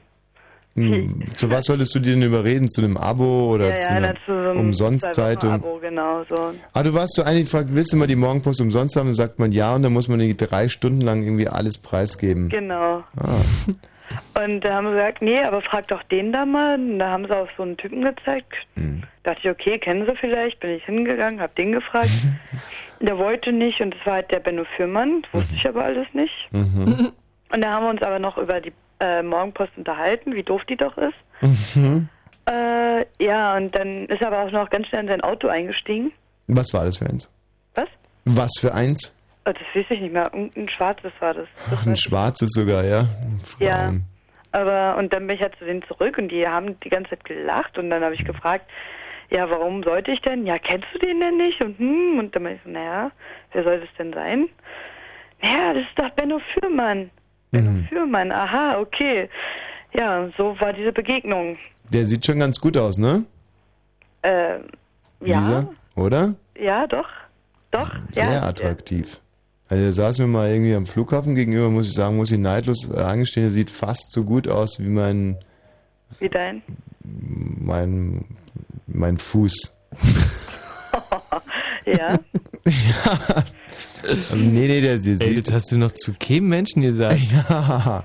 Hm, zu was solltest du dir denn überreden? Zu einem Abo oder ja, zu ja, einer zu so Umsonstzeitung? Abo, genau, so. Ah, du warst so eigentlich gefragt, willst du mal die Morgenpost umsonst haben? Dann sagt man ja und dann muss man irgendwie drei Stunden lang irgendwie alles preisgeben. Genau. Ah. Und da haben sie gesagt, nee, aber frag doch den da mal. Und da haben sie auf so einen Typen gezeigt. Hm. Dachte ich, okay, kennen sie vielleicht? Bin ich hingegangen, hab den gefragt. der wollte nicht und das war halt der Benno Fürmann. Wusste ich aber alles nicht. Mhm. Und da haben wir uns aber noch über die äh, Morgenpost unterhalten, wie doof die doch ist. Mhm. Äh, ja, und dann ist er aber auch noch ganz schnell in sein Auto eingestiegen. Was war das für eins? Was? Was für eins? Oh, das weiß ich nicht mehr. Irgendein schwarzes war das. Ach, ein schwarzes sogar, ja. Ja. Aber, und dann bin ich halt zu denen zurück und die haben die ganze Zeit gelacht und dann habe ich gefragt, ja, warum sollte ich denn? Ja, kennst du den denn nicht? Und hm, und dann bin ich so, naja, wer soll das denn sein? Naja, das ist doch Benno Fürmann. Mhm. Fürmann, aha, okay. Ja, so war diese Begegnung. Der sieht schon ganz gut aus, ne? Äh, ja, Lisa? Oder? ja, doch. Doch, Sehr ja. attraktiv. Also er saß mir mal irgendwie am Flughafen gegenüber, muss ich sagen, muss ich neidlos angestehen, er sieht fast so gut aus wie mein, Wie dein? mein, mein Fuß. Ja. ja. Also, nee, nee, der, der Ey, sieht... das hast du noch zu keinem Menschen gesagt. Ja.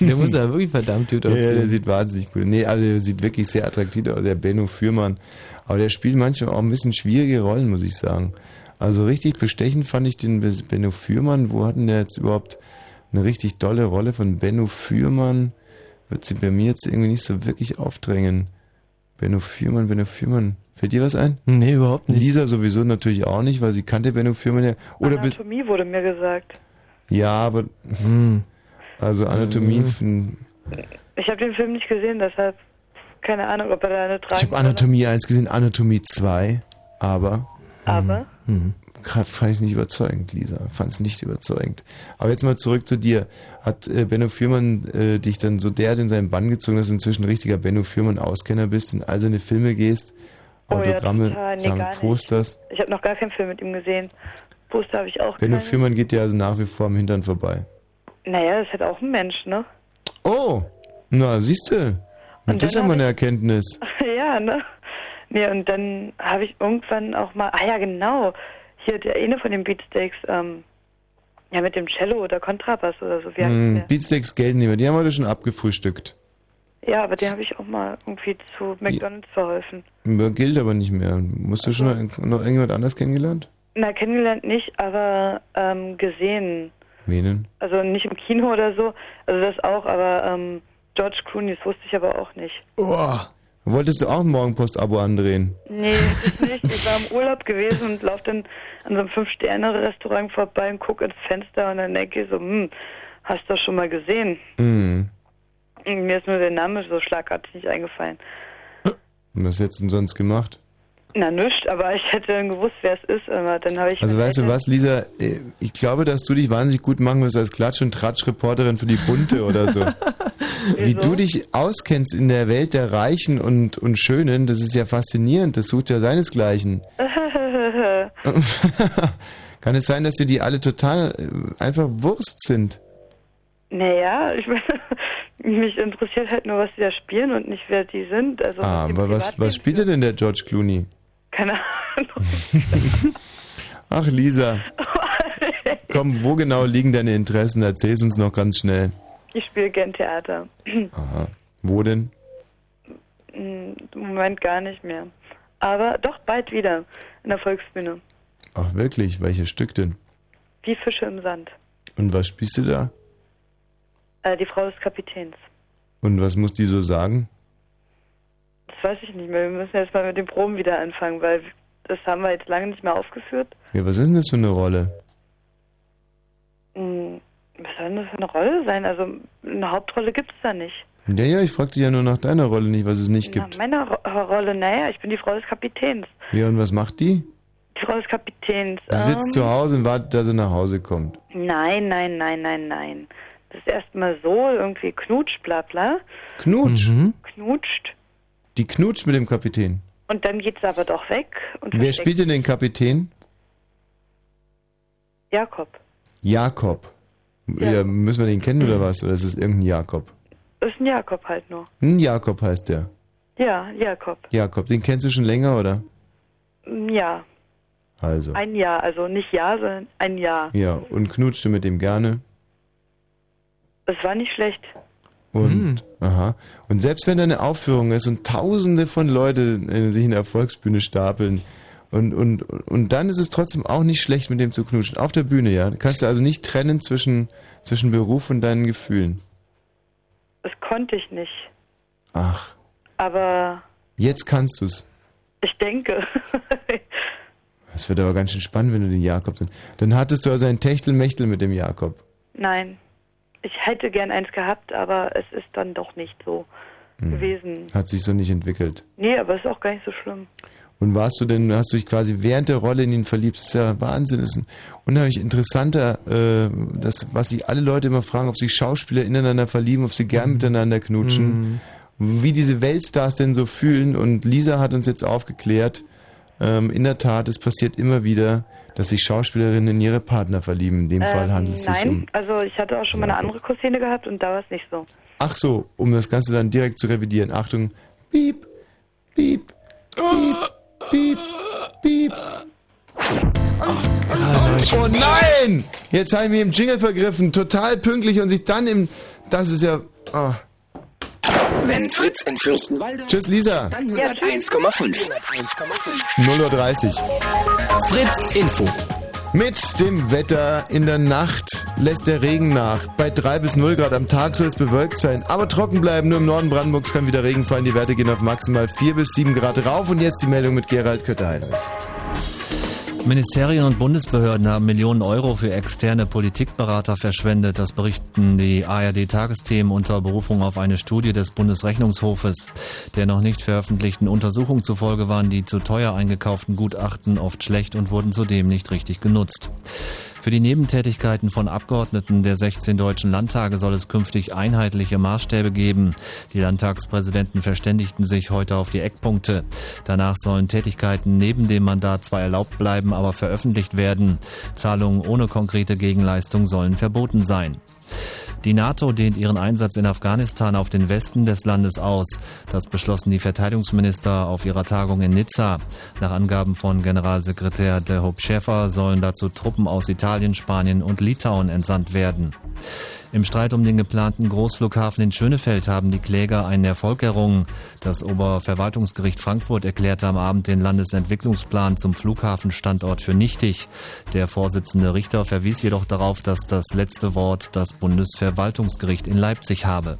Der muss ja wirklich verdammt gut Ja, ja, aussehen. der sieht wahnsinnig gut. Nee, also der sieht wirklich sehr attraktiv aus, der Benno Fürmann. Aber der spielt manchmal auch ein bisschen schwierige Rollen, muss ich sagen. Also richtig bestechend fand ich den Benno Fürmann. Wo hat denn der jetzt überhaupt eine richtig dolle Rolle von Benno Fürmann? Wird sie bei mir jetzt irgendwie nicht so wirklich aufdrängen. Benno Fürmann, Benno Fürmann. Fällt dir was ein? Nee, überhaupt nicht. Lisa sowieso natürlich auch nicht, weil sie kannte Benno Fürmann ja. Oder Anatomie wurde mir gesagt. ja, aber Hm. also Anatomie. von- Ich habe den Film nicht gesehen, deshalb keine Ahnung, ob er da eine Ich tragen habe Anatomie 1 gesehen, Anatomie 2, aber Aber Gerade fand ich nicht überzeugend, Lisa. Fand es nicht überzeugend. Aber jetzt mal zurück zu dir. Hat äh, Benno Fürmann äh, dich dann so derart in seinen Bann gezogen, dass du inzwischen ein richtiger Benno Fürmann-Auskenner bist, in all seine Filme gehst, Oh ja, Autogramme total. Nee, gar nicht. Posters? Ich habe noch gar keinen Film mit ihm gesehen. Poster habe ich auch Benno keine. Fürmann geht dir also nach wie vor am Hintern vorbei. Naja, das ist halt auch ein Mensch, ne? Oh, na, siehst du. Und Das ist ja mal eine Erkenntnis. ja, ne? Nee, und dann habe ich irgendwann auch mal, ah ja, genau, hier der eine von den Beatsteaks, ähm, ja, mit dem Cello oder Kontrabass oder so, wie heißt Hm, der? Beatsteaks Geldnehmer, die haben wir schon abgefrühstückt. Ja, aber den habe ich auch mal irgendwie zu McDonalds verholfen. Gilt aber nicht mehr. Musst du schon noch, noch irgendjemand anders kennengelernt? Na, kennengelernt nicht, aber ähm, gesehen. Wen Also nicht im Kino oder so, also das auch, aber ähm, George Clooney, das wusste ich aber auch nicht. Oh. Wolltest du auch ein Morgenpost-Abo andrehen? Nee, das nicht. Ich war im Urlaub gewesen und laufe dann an so einem Fünf-Sterne-Restaurant vorbei und gucke ins Fenster und dann denke ich so, hm, hast du das schon mal gesehen? Hm. Mir ist nur der Name so schlagartig nicht eingefallen. Und was hättest du denn sonst gemacht? Na, nischt, aber ich hätte dann gewusst, wer es ist, aber dann habe ich... Also weißt du was, Lisa, äh, ich glaube, dass du dich wahnsinnig gut machen wirst als Klatsch- und Tratsch-Reporterin für die Bunte oder so. Wie du dich auskennst in der Welt der Reichen und, und Schönen, das ist ja faszinierend, das sucht ja seinesgleichen. Kann es sein, dass dir die alle total äh, einfach Wurst sind? Naja, ich meine, mich interessiert halt nur, was die da spielen und nicht, wer die sind. Also ah, was die aber was, was spielt denn der George Clooney? Keine Ahnung. Ach, Lisa. Komm, wo genau liegen deine Interessen? Erzähl's uns noch ganz schnell. Ich spiele gern Theater. Aha. Wo denn? Hm, Im Moment gar nicht mehr. Aber doch bald wieder in der Volksbühne. Ach, wirklich? Welches Stück denn? Wie Fische im Sand. Und was spielst du da? Äh, die Frau des Kapitäns. Und was muss die so sagen? Das weiß ich nicht mehr. Wir müssen jetzt mal mit den Proben wieder anfangen, weil das haben wir jetzt lange nicht mehr aufgeführt. Ja, was ist denn das für eine Rolle? Hm, Was soll denn das für eine Rolle sein? Also eine Hauptrolle gibt es da nicht. Ja, ja, ich fragte ja nur nach deiner Rolle nicht, was es nicht gibt. meine Ro Rolle, naja, ich bin die Frau des Kapitäns. Ja, und was macht die? Die Frau des Kapitäns. Sie sitzt ähm, zu Hause und wartet, dass er nach Hause kommt. Nein, nein, nein, nein, nein. Das ist erstmal so, irgendwie knutscht, bla bla. Knutsch. Knutscht. Die knutscht mit dem Kapitän. Und dann geht's aber doch weg. Und Wer spielt denn den Kapitän? Jakob. Jakob. Ja. müssen wir den kennen oder was? Oder ist es irgendein Jakob? Ist ein Jakob halt nur. Ein Jakob heißt der. Ja, Jakob. Jakob, den kennst du schon länger, oder? Ja, Also. ein Jahr. Also nicht Jahr, sondern ein Jahr. Ja, und knutscht du mit dem gerne? Es war nicht schlecht. Und, aha. Und selbst wenn da eine Aufführung ist und tausende von Leuten äh, sich in der Volksbühne stapeln, und, und, und dann ist es trotzdem auch nicht schlecht, mit dem zu knutschen. Auf der Bühne, ja. Du kannst also nicht trennen zwischen, zwischen Beruf und deinen Gefühlen. Das konnte ich nicht. Ach, Aber jetzt kannst du's. ich denke. Das wird aber ganz schön spannend, wenn du den Jakob dann. Dann hattest du also ein Techtelmechtel mit dem Jakob. Nein. Ich hätte gern eins gehabt, aber es ist dann doch nicht so Hm. gewesen. Hat sich so nicht entwickelt. Nee, aber ist auch gar nicht so schlimm. Und warst du denn, hast du dich quasi während der Rolle in ihn verliebt? Das ist ja Wahnsinn. Das ist ein unheimlich interessanter, äh, das, was sich alle Leute immer fragen, ob sich Schauspieler ineinander verlieben, ob sie gern miteinander knutschen, wie diese Weltstars denn so fühlen. Und Lisa hat uns jetzt aufgeklärt, ähm, in der Tat, es passiert immer wieder, dass sich Schauspielerinnen in ihre Partner verlieben. In dem Fall Ähm, handelt es sich Nein, um. also ich hatte auch schon mal eine andere Kusine gehabt und da war es nicht so. Ach so, um das Ganze dann direkt zu revidieren. Achtung, piep, piep, piep, piep, piep. Oh nein! Jetzt habe ich mich im Jingle vergriffen, total pünktlich und sich dann im. Das ist ja. Oh. Wenn Fritz in Fürstenwalde. Tschüss, Lisa. Dann 101,5. 0.30 Uhr. Fritz Info. Mit dem Wetter in der Nacht lässt der Regen nach. Bei 3 bis 0 Grad am Tag soll es bewölkt sein, aber trocken bleiben. Nur im Norden Brandenburgs kann wieder Regen fallen. Die Werte gehen auf maximal 4 bis 7 Grad rauf. Und jetzt die Meldung mit Gerald Kötter-Heinrich. Ministerien und Bundesbehörden haben Millionen Euro für externe Politikberater verschwendet. Das berichten die ARD-Tagesthemen unter Berufung auf eine Studie des Bundesrechnungshofes. Der noch nicht veröffentlichten Untersuchung zufolge waren die zu teuer eingekauften Gutachten oft schlecht und wurden zudem nicht richtig genutzt. Für die Nebentätigkeiten von Abgeordneten der 16 deutschen Landtage soll es künftig einheitliche Maßstäbe geben. Die Landtagspräsidenten verständigten sich heute auf die Eckpunkte. Danach sollen Tätigkeiten neben dem Mandat zwar erlaubt bleiben, aber veröffentlicht werden. Zahlungen ohne konkrete Gegenleistung sollen verboten sein. Die NATO dehnt ihren Einsatz in Afghanistan auf den Westen des Landes aus. Das beschlossen die Verteidigungsminister auf ihrer Tagung in Nizza. Nach Angaben von Generalsekretär de Hoop Schäfer sollen dazu Truppen aus Italien, Spanien und Litauen entsandt werden. Im Streit um den geplanten Großflughafen in Schönefeld haben die Kläger einen Erfolg errungen. Das Oberverwaltungsgericht Frankfurt erklärte am Abend den Landesentwicklungsplan zum Flughafenstandort für nichtig. Der Vorsitzende Richter verwies jedoch darauf, dass das letzte Wort das Bundesverwaltungsgericht in Leipzig habe.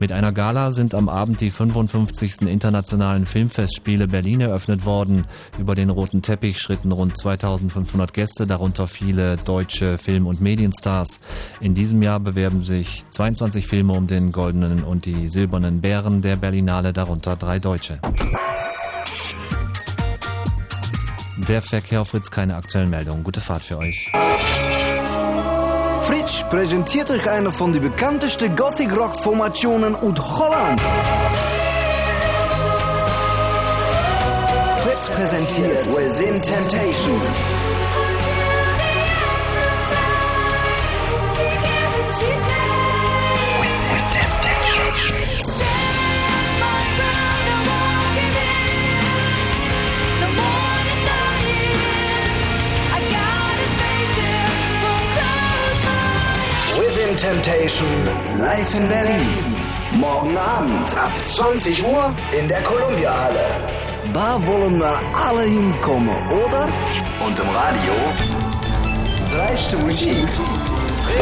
Mit einer Gala sind am Abend die 55. Internationalen Filmfestspiele Berlin eröffnet worden. Über den roten Teppich schritten rund 2500 Gäste, darunter viele deutsche Film- und Medienstars. In diesem Jahr bewerben sich 22 Filme um den goldenen und die silbernen Bären der Berlinale, darunter drei deutsche. Der Verkehr Fritz, keine aktuellen Meldungen. Gute Fahrt für euch. Fritsch präsentiert euch eine von den bekanntesten Gothic-Rock-Formationen aus Holland. Fritz präsentiert Within Temptation. Temptation live in Berlin. Morgen Abend ab 20 Uhr in der Columbia Halle. Da wollen wir alle hinkommen, oder? Und im Radio dreiste Musik.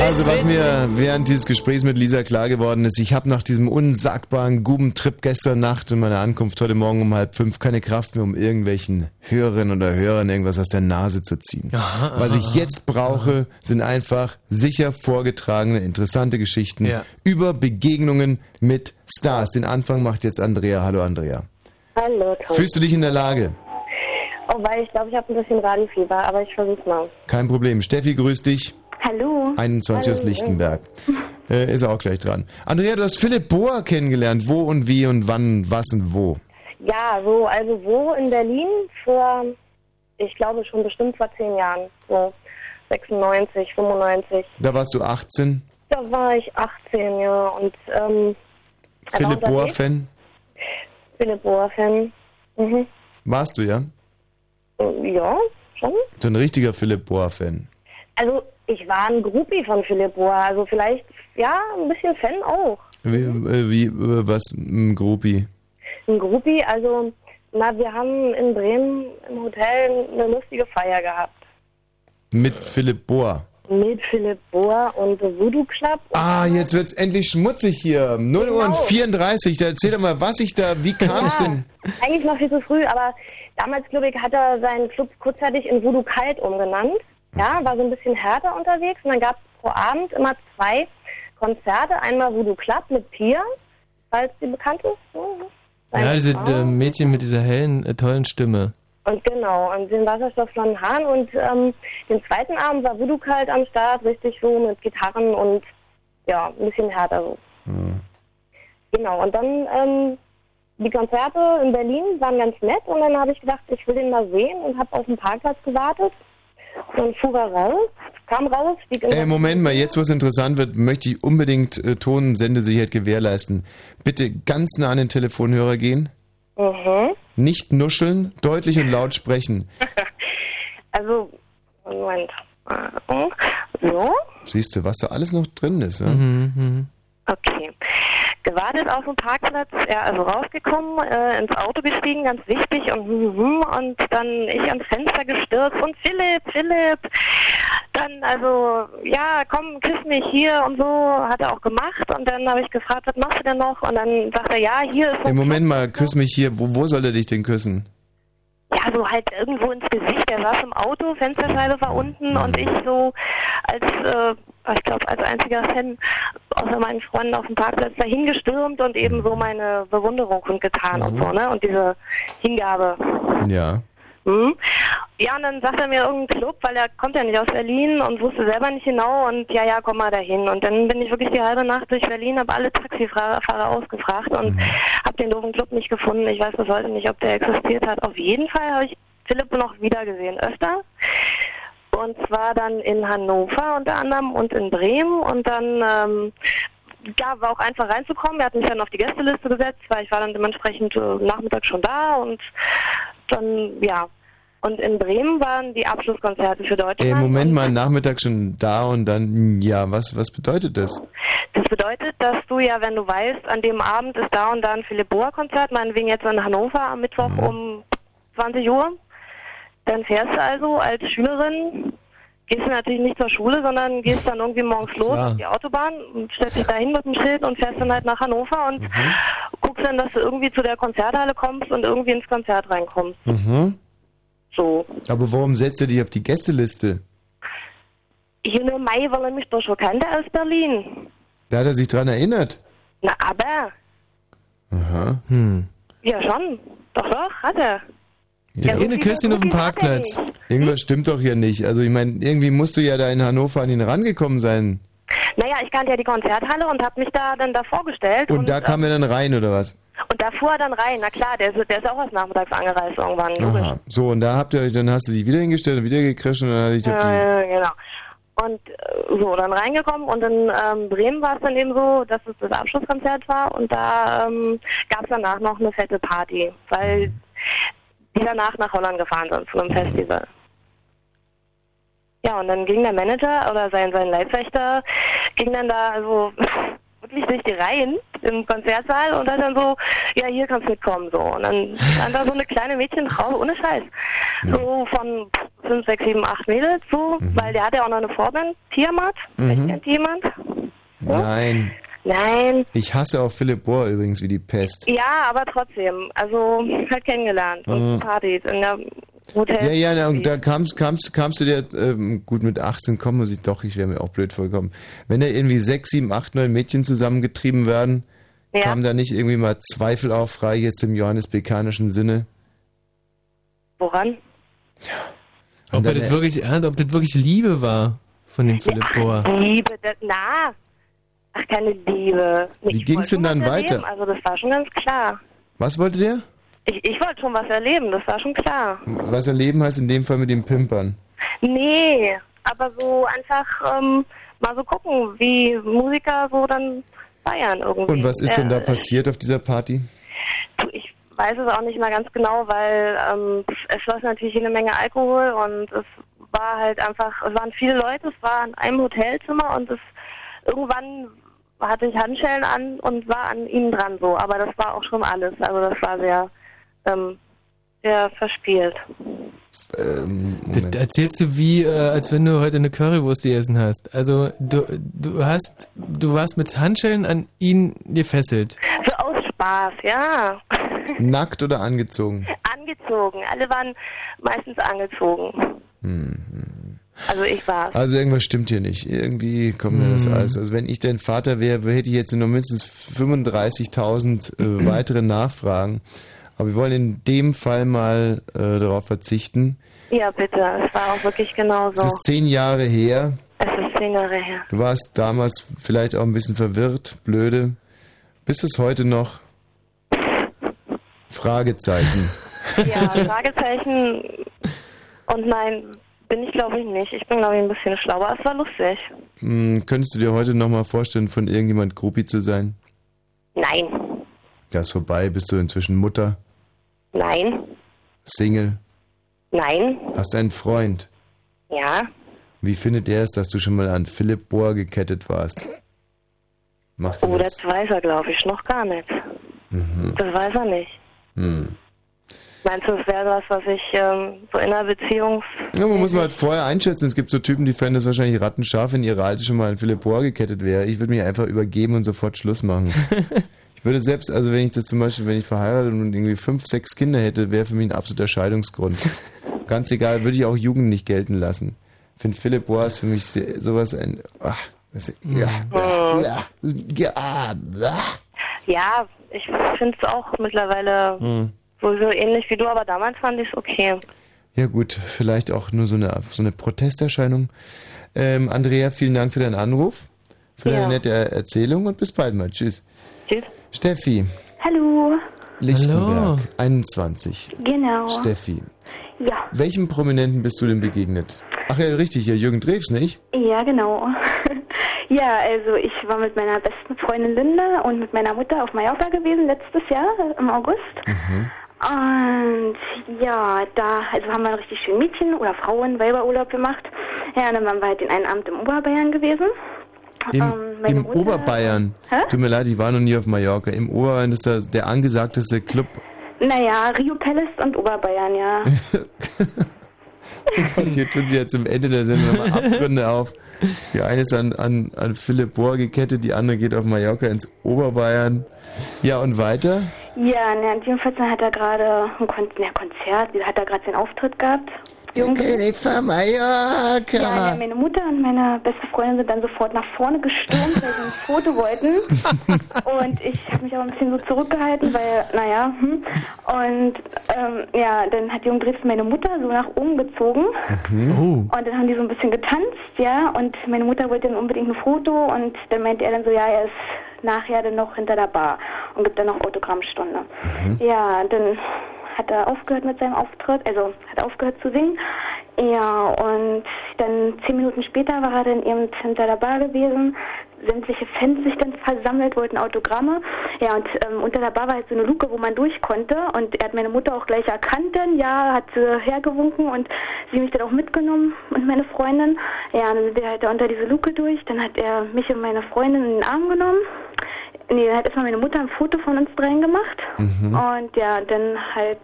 Also was mir während dieses Gesprächs mit Lisa klar geworden ist, ich habe nach diesem unsagbaren Gubentrip gestern Nacht und meiner Ankunft heute Morgen um halb fünf keine Kraft mehr, um irgendwelchen Hörerinnen oder Hörern irgendwas aus der Nase zu ziehen. Aha, was aha, ich jetzt brauche, sind einfach sicher vorgetragene, interessante Geschichten Ja. über Begegnungen mit Stars. Den Anfang macht jetzt Andrea. Hallo Andrea. Hallo, Tom. Fühlst du dich in der Lage? Oh, weil ich glaube, ich habe ein bisschen Radiofieber, aber ich versuch's mal. Kein Problem. Steffi, grüß dich. Hallo. 21 aus Hallo. Lichtenberg. Äh, ist auch gleich dran. Andrea, du hast Philipp Bohr kennengelernt. Wo und wie und wann, was und wo? Ja, so, also wo in Berlin vor, ich glaube schon bestimmt vor zehn Jahren, so 96, 95. Da warst du 18. Da war ich 18, ja, und ähm, war Philipp. Bohr-Fan. Philipp Bohr-Fan. Mhm. Warst du, ja? Ja, schon. So ein richtiger Philipp Bohr-Fan. Also ich war ein Groupie von Philipp Bohr, also vielleicht, ja, ein bisschen Fan auch. Wie, äh, wie äh, was, ein Groupie? Ein Groupie, also, na, wir haben in Bremen im Hotel eine lustige Feier gehabt. Mit Philipp Bohr. Mit Philipp Bohr und Voodoo Club. Ah, jetzt wird's endlich schmutzig hier. 0 Uhr und Genau. 34. Da erzähl doch mal, was ich da, wie kam Ja, denn? Eigentlich noch viel zu früh, aber damals, glaube ich, hat er seinen Club kurzzeitig in Voodoo Kalt umgenannt. Ja, war so ein bisschen härter unterwegs und dann gab es pro Abend immer zwei Konzerte. Einmal Voodoo Club mit Pia, falls die bekannt ist. Mhm. Ja, diese äh, Mädchen mit dieser hellen, äh, tollen Stimme. Und genau, und den wasserstoffblonden Haaren. Und ähm, den zweiten Abend war Voodoo Kalt am Start, richtig so mit Gitarren und ja, ein bisschen härter so. Genau, und dann ähm, die Konzerte in Berlin waren ganz nett und dann habe ich gedacht, ich will den mal sehen und habe auf dem Parkplatz gewartet. Und dann fuhr er raus, kam raus, Äh, Moment mal, jetzt wo es interessant wird, möchte ich unbedingt äh, Ton- und Sendesicherheit gewährleisten. Bitte ganz nah an den Telefonhörer gehen, Mhm. nicht nuscheln, deutlich und laut sprechen. Also, Moment. So, Siehst du, was da alles noch drin ist. Ja? Mhm, okay. Gewartet auf dem Parkplatz, er also rausgekommen, äh, ins Auto gestiegen, ganz wichtig und mhm, und dann ich ans Fenster gestürzt und Philipp, Philipp, dann also, ja, komm, küss mich hier und so, hat er auch gemacht und dann habe ich gefragt, was machst du denn noch? Und dann sagt er, ja, hier ist Im Moment mal, küss mich hier. Wo, wo soll er dich denn küssen? Ja, so halt irgendwo ins Gesicht. Er saß im Auto, Fensterscheibe war unten und ich so als, äh, ich glaube, als einziger Fan außer meinen Freunden auf dem Parkplatz dahingestürmt und eben so meine Bewunderung kundgetan und so, ne? Und diese Hingabe. Ja. Hm? Ja, und dann sagt er mir irgendeinen Club, weil er kommt ja nicht aus Berlin und wusste selber nicht genau und ja, ja, komm mal dahin. Und dann bin ich wirklich die halbe Nacht durch Berlin, habe alle Taxifahrer Fahrer ausgefragt und habe den doofen Club nicht gefunden. Ich weiß bis heute nicht, ob der existiert hat. Auf jeden Fall habe ich Philipp noch wieder gesehen, öfter. Und zwar dann in Hannover unter anderem und in Bremen und dann ähm, ja, war auch einfach reinzukommen. Er hat mich dann auf die Gästeliste gesetzt, weil ich war dann dementsprechend äh, nachmittags schon da und dann, ja. Und in Bremen waren die Abschlusskonzerte für Deutschland. Ey, Moment mal, Nachmittag schon da und dann, ja, was, was bedeutet das? Das bedeutet, dass du ja, wenn du weißt, an dem Abend ist da und da ein Philipp Bohr Konzert, meinetwegen jetzt in Hannover am Mittwoch um 20 Uhr, dann fährst du also als Schülerin, gehst du natürlich nicht zur Schule, sondern gehst dann irgendwie morgens los Klar. auf die Autobahn und stellst dich dahin mit dem Schild und fährst dann halt nach Hannover und guckst dann, dass du irgendwie zu der Konzerthalle kommst und irgendwie ins Konzert reinkommst. Mhm. So. Aber warum setzt er dich auf die Gästeliste? Hier nur Mai, weil er mich doch schon kannte aus Berlin. Da hat er sich dran erinnert. Na, aber, Aha. Hm. ja schon. Doch, doch, hat er. Ja, eine Kösschen auf dem Parkplatz. Irgendwas stimmt doch hier nicht. Also ich meine, irgendwie musst du ja da in Hannover an ihn rangekommen sein. Naja, ich kannte ja die Konzerthalle und habe mich da dann da vorgestellt. Und da äh, kam er dann rein, oder was? Und da fuhr er dann rein. Na klar, der ist, der ist auch erst nachmittags angereist irgendwann. Aha. So, und da habt ihr euch, dann hast du dich wieder hingestellt und wieder gecrasht und dann hatte ich die... Ja, ja, genau. Und äh, so, dann reingekommen und in ähm, Bremen war es dann eben so, dass es das Abschlusskonzert war und da ähm, gab es danach noch eine fette Party, weil die danach nach Holland gefahren sind zu einem Festival. Ja, und dann ging der Manager oder sein, sein Leibwächter, ging dann da also wirklich durch die Reihen im Konzertsaal und hat dann so, ja, hier kannst du mitkommen, so. Und dann stand da so eine kleine Mädchenfrau, ohne Scheiß. So von fünf, sechs, sieben, acht Mädels, so, weil der hat ja auch noch eine Vorband, Tiamat. Mhm. Kennt jemand? Nein. Nein. Ich hasse auch Philipp Bohr übrigens wie die Pest. Ja, aber trotzdem, also halt kennengelernt und Mhm. Partys in der Hotel. Ja, ja, na, und da kamst, kamst, kamst du dir, ähm, gut, mit 18 kommen muss ich doch, ich wäre mir auch blöd vorgekommen. Wenn da irgendwie sechs, sieben, acht, neun Mädchen zusammengetrieben werden, Ja. kamen da nicht irgendwie mal Zweifel auf, frei jetzt im johannesbekanischen Sinne? Woran? Ob, dann- er das wirklich, ernst- ob das wirklich Liebe war von dem Philipp Bohr. Liebe, das, na, ach keine Liebe. Nee, Wie ging's wollte denn dann weiter? Also das war schon ganz klar. Was wollte der? Ich, ich wollte schon was erleben, das war schon klar. Was erleben heißt in dem Fall mit dem Pimpern. Nee, aber so einfach ähm, mal so gucken, wie Musiker so dann feiern irgendwie. Und was ist denn da Äh, passiert auf dieser Party? Du, ich weiß es auch nicht mal ganz genau, weil ähm, es floss natürlich jede Menge Alkohol und es war halt einfach, es waren viele Leute, es war in einem Hotelzimmer und es irgendwann hatte ich Handschellen an und war an ihnen dran so, aber das war auch schon alles. Also das war sehr, ähm, sehr verspielt. Ähm, Das erzählst du wie, äh, als wenn du heute eine Currywurst gegessen hast. Also du, du hast, du warst mit Handschellen an ihn gefesselt. So aus Spaß, ja. Nackt oder angezogen? angezogen. Alle waren meistens angezogen. Also ich war Also irgendwas stimmt hier nicht. Irgendwie kommt mir das alles. Also wenn ich dein Vater wäre, hätte ich jetzt nur mindestens 35.000 äh, weitere Nachfragen. Aber wir wollen in dem Fall mal äh, darauf verzichten. Ja, bitte. Es war auch wirklich genau Es ist zehn Jahre her. Es ist zehn Jahre her. Du warst damals vielleicht auch ein bisschen verwirrt, blöde. Bist es heute noch? Fragezeichen. Ja, Fragezeichen. Und nein, bin ich glaube ich nicht. Ich bin glaube ich ein bisschen schlauer. Es war lustig. Hm, könntest du dir heute noch mal vorstellen, von irgendjemand Groupie zu sein? Nein. Das ist vorbei. Bist du inzwischen Mutter? Nein. Single? Nein. Hast einen Freund? Ja. Wie findet er es, dass du schon mal an Philipp Bohr gekettet warst? Macht Oh, das? das weiß er glaube ich noch gar nicht. Mhm. Das weiß er nicht. Hm. Meinst du, das wäre was, was ich ähm, so in einer Beziehung... Ja, man muss mal halt vorher einschätzen. Es gibt so Typen, die fänden es wahrscheinlich rattenscharf, wenn ihre Alte schon mal an Philipp Bohr gekettet wäre. Ich würde mich einfach übergeben und sofort Schluss machen. ich würde selbst, also wenn ich das zum Beispiel, wenn ich verheiratet und irgendwie fünf, sechs Kinder hätte, wäre für mich ein absoluter Scheidungsgrund. Ganz egal, würde ich auch Jugend nicht gelten lassen. Ich finde Philipp ist für mich sehr, sowas ein... Ach, das, ja, ja, ja, ja, ja. Ja, ich finde es auch mittlerweile Hm. sowieso ähnlich wie du, aber damals fand ich es okay. Ja gut, vielleicht auch nur so eine, so eine Protesterscheinung. Ähm, Andrea, vielen Dank für deinen Anruf, für deine Ja. nette Erzählung und bis bald mal. Tschüss. Steffi, Hallo. Lichtenberg, 21. Genau. Steffi, Ja. welchem Prominenten bist du denn begegnet? Ach ja, richtig, ja, Jürgen Drews, nicht? Ja, genau. ja, also ich war mit meiner besten Freundin Linda und mit meiner Mutter auf Mallorca gewesen letztes Jahr im August. Und ja, da also haben wir einen richtig schönen Mädchen- oder Frauen-Weiberurlaub gemacht. Ja, und dann waren wir halt den einen Abend im Oberbayern gewesen. Im, Ähm, im Mutter- Oberbayern. Hä? Tut mir leid, ich war noch nie auf Mallorca. Im Oberbayern ist das der angesagteste Club. Naja, Rio Palace und Oberbayern, ja. Und hier tun sie jetzt zum Ende der Sendung nochmal Abgründe auf. Die eine ist an, an, an Philipp Bohr gekettet, die andere geht auf Mallorca ins Oberbayern. Ja, und weiter? Ja, ne, jedenfalls hat er gerade ein Kon Konzert, hat er gerade seinen Auftritt gehabt. Jürgen König von Mallorca. Ja, ja, meine Mutter und meine beste Freundin sind dann sofort nach vorne gestürmt, weil sie ein Foto wollten. Und ich habe mich aber ein bisschen so zurückgehalten, weil, naja, hm. Und ähm, ja, dann hat Jürgen Dresden meine Mutter so nach oben gezogen. Oh. Und dann haben die so ein bisschen getanzt, ja. Und meine Mutter wollte dann unbedingt ein Foto und dann meinte er dann so, ja, er ist nachher dann noch hinter der Bar und gibt dann noch Autogrammstunde. Ja, dann hat er aufgehört mit seinem Auftritt, also hat aufgehört zu singen. Ja, und dann zehn Minuten später war er dann eben hinter der Bar gewesen. Sämtliche Fans sich dann versammelt, wollten Autogramme. Ja, und ähm, unter der Bar war halt so eine Luke, wo man durch konnte. Und er hat meine Mutter auch gleich erkannt dann. Ja, hat sie hergewunken und sie mich dann auch mitgenommen und meine Freundin. Ja, dann sind wir halt da unter diese Luke durch. Dann hat er mich und meine Freundin in den Arm genommen. Nee, hat erstmal meine Mutter ein Foto von uns dreien gemacht. Und ja, dann halt,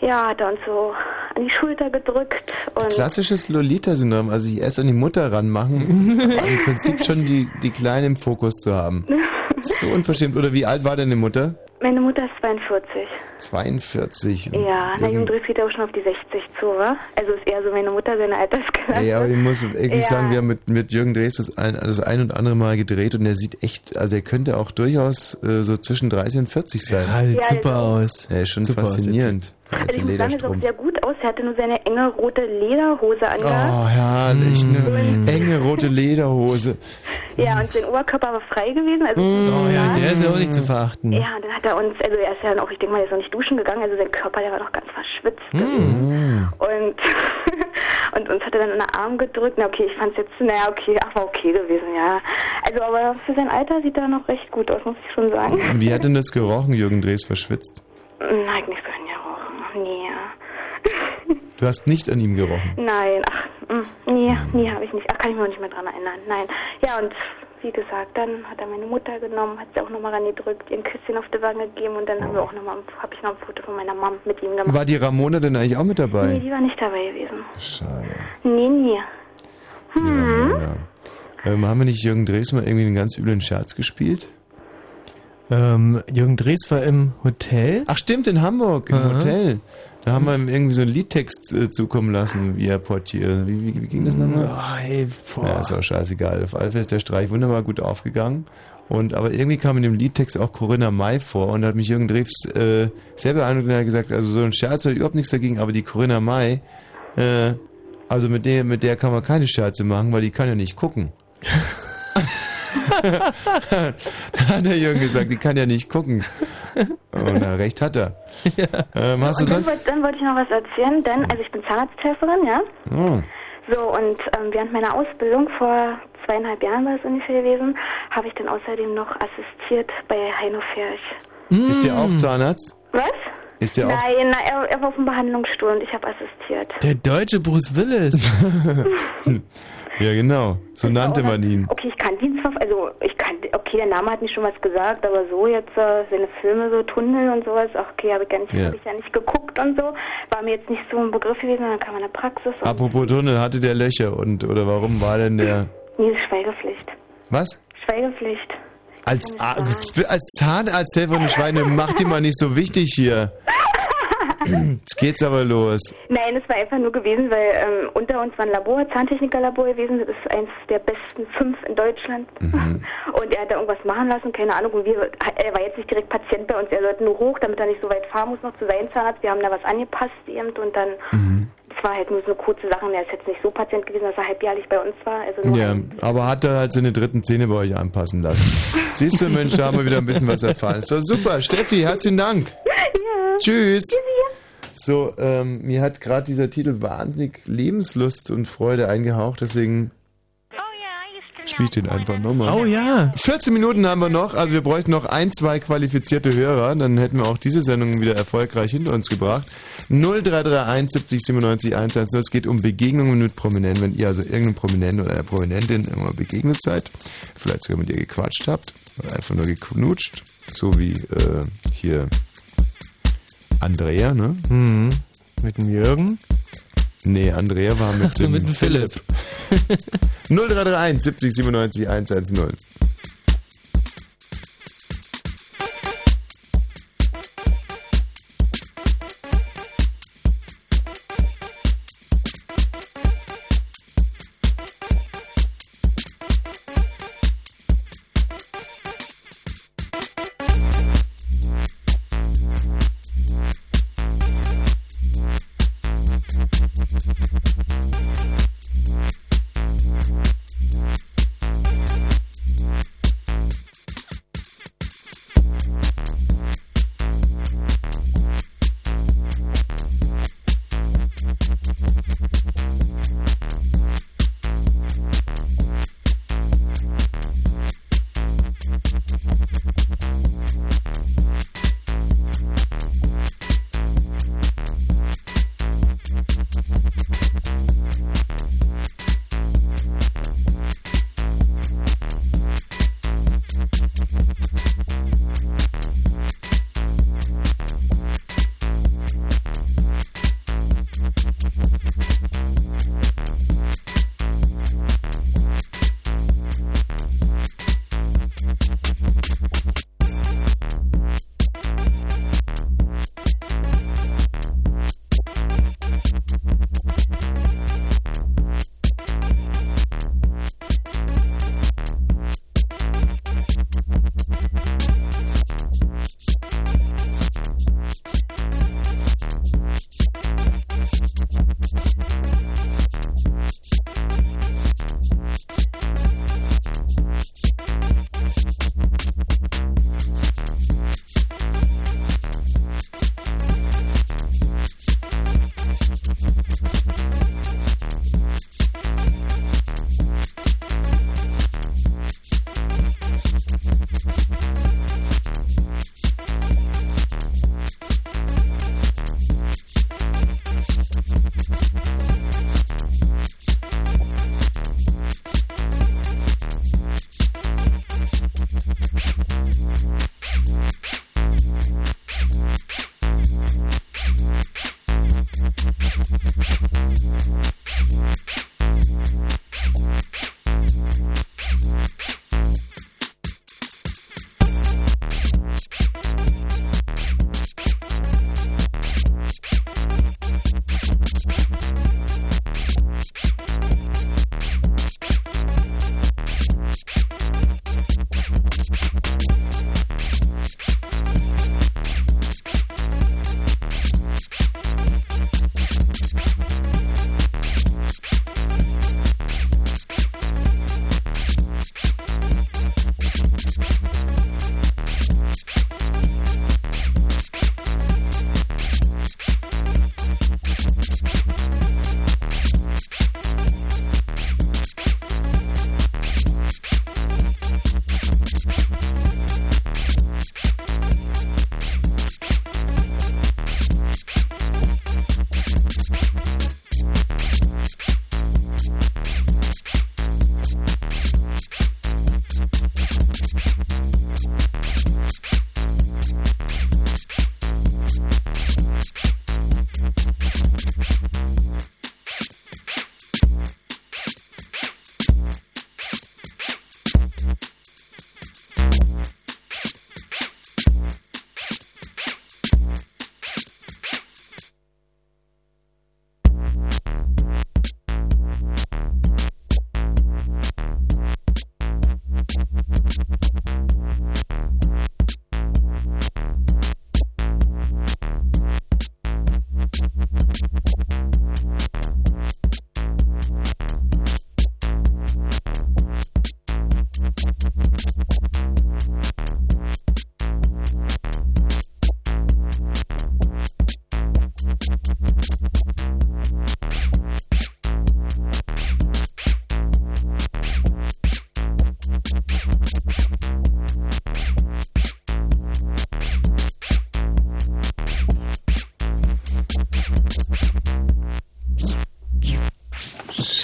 ja, hat er uns so an die Schulter gedrückt. Und Klassisches Lolita-Syndrom, also sich erst an die Mutter ranmachen, aber im Prinzip schon die, die Kleine im Fokus zu haben. So unverschämt. Oder wie alt war deine Mutter? Meine Mutter ist 42. 42. Und Ja, na, Jürgen- Jung Dreh geht auch schon auf die 60 zu, wa? Also ist eher so meine Mutter seine Altersklasse. Ja, aber ich muss wirklich Ja. sagen, wir haben mit, mit Jürgen Drees das ein, das ein und andere Mal gedreht und er sieht echt, also er könnte auch durchaus äh, so zwischen 30 und 40 sein. Ja, sieht Ja, super also- aus. Er ist schon Super aus, faszinierend. Der Also alte ich muss sagen, er sah auch sehr gut aus. Er hatte nur seine enge rote Lederhose Oh, angehabt. herrlich, eine enge rote Lederhose. Ja, und sein Oberkörper war frei gewesen. Also Oh ja, der ist ja auch nicht zu verachten. Ja, und dann hat er uns, also er ist ja dann auch, ich denke mal, er ist noch nicht duschen gegangen, also sein Körper, der war doch ganz verschwitzt. Hm. Und, und uns hat er dann in den Arm gedrückt. Na okay, ich fand's jetzt, naja, okay, ach, war okay gewesen, ja. Also, aber für sein Alter sieht er noch recht gut aus, muss ich schon sagen. Und Wie hat denn das gerochen, Jürgen Drees verschwitzt? Nein, nicht so. Nee. Du hast nicht an ihm gerochen. Nein, ach, mm, nee, nee, habe ich nicht. Ach, kann ich mich auch nicht mehr dran erinnern. Nein. Ja, und wie gesagt, dann hat er meine Mutter genommen, hat sie auch nochmal rangedrückt, ihr ein Küsschen auf die Wange gegeben und dann haben wir auch noch mal, habe ich noch ein Foto von meiner Mom mit ihm gemacht. War die Ramona denn eigentlich auch mit Nee, dabei? die war nicht dabei gewesen. Schade. Nee, nee. Hm. Ramona. Ähm, haben wir nicht Jürgen Drees mal irgendwie einen ganz üblen Scherz gespielt? Ähm, Jürgen Drees war im Hotel. Ach stimmt, in Hamburg, im Aha. Hotel. Da haben wir ihm irgendwie so einen Liedtext äh, zukommen lassen, via Portier. Wie, wie, wie ging das nochmal? Oh, ey, boah. Ja, ist auch scheißegal. Auf alle Fälle ist der Streich wunderbar gut aufgegangen. Und aber irgendwie kam in dem Liedtext auch Corinna May vor und da hat mich Jürgen Drews äh, sehr beeindruckt und hat gesagt, also so ein Scherz hat überhaupt nichts dagegen, aber die Corinna May, äh, also mit der, mit der kann man keine Scherze machen, weil die kann ja nicht gucken. da hat der Jürgen gesagt, die kann ja nicht gucken. Und na, recht hat er. Ähm, hast du dann, wollt, dann wollte ich noch was erzählen, denn, also ich bin Zahnarzthelferin, ja. Oh. So, und ähm, während meiner Ausbildung vor zweieinhalb Jahren war es ungefähr gewesen, habe ich dann außerdem noch assistiert bei Heino Ferch. Ist der auch Zahnarzt? Was? Ist der auch? Nein, er, er war auf dem Behandlungsstuhl und ich habe assistiert. Der deutsche Bruce Willis. Ja, genau. So nannte man ihn. Okay, ich kannte ihn zwar, also ich kannte, okay, der Name hat mir schon was gesagt, aber so jetzt äh, seine Filme, so Tunnel und sowas, okay, habe ich, gar nicht- Ja. hab ich ja nicht geguckt und so, war mir jetzt nicht so ein Begriff gewesen, dann kam in der Praxis Apropos Tunnel, hatte der Löcher und oder warum war denn der? nee, Schweigepflicht. Was? Schweigepflicht. Als, als Zahnarzthelfer und Schweine, mach die mal nicht so wichtig hier. Jetzt geht's aber los. Nein, es war einfach nur gewesen, weil ähm, unter uns war ein Labor, Zahntechnikerlabor gewesen. Das ist eins der besten fünf in Deutschland. Mhm. Und er hat da irgendwas machen lassen, keine Ahnung. Und wir, er war jetzt nicht direkt Patient bei uns. Er sollte nur hoch, damit er nicht so weit fahren muss noch zu seinem Zahnarzt. Wir haben da was angepasst eben und dann. Mhm. Es war halt nur so eine kurze Sache. Und Er ist jetzt nicht so Patient gewesen, dass er halbjährlich bei uns war. Also Ja, aber hat er halt seine dritten Zähne bei euch anpassen lassen. Siehst du, Mensch, da haben wir wieder ein bisschen was erfahren. Doch super. Steffi, herzlichen Dank. Ja. Tschüss. So, ähm, mir hat gerade dieser Titel wahnsinnig Lebenslust und Freude eingehaucht, deswegen spiele ich den einfach nochmal. Oh ja. 14 Minuten haben wir noch, also wir bräuchten noch ein, zwei qualifizierte Hörer, dann hätten wir auch diese Sendung wieder erfolgreich hinter uns gebracht. 0331 70 97 110, es geht um Begegnungen mit Prominenten, wenn ihr also irgendeinem Prominenten oder einer Prominentin irgendwann begegnet seid, vielleicht sogar mit ihr gequatscht habt oder einfach nur geknutscht, so wie äh, hier Andrea, ne? Mhm. Mit dem Jürgen? Nee, Andrea war mit, Ach so, dem, mit dem Philipp. 0331 70 97 110.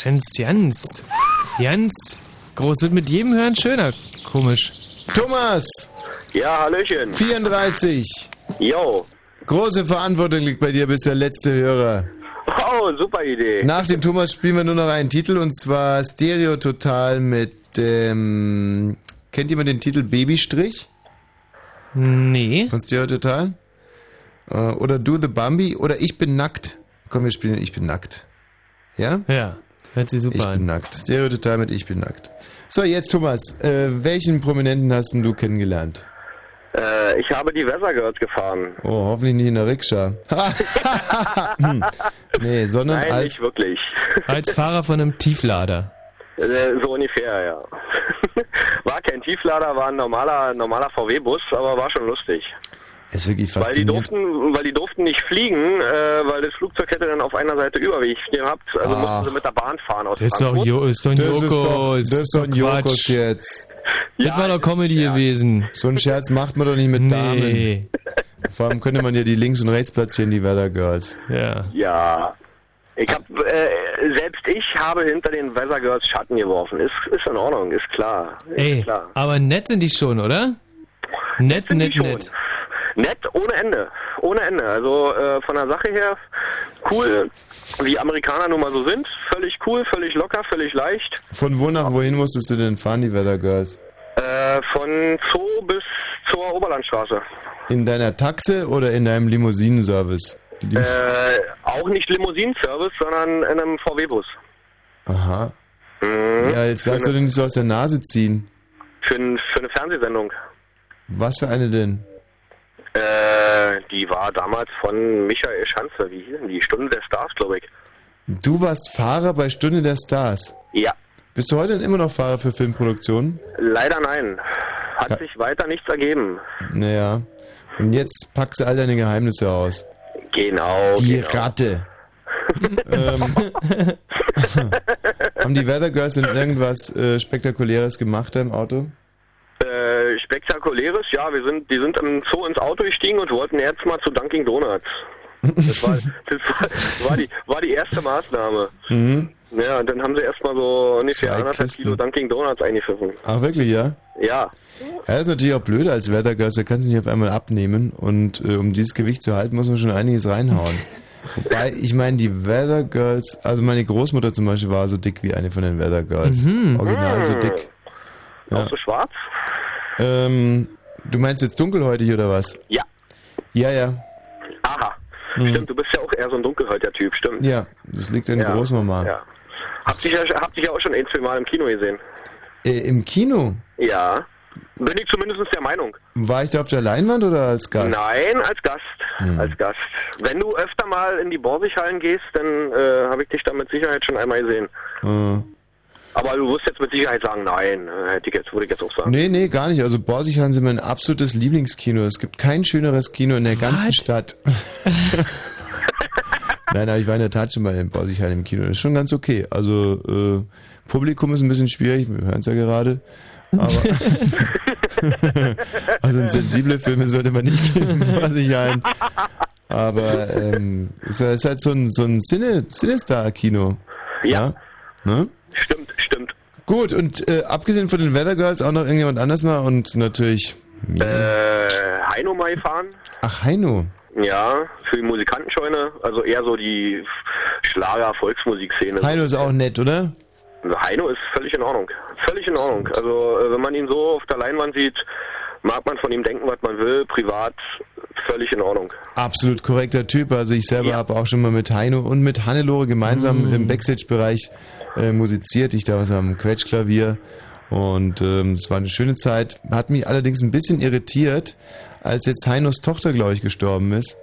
Jens, Jens. Jens. Groß wird mit jedem Hören schöner. Komisch. Thomas! Ja, Hallöchen. 34. Jo. Große Verantwortung liegt bei dir, bist der letzte Hörer. Oh, super Idee. Nach dem Thomas spielen wir nur noch einen Titel und zwar Stereo Total mit dem. Kennt jemand den Titel Babystrich? Nee. Von Stereo Total? Äh, Oder Do the Bambi oder Ich bin nackt. Komm, wir spielen Ich bin nackt. Ja? Ja, hört sich super ich an. bin nackt. Stereo Total mit Ich bin nackt. So, jetzt Thomas, äh, welchen Prominenten hast denn du kennengelernt? Äh, ich habe die Weather Girls gefahren. Oh, hoffentlich nicht in der Rikscha. Hm. nee, sondern Nein, als nicht wirklich. Als Fahrer von einem Tieflader. Äh, so ungefähr, ja. war kein Tieflader, war ein normaler, normaler VW-Bus, aber war schon lustig. Ist wirklich Weil die faszinierend. durften, weil die durften nicht fliegen, äh, weil das Flugzeug hätte dann auf einer Seite Überweg gehabt. Also Ach. mussten sie mit der Bahn fahren aus Das ist doch, Frankfurt. jo ist doch ein Das ist Jokos. doch- das ist doch ein Jokos jetzt. Das war doch Comedy gewesen. So einen Scherz macht man doch nicht mit Nee. Damen. Vor allem könnte man ja die links und rechts platzieren, die Weather Girls. Ja. Ja. Ich hab, äh, selbst ich habe hinter den Weather Girls Schatten geworfen. Ist, ist in Ordnung, ist klar. Ist Ey, klar. aber nett sind die schon, oder? Nett, nett, schon. nett. Nett ohne Ende. Ohne Ende. Also äh, von der Sache her cool, wie Amerikaner nun mal so sind. Völlig cool, völlig locker, völlig leicht. Von wo nach wohin musstest du denn fahren, die Weather Girls? Äh, von Zoo bis zur Oberlandstraße. In deiner Taxe oder in deinem Limousinenservice? Äh, auch nicht Limousinenservice, sondern in einem VW-Bus. Aha. Mhm. Ja, jetzt lass du den nicht so aus der Nase ziehen. Für, ein, für eine Fernsehsendung. Was für eine denn? Äh, die war damals von Michael Schanze. Wie hieß denn die? Stunde der Stars, glaube ich. Du warst Fahrer bei Stunde der Stars. Ja. Bist du heute denn immer noch Fahrer für Filmproduktionen? Leider nein. Hat sich weiter nichts ergeben. Naja. Und jetzt packst du all deine Geheimnisse aus. Genau. Die genau. Ratte. ähm, haben die Weather Girls denn irgendwas äh, Spektakuläres gemacht da im Auto? Äh, spektakuläres, ja, wir sind, die sind im Zoo ins Auto gestiegen und wollten jetzt mal zu Dunkin' Donuts. Das war, das war, war, die, war die erste Maßnahme. Mhm. Ja, und dann haben sie erstmal so ungefähr Zwei anderthalb Kisten. Kilo Dunkin' Donuts eingepfiffen. Ach, wirklich, ja? Ja. Ja, das ist natürlich auch blöd als Weather Girls, da kannst du nicht auf einmal abnehmen und äh, um dieses Gewicht zu halten, muss man schon einiges reinhauen. Wobei, ich meine, die Weather Girls, also meine Großmutter zum Beispiel war so dick wie eine von den Weather Girls. Mhm. Original so Hm. dick. Auch so schwarz? Ähm, du meinst jetzt dunkelhäutig oder was? Ja. Ja, ja. Aha. Mhm. Stimmt, du bist ja auch eher so ein dunkelhäutiger Typ, stimmt. Ja, das liegt an Ja. Großmama. Ja. Hab dich ja, hab dich ja auch schon ein, zwei Mal im Kino gesehen. Äh, Im Kino? Ja. Bin ich zumindest der Meinung. War ich da auf der Leinwand oder als Gast? Nein, als Gast. Hm. Als Gast. Wenn du öfter mal in die Borsighallen gehst, dann äh, habe ich dich da mit Sicherheit schon einmal gesehen. Äh, Aber du wirst jetzt mit Sicherheit sagen, nein, äh, hätte ich jetzt, würde ich jetzt auch sagen. nee, nee, gar nicht. Also Borsighallen sind mein absolutes Lieblingskino. Es gibt kein schöneres Kino in der ganzen Stadt. Nein, aber ich war in der Tat schon mal in Borsighallen im Kino. Das ist schon ganz okay. Also äh, Publikum ist ein bisschen schwierig, wir hören es ja gerade. Aber also in sensible Filme sollte man nicht gehen in Borsighallen. Aber ähm, es ist halt so ein, so ein Cine, Cinestar-Kino. Ja. Ne? Stimmt, stimmt. Gut, und äh, abgesehen von den Weather Girls auch noch irgendjemand anders mal und natürlich. Äh, Heino mal gefahren. Ach, Heino. Ja, für die Musikantenscheune, also eher so die Schlager-Volksmusikszene. Heino ist auch nett, oder? Also Heino ist völlig in Ordnung. Völlig in Ordnung. Also äh, wenn man ihn so auf der Leinwand sieht, mag man von ihm denken, was man will. Privat völlig in Ordnung. Absolut korrekter Typ. Also ich selber habe auch schon mal mit Heino und mit Hannelore gemeinsam Mm. im Backstage-Bereich äh, musiziert. Ich damals am Quetschklavier. Und ähm, es war eine schöne Zeit. Hat mich allerdings ein bisschen irritiert, als jetzt Heinos Tochter, glaube ich, gestorben ist.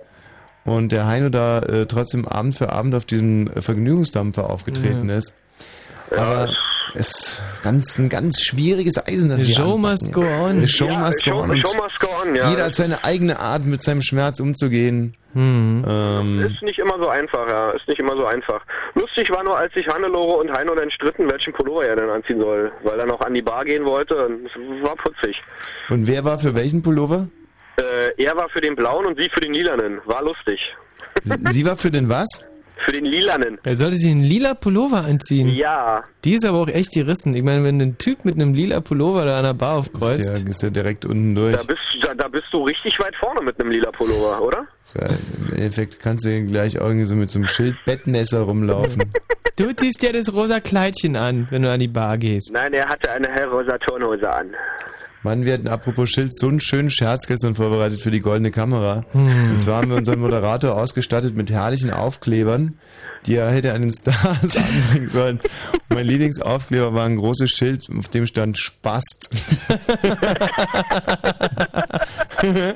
Und der Heino da äh, trotzdem Abend für Abend auf diesem Vergnügungsdampfer aufgetreten Ja. ist. Aber es ist ganz, ein ganz schwieriges Eisen, das The show anpacken, must ja. go on. The show Ja, must go show- on. the Und show must go on, ja. Jeder hat seine eigene Art, mit seinem Schmerz umzugehen. Ähm, Ist nicht immer so einfach, ja. Ist nicht immer so einfach. Lustig war nur, als sich Hannelore und Heino dann stritten, welchen Pullover er denn anziehen soll, weil er noch an die Bar gehen wollte. Und es war putzig. und wer war für welchen Pullover? Äh, er war für den blauen und sie für den lilanen. War lustig. Sie, sie war für den was? Für den Lilanen. Er sollte sich einen lila Pullover anziehen. Ja. Die ist aber auch echt gerissen. Ich meine, wenn ein Typ mit einem lila Pullover da an der Bar aufkreuzt. Ist der, ist der direkt unten durch. Da bist, da, da bist du richtig weit vorne mit einem lila Pullover, oder? So, Im Endeffekt kannst du gleich irgendwie so mit so einem Schild Bettnässer rumlaufen. Du ziehst dir das rosa Kleidchen an, wenn du an die Bar gehst. Nein, er hatte eine hellrosa Turnhose an. Mann, wir hatten apropos Schild so einen schönen Scherz gestern vorbereitet für die goldene Kamera. Hm. Und zwar haben wir unseren Moderator ausgestattet mit herrlichen Aufklebern, die er hätte an den Stars anbringen sollen. Und mein Lieblingsaufkleber war ein großes Schild, auf dem stand Spast.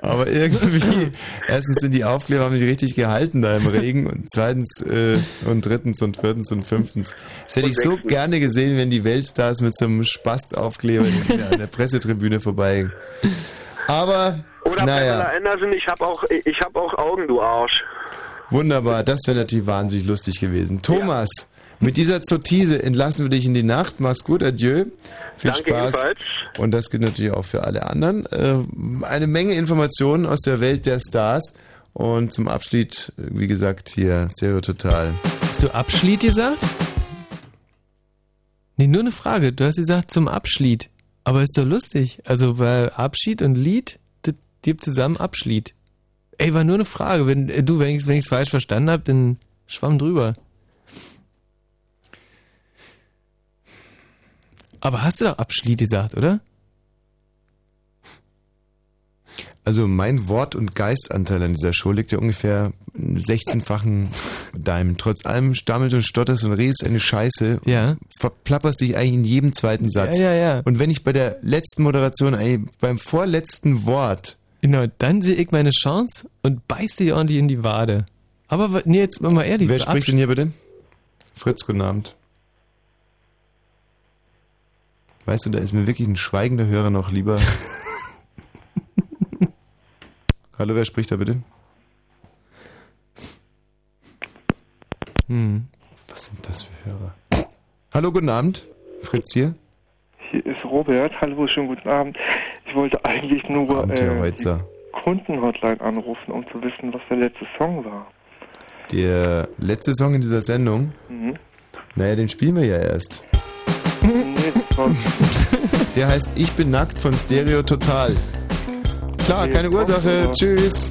Aber irgendwie, erstens sind die Aufkleber haben nicht richtig gehalten da im Regen und zweitens äh, und drittens und viertens und fünftens. Das hätte ich so gerne gesehen, wenn die Weltstars mit so einem Spastaufkleber an der Pressetribüne vorbei. Aber Oder naja, Pamela Anderson, ich hab auch, ich hab auch Augen, du Arsch. Wunderbar. Das wäre natürlich wahnsinnig lustig gewesen. Thomas, mit dieser Zottise entlassen wir dich in die Nacht. Mach's gut, adieu. Viel Danke Spaß. ebenfalls. Und das gilt natürlich auch für alle anderen. Äh, eine Menge Informationen aus der Welt der Stars. Und zum Abschied, wie gesagt, hier Stereo Total. Hast du Abschied gesagt? Nee, nur eine Frage. Du hast gesagt zum Abschied. Aber ist doch lustig. Also, weil Abschied und Lied, das gibt zusammen Abschied. Ey, war nur eine Frage. Wenn äh, du, wenn ich es falsch verstanden habe, dann schwamm drüber. Aber hast du doch Abschied gesagt, oder? Also mein Wort- und Geistanteil an dieser Show liegt ja ungefähr im 16-fachen Diamond. Trotz allem stammelt und stotterst und redest eine Scheiße. Ja. Verplapperst dich eigentlich in jedem zweiten Satz. Ja, ja, ja. Und wenn ich bei der letzten Moderation, beim vorletzten Wort Genau, dann sehe ich meine Chance und beiß dich ordentlich in die Wade. Aber nee, jetzt mal ehrlich. Wer spricht denn hier bitte? Fritz, guten Abend. Weißt du, da ist mir wirklich ein schweigender Hörer noch lieber. Hallo, wer spricht da bitte? Hm. Was sind das für Hörer? Hallo, guten Abend. Fritz hier. Hier ist Robert. Hallo, schönen guten Abend. Ich wollte eigentlich nur äh, die Kundenhotline anrufen, um zu wissen, was der letzte Song war. Der letzte Song in dieser Sendung, Mhm. naja, den spielen wir ja erst. nee, Der heißt Ich bin nackt von Stereo Total. Klar, keine Ursache. Tschüss.